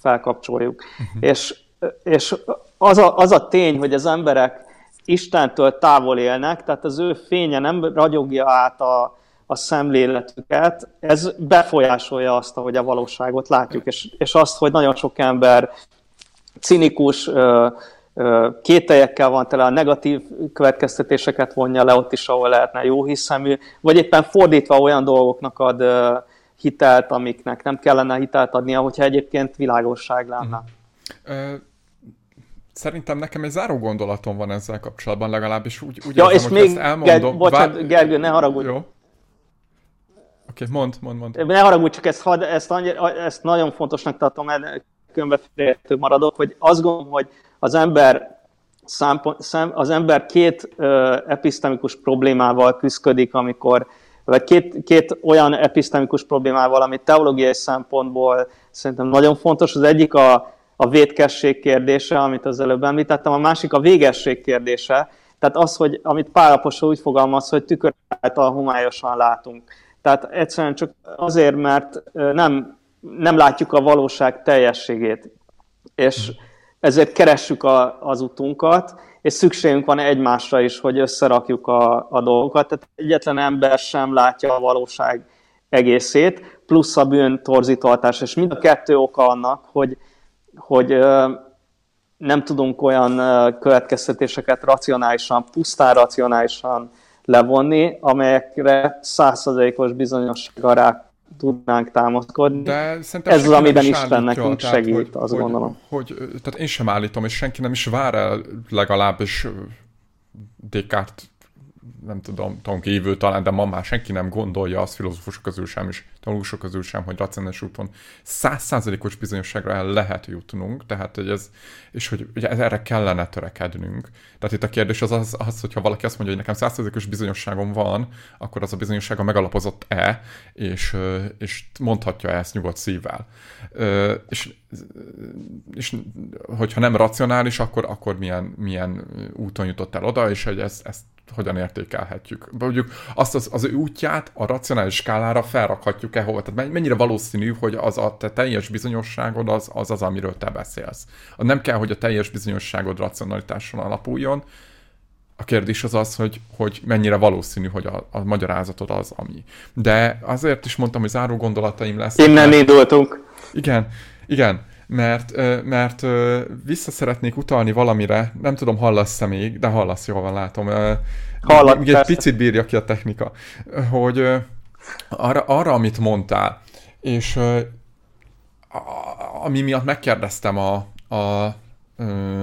felkapcsoljuk. Uh-huh. És, és az a, az a tény, hogy az emberek Istentől távol élnek, tehát az ő fénye nem ragyogja át a, a szemléletüket, ez befolyásolja azt, hogy a valóságot látjuk, és, és azt, hogy nagyon sok ember cinikus, kételyekkel van tele, a negatív következtetéseket vonja le ott is, ahol lehetne jó hiszemű, vagy éppen fordítva olyan dolgoknak ad hitelt, amiknek nem kellene hitelt adnia, hogyha egyébként világosság lenne. Uh-huh. Szerintem nekem egy záró gondolatom van ezzel kapcsolatban, legalábbis úgy, úgy ja, érzem, és még, ezt elmondom. Ger- bocsánat, Vár... Gergő, ne haragudj. Jó. Oké, okay, mond, mond, mond. Ne haragudj, csak ezt, had, ezt, ezt nagyon fontosnak tartom, mert könyvbeférhető maradok, hogy azt gondolom, hogy az ember számpont, az ember két ö, episztemikus problémával küzdik, amikor vagy két, két olyan episztemikus problémával, ami teológiai szempontból szerintem nagyon fontos. Az egyik a a védkesség kérdése, amit az előbb említettem, a másik a végesség kérdése, tehát az, hogy amit Pál úgy fogalmaz, hogy tükör által homályosan látunk. Tehát egyszerűen csak azért, mert nem, nem látjuk a valóság teljességét, és ezért keressük a, az utunkat, és szükségünk van egymásra is, hogy összerakjuk a, a dolgokat. Tehát egyetlen ember sem látja a valóság egészét, plusz a bűn torzítoltás, és mind a kettő oka annak, hogy, hogy nem tudunk olyan következtetéseket racionálisan, pusztán racionálisan levonni, amelyekre százszerzalékos bizonyossággal rá tudnánk támaszkodni. De Ez az, amiben Isten nekünk segít, hogy, azt hogy, gondolom. Hogy, tehát én sem állítom, és senki nem is vár el legalábbis Descartes nem tudom, tudom kívül talán, de ma már senki nem gondolja azt filozófusok közül sem, és tanulósok közül sem, hogy racionális úton százszázalékos bizonyosságra el lehet jutnunk, tehát hogy ez, és hogy ugye erre kellene törekednünk. Tehát itt a kérdés az, az, az hogyha valaki azt mondja, hogy nekem százszázalékos bizonyosságom van, akkor az a bizonyossága megalapozott-e, és, és mondhatja ezt nyugodt szívvel. És, és hogyha nem racionális, akkor, akkor milyen, milyen úton jutott el oda, és hogy ezt, ezt hogyan értékelhetjük. Mondjuk azt az, az ő útját a racionális skálára felrakhatjuk-e hova? Tehát mennyire valószínű, hogy az a te teljes bizonyosságod az az, az amiről te beszélsz. Nem kell, hogy a teljes bizonyosságod racionalitáson alapuljon, a kérdés az az, hogy, hogy mennyire valószínű, hogy a, a magyarázatod az, ami. De azért is mondtam, hogy záró gondolataim lesznek. Innen indultunk. Igen, igen mert, mert vissza szeretnék utalni valamire, nem tudom, hallasz-e még, de hallasz, jól van, látom. Hallat, még egy picit bírja ki a technika, hogy arra, arra amit mondtál, és ami miatt megkérdeztem a, a,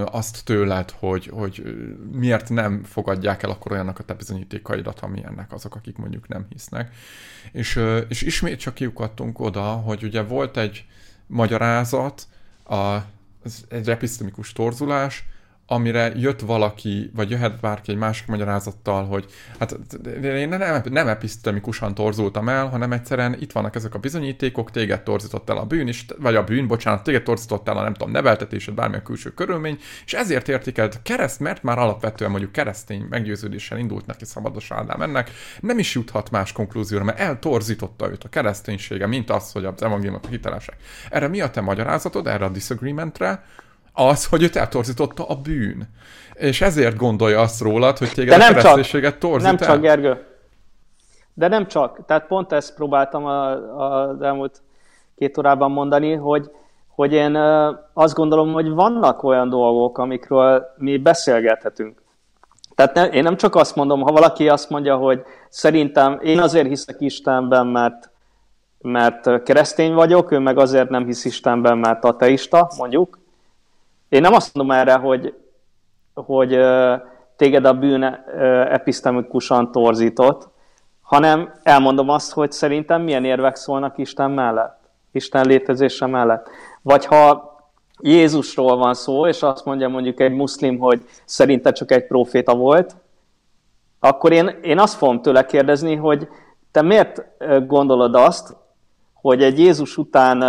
azt tőled, hogy, hogy miért nem fogadják el akkor olyannak a te bizonyítékaidat, amilyennek azok, akik mondjuk nem hisznek. És, és ismét csak kiukadtunk oda, hogy ugye volt egy magyarázat, a ez egy episztemikus torzulás, amire jött valaki, vagy jöhet bárki egy másik magyarázattal, hogy hát én nem, nem episztemikusan torzultam el, hanem egyszerűen itt vannak ezek a bizonyítékok, téged torzított el a bűn, is, vagy a bűn, bocsánat, téged torzított el a nem tudom, neveltetésed, bármilyen külső körülmény, és ezért értékelt kereszt, mert már alapvetően mondjuk keresztény meggyőződéssel indult neki szabados Ádám ennek, nem is juthat más konklúzióra, mert eltorzította őt a kereszténysége, mint az, hogy az evangéliumok hitelesek. Erre mi a te magyarázatod, erre a disagreementre? Az, hogy őt eltorzította a bűn. És ezért gondolja azt rólad, hogy téged De nem a kereszténységet torzít Nem el. csak, Gergő. De nem csak. Tehát pont ezt próbáltam a, a, az elmúlt két órában mondani, hogy, hogy én azt gondolom, hogy vannak olyan dolgok, amikről mi beszélgethetünk. Tehát ne, én nem csak azt mondom, ha valaki azt mondja, hogy szerintem én azért hiszek Istenben, mert, mert keresztény vagyok, ő meg azért nem hisz Istenben, mert ateista, mondjuk, én nem azt mondom erre, hogy, hogy téged a bűn epistemikusan torzított, hanem elmondom azt, hogy szerintem milyen érvek szólnak Isten mellett, Isten létezése mellett. Vagy ha Jézusról van szó, és azt mondja mondjuk egy muszlim, hogy szerinte csak egy proféta volt, akkor én, én azt fogom tőle kérdezni, hogy te miért gondolod azt, hogy egy Jézus után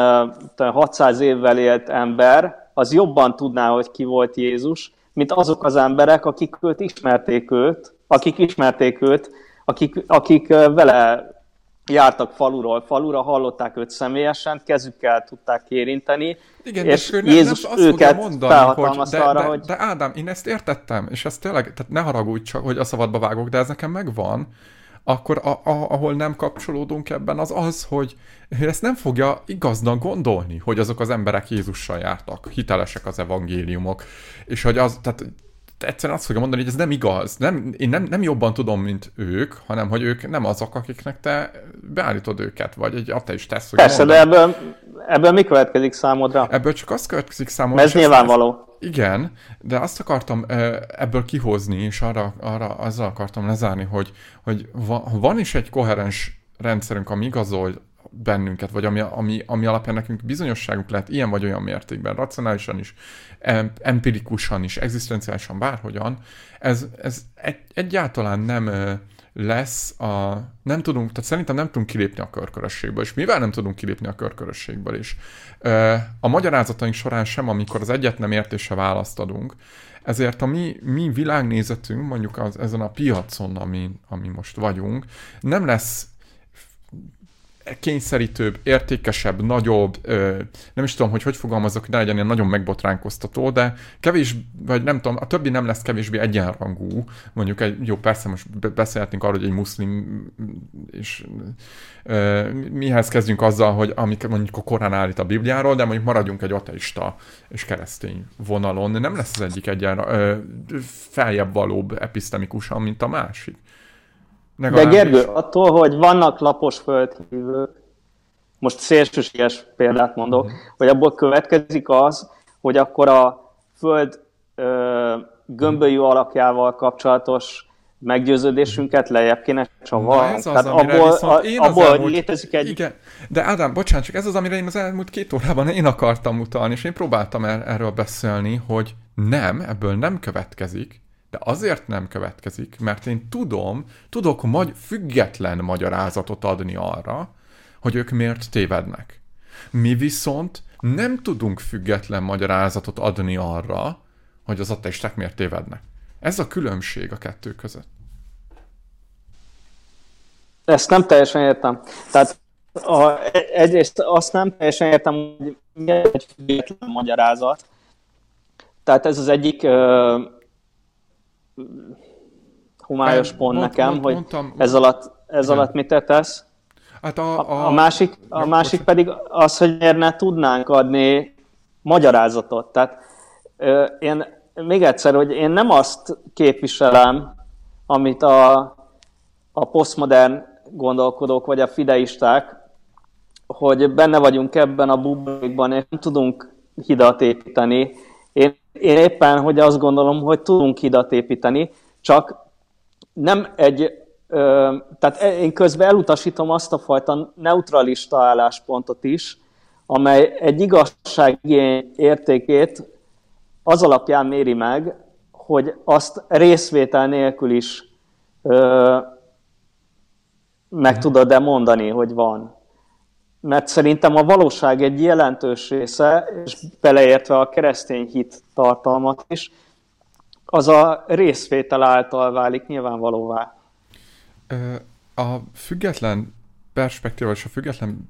600 évvel élt ember az jobban tudná, hogy ki volt Jézus, mint azok az emberek, akik őt ismerték őt, akik ismerték őt, akik, akik vele jártak faluról. Falura, hallották őt személyesen, kezükkel tudták érinteni, Igen, és nem, Jézus nem azt őket mondani, hogy, de, arra, de, hogy... De Ádám, én ezt értettem, és ezt tényleg, tehát ne haragudj csak, hogy a szabadba vágok, de ez nekem megvan, akkor a, a, ahol nem kapcsolódunk ebben, az az, hogy ezt nem fogja igaznak gondolni, hogy azok az emberek Jézussal jártak, hitelesek az evangéliumok, és hogy az, tehát egyszerűen azt fogja mondani, hogy ez nem igaz. Nem, én nem, nem jobban tudom, mint ők, hanem hogy ők nem azok, akiknek te beállítod őket, vagy egy ateist tesz. Persze, de ebből, ebből mi következik számodra? Ebből csak az következik számodra. Ez nyilvánvaló. Igen, de azt akartam ebből kihozni, és arra, arra azzal akartam lezárni, hogy, hogy van is egy koherens rendszerünk, ami igazol bennünket, vagy ami, ami, ami alapján nekünk bizonyosságunk lehet ilyen vagy olyan mértékben, racionálisan is, empirikusan is, egzisztenciálisan, bárhogyan, ez, ez egy, egyáltalán nem lesz a... Nem tudunk, tehát szerintem nem tudunk kilépni a körkörösségből, és mivel nem tudunk kilépni a körkörösségből is? A magyarázataink során sem, amikor az egyet nem értése választ adunk, ezért a mi, mi világnézetünk, mondjuk az, ezen a piacon, ami, ami most vagyunk, nem lesz kényszerítőbb, értékesebb, nagyobb, ö, nem is tudom, hogy hogy fogalmazok, de legyen ilyen nagyon megbotránkoztató, de kevés, vagy nem tudom, a többi nem lesz kevésbé egyenrangú. Mondjuk egy, jó, persze most beszélhetünk arról, hogy egy muszlim, és ö, mihez kezdjünk azzal, hogy amik mondjuk a Korán állít a Bibliáról, de mondjuk maradjunk egy ateista és keresztény vonalon. Nem lesz az egyik egyen feljebb valóbb epistemikusan, mint a másik. De Gergő, attól, hogy vannak lapos földhívők, most szélsőséges példát mondok, uh-huh. hogy abból következik az, hogy akkor a föld ö, gömbölyű alakjával kapcsolatos meggyőződésünket lejjebb kéne csavarni. Tehát abból, a, én abból elmúlt, létezik egy... Igen, de Ádám, bocsánat, csak ez az, amire én az elmúlt két órában én akartam utalni, és én próbáltam er- erről beszélni, hogy nem, ebből nem következik, de azért nem következik, mert én tudom, tudok magy- független magyarázatot adni arra, hogy ők miért tévednek. Mi viszont nem tudunk független magyarázatot adni arra, hogy az ateisták miért tévednek. Ez a különbség a kettő között. Ezt nem teljesen értem. Tehát a, egyrészt azt nem teljesen értem, hogy mi egy független magyarázat. Tehát ez az egyik humályos pont mond, nekem, mond, hogy mondtam, ez alatt, ez igen. alatt mit tesz. Hát a, a, a, másik, a másik pedig az, hogy miért ne tudnánk adni magyarázatot. Tehát ö, én még egyszer, hogy én nem azt képviselem, amit a, a posztmodern gondolkodók, vagy a fideisták, hogy benne vagyunk ebben a buborékban, és nem tudunk hidat építeni. Én éppen, hogy azt gondolom, hogy tudunk hidat építeni, csak nem egy, ö, tehát én közben elutasítom azt a fajta neutralista álláspontot is, amely egy igazság értékét az alapján méri meg, hogy azt részvétel nélkül is ö, meg tudod-e mondani, hogy van. Mert szerintem a valóság egy jelentős része, és beleértve a keresztény hit tartalmat is, az a részvétel által válik nyilvánvalóvá. A független perspektíva, és a független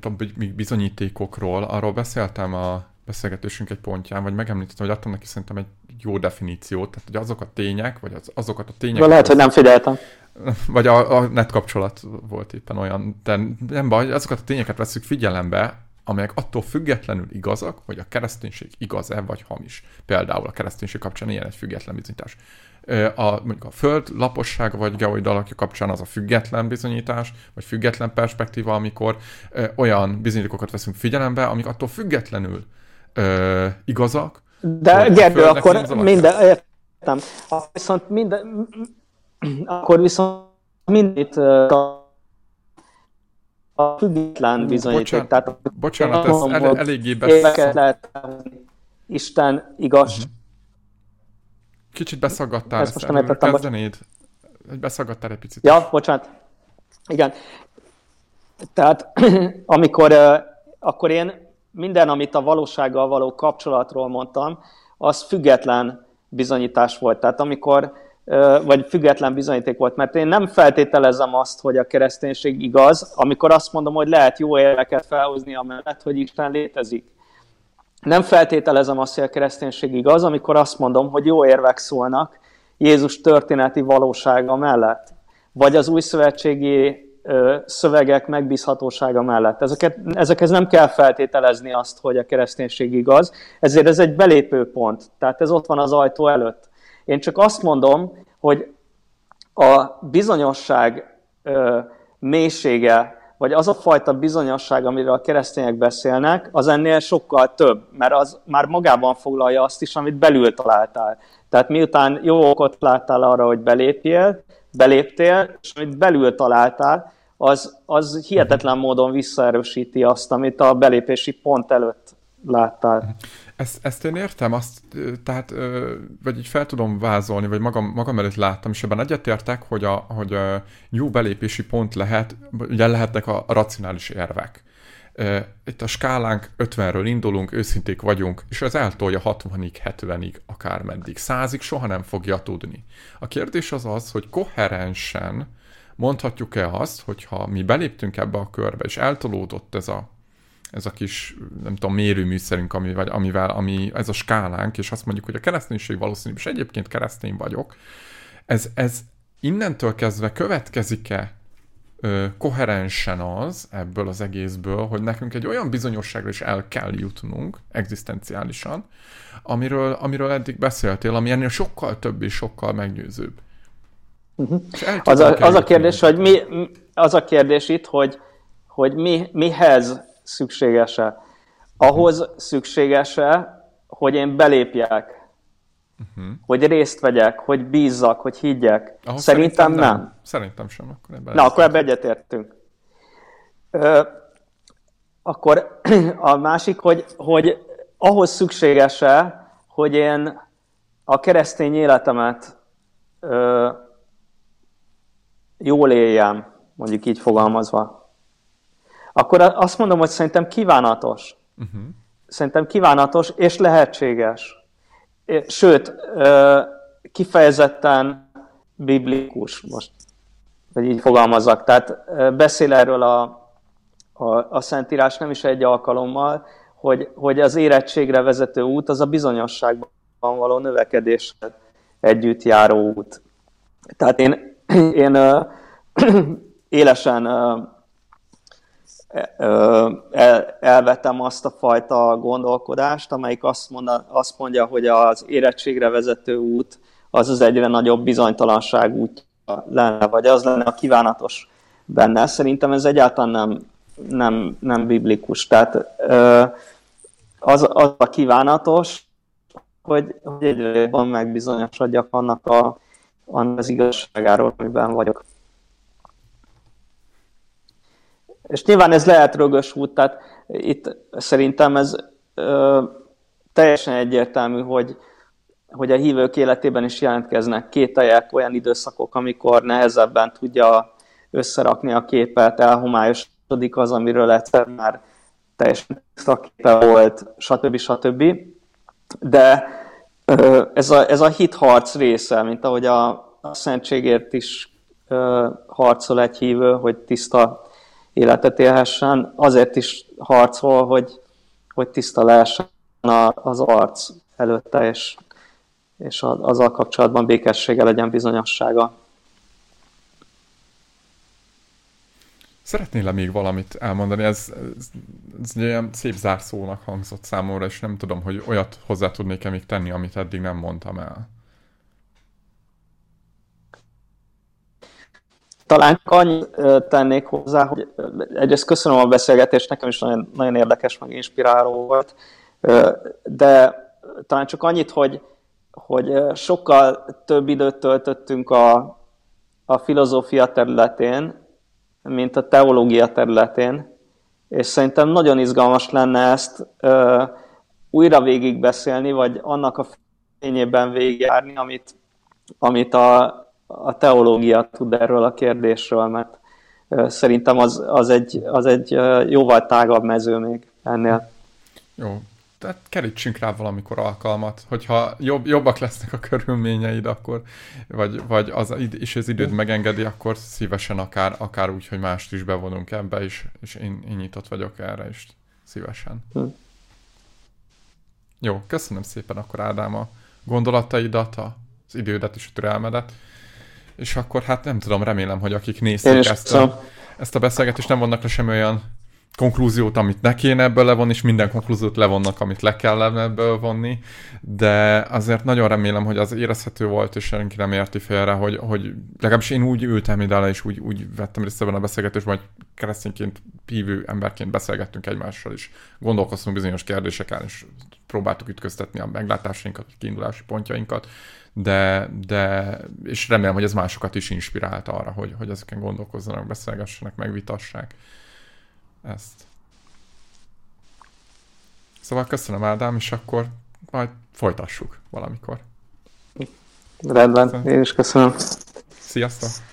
tudom, bizonyítékokról, arról beszéltem a beszélgetésünk egy pontján, vagy megemlítettem, hogy adtam neki szerintem egy jó definíciót, tehát hogy azok a tények, vagy az, azokat a tények... Lehet, hogy nem figyeltem. Vagy a, a net kapcsolat volt éppen olyan, de nem baj, azokat a tényeket veszük figyelembe, amelyek attól függetlenül igazak, hogy a kereszténység igaz-e vagy hamis. Például a kereszténység kapcsán ilyen egy független bizonyítás. A, mondjuk a föld lapossága vagy geoid alakja kapcsán az a független bizonyítás, vagy független perspektíva, amikor olyan bizonyítékokat veszünk figyelembe, amik attól függetlenül ö, igazak. De Gergő, akkor minden, értem. Viszont minden, akkor viszont mindent a független bizonyíték. Bocsánat, Tehát, bocsánat ez el, eléggé besz... Éveket lehet Isten igaz. Uh-huh. Kicsit beszaggattál, ezt most nem értettem. Kezdenéd? Beszaggattál egy picit. Ja, bocsánat. Igen. Tehát amikor akkor én minden, amit a valósággal való kapcsolatról mondtam, az független bizonyítás volt. Tehát amikor vagy független bizonyíték volt, mert én nem feltételezem azt, hogy a kereszténység igaz, amikor azt mondom, hogy lehet jó érveket felhozni amellett, hogy Isten létezik. Nem feltételezem azt, hogy a kereszténység igaz, amikor azt mondom, hogy jó érvek szólnak Jézus történeti valósága mellett, vagy az új szövetségi szövegek megbízhatósága mellett. Ezeket, ezekhez nem kell feltételezni azt, hogy a kereszténység igaz, ezért ez egy belépő pont, tehát ez ott van az ajtó előtt. Én csak azt mondom, hogy a bizonyosság ö, mélysége, vagy az a fajta bizonyosság, amiről a keresztények beszélnek, az ennél sokkal több, mert az már magában foglalja azt is, amit belül találtál. Tehát miután jó okot láttál arra, hogy belépjél, beléptél, és amit belül találtál, az, az hihetetlen módon visszaerősíti azt, amit a belépési pont előtt láttál. Ezt, ezt én értem, azt, tehát, vagy így fel tudom vázolni, vagy magam, magam előtt láttam, és ebben egyetértek, hogy a, hogy a jó belépési pont lehet, ugye lehetnek a, racionális érvek. Itt a skálánk 50-ről indulunk, őszinték vagyunk, és az eltolja 60-ig, 70-ig, akármeddig. Százig soha nem fogja tudni. A kérdés az az, hogy koherensen mondhatjuk-e azt, hogyha mi beléptünk ebbe a körbe, és eltolódott ez a ez a kis, nem tudom, mérőműszerünk, amivel, amivel, ami, ez a skálánk, és azt mondjuk, hogy a kereszténység valószínű, és egyébként keresztény vagyok, ez, ez innentől kezdve következik-e ö, koherensen az ebből az egészből, hogy nekünk egy olyan bizonyosságra is el kell jutnunk, egzisztenciálisan, amiről, amiről eddig beszéltél, ami ennél sokkal több és sokkal meggyőzőbb. Uh-huh. Az, a, az a kérdés, hogy mi, az a kérdés itt, hogy, hogy mi, mihez szükséges-e. Ahhoz szükséges-e, hogy én belépjek, uh-huh. hogy részt vegyek, hogy bízzak, hogy higgyek. Ahhoz szerintem, szerintem nem. nem. Szerintem sem. Akkor ebben Na, akkor ebbe egyetértünk. Ö, akkor a másik, hogy, hogy ahhoz szükséges-e, hogy én a keresztény életemet ö, jól éljem, mondjuk így fogalmazva akkor azt mondom, hogy szerintem kívánatos. Uh-huh. Szerintem kívánatos és lehetséges. Sőt, kifejezetten biblikus most, hogy így fogalmazzak. Tehát beszél erről a, a, a Szentírás nem is egy alkalommal, hogy, hogy az érettségre vezető út az a bizonyosságban való növekedés együtt járó út. Tehát én, én élesen el, elvetem azt a fajta gondolkodást, amelyik azt, mondja, azt mondja, hogy az érettségre vezető út az az egyre nagyobb bizonytalanság útja lenne, vagy az lenne a kívánatos benne. Szerintem ez egyáltalán nem, nem, nem biblikus. Tehát az, az a kívánatos, hogy, hogy egyre jobban megbizonyosodjak annak, a, annak az igazságáról, amiben vagyok. És nyilván ez lehet rögös út, tehát itt szerintem ez ö, teljesen egyértelmű, hogy, hogy a hívők életében is jelentkeznek kételjek, olyan időszakok, amikor nehezebben tudja összerakni a képet, elhomályosodik az, amiről egyszer már teljesen tiszta képe volt, stb. stb. De ez a, ez a hitharc része, mint ahogy a, a szentségért is harcol egy hívő, hogy tiszta életet élhessen, azért is harcol, hogy, hogy tiszta lehessen az arc előtte, és, és azzal kapcsolatban békessége legyen bizonyossága. Szeretnél -e még valamit elmondani? Ez, ez, ez egy ilyen szép zárszónak hangzott számomra, és nem tudom, hogy olyat hozzá tudnék-e még tenni, amit eddig nem mondtam el. Talán annyit tennék hozzá, hogy egyrészt köszönöm a beszélgetést, nekem is nagyon, nagyon érdekes, meg inspiráló volt, de talán csak annyit, hogy, hogy sokkal több időt töltöttünk a, a filozófia területén, mint a teológia területén, és szerintem nagyon izgalmas lenne ezt ö, újra végigbeszélni, vagy annak a fényében végigjárni, amit, amit a, a teológia tud erről a kérdésről, mert szerintem az, az, egy, az egy jóval tágabb mező még ennél. Jó, tehát kerítsünk rá valamikor alkalmat, hogyha jobb, jobbak lesznek a körülményeid, akkor, vagy, vagy az, és az időd megengedi, akkor szívesen akár, akár úgy, hogy mást is bevonunk ebbe, és, és én, én nyitott vagyok erre is szívesen. Hm. Jó, köszönöm szépen akkor Ádám a gondolataidat, az idődet és a türelmedet, és akkor hát nem tudom, remélem, hogy akik nézték ezt a, ezt a beszélgetést, nem vannak le semmi olyan konklúziót, amit ne kéne ebből levonni, és minden konklúziót levonnak, amit le kell ebből vonni, de azért nagyon remélem, hogy az érezhető volt, és senki nem érti félre, hogy, hogy legalábbis én úgy ültem ide és úgy, úgy vettem részt ebben a beszélgetésben, hogy keresztényként, hívő emberként beszélgettünk egymással, és gondolkoztunk bizonyos kérdéseken, és próbáltuk ütköztetni a meglátásainkat, a kiindulási pontjainkat, de, de és remélem, hogy ez másokat is inspirált arra, hogy, hogy ezeken gondolkozzanak, beszélgessenek, megvitassák ezt. Szóval köszönöm Ádám, és akkor majd folytassuk valamikor. Rendben, én is köszönöm. Sziasztok!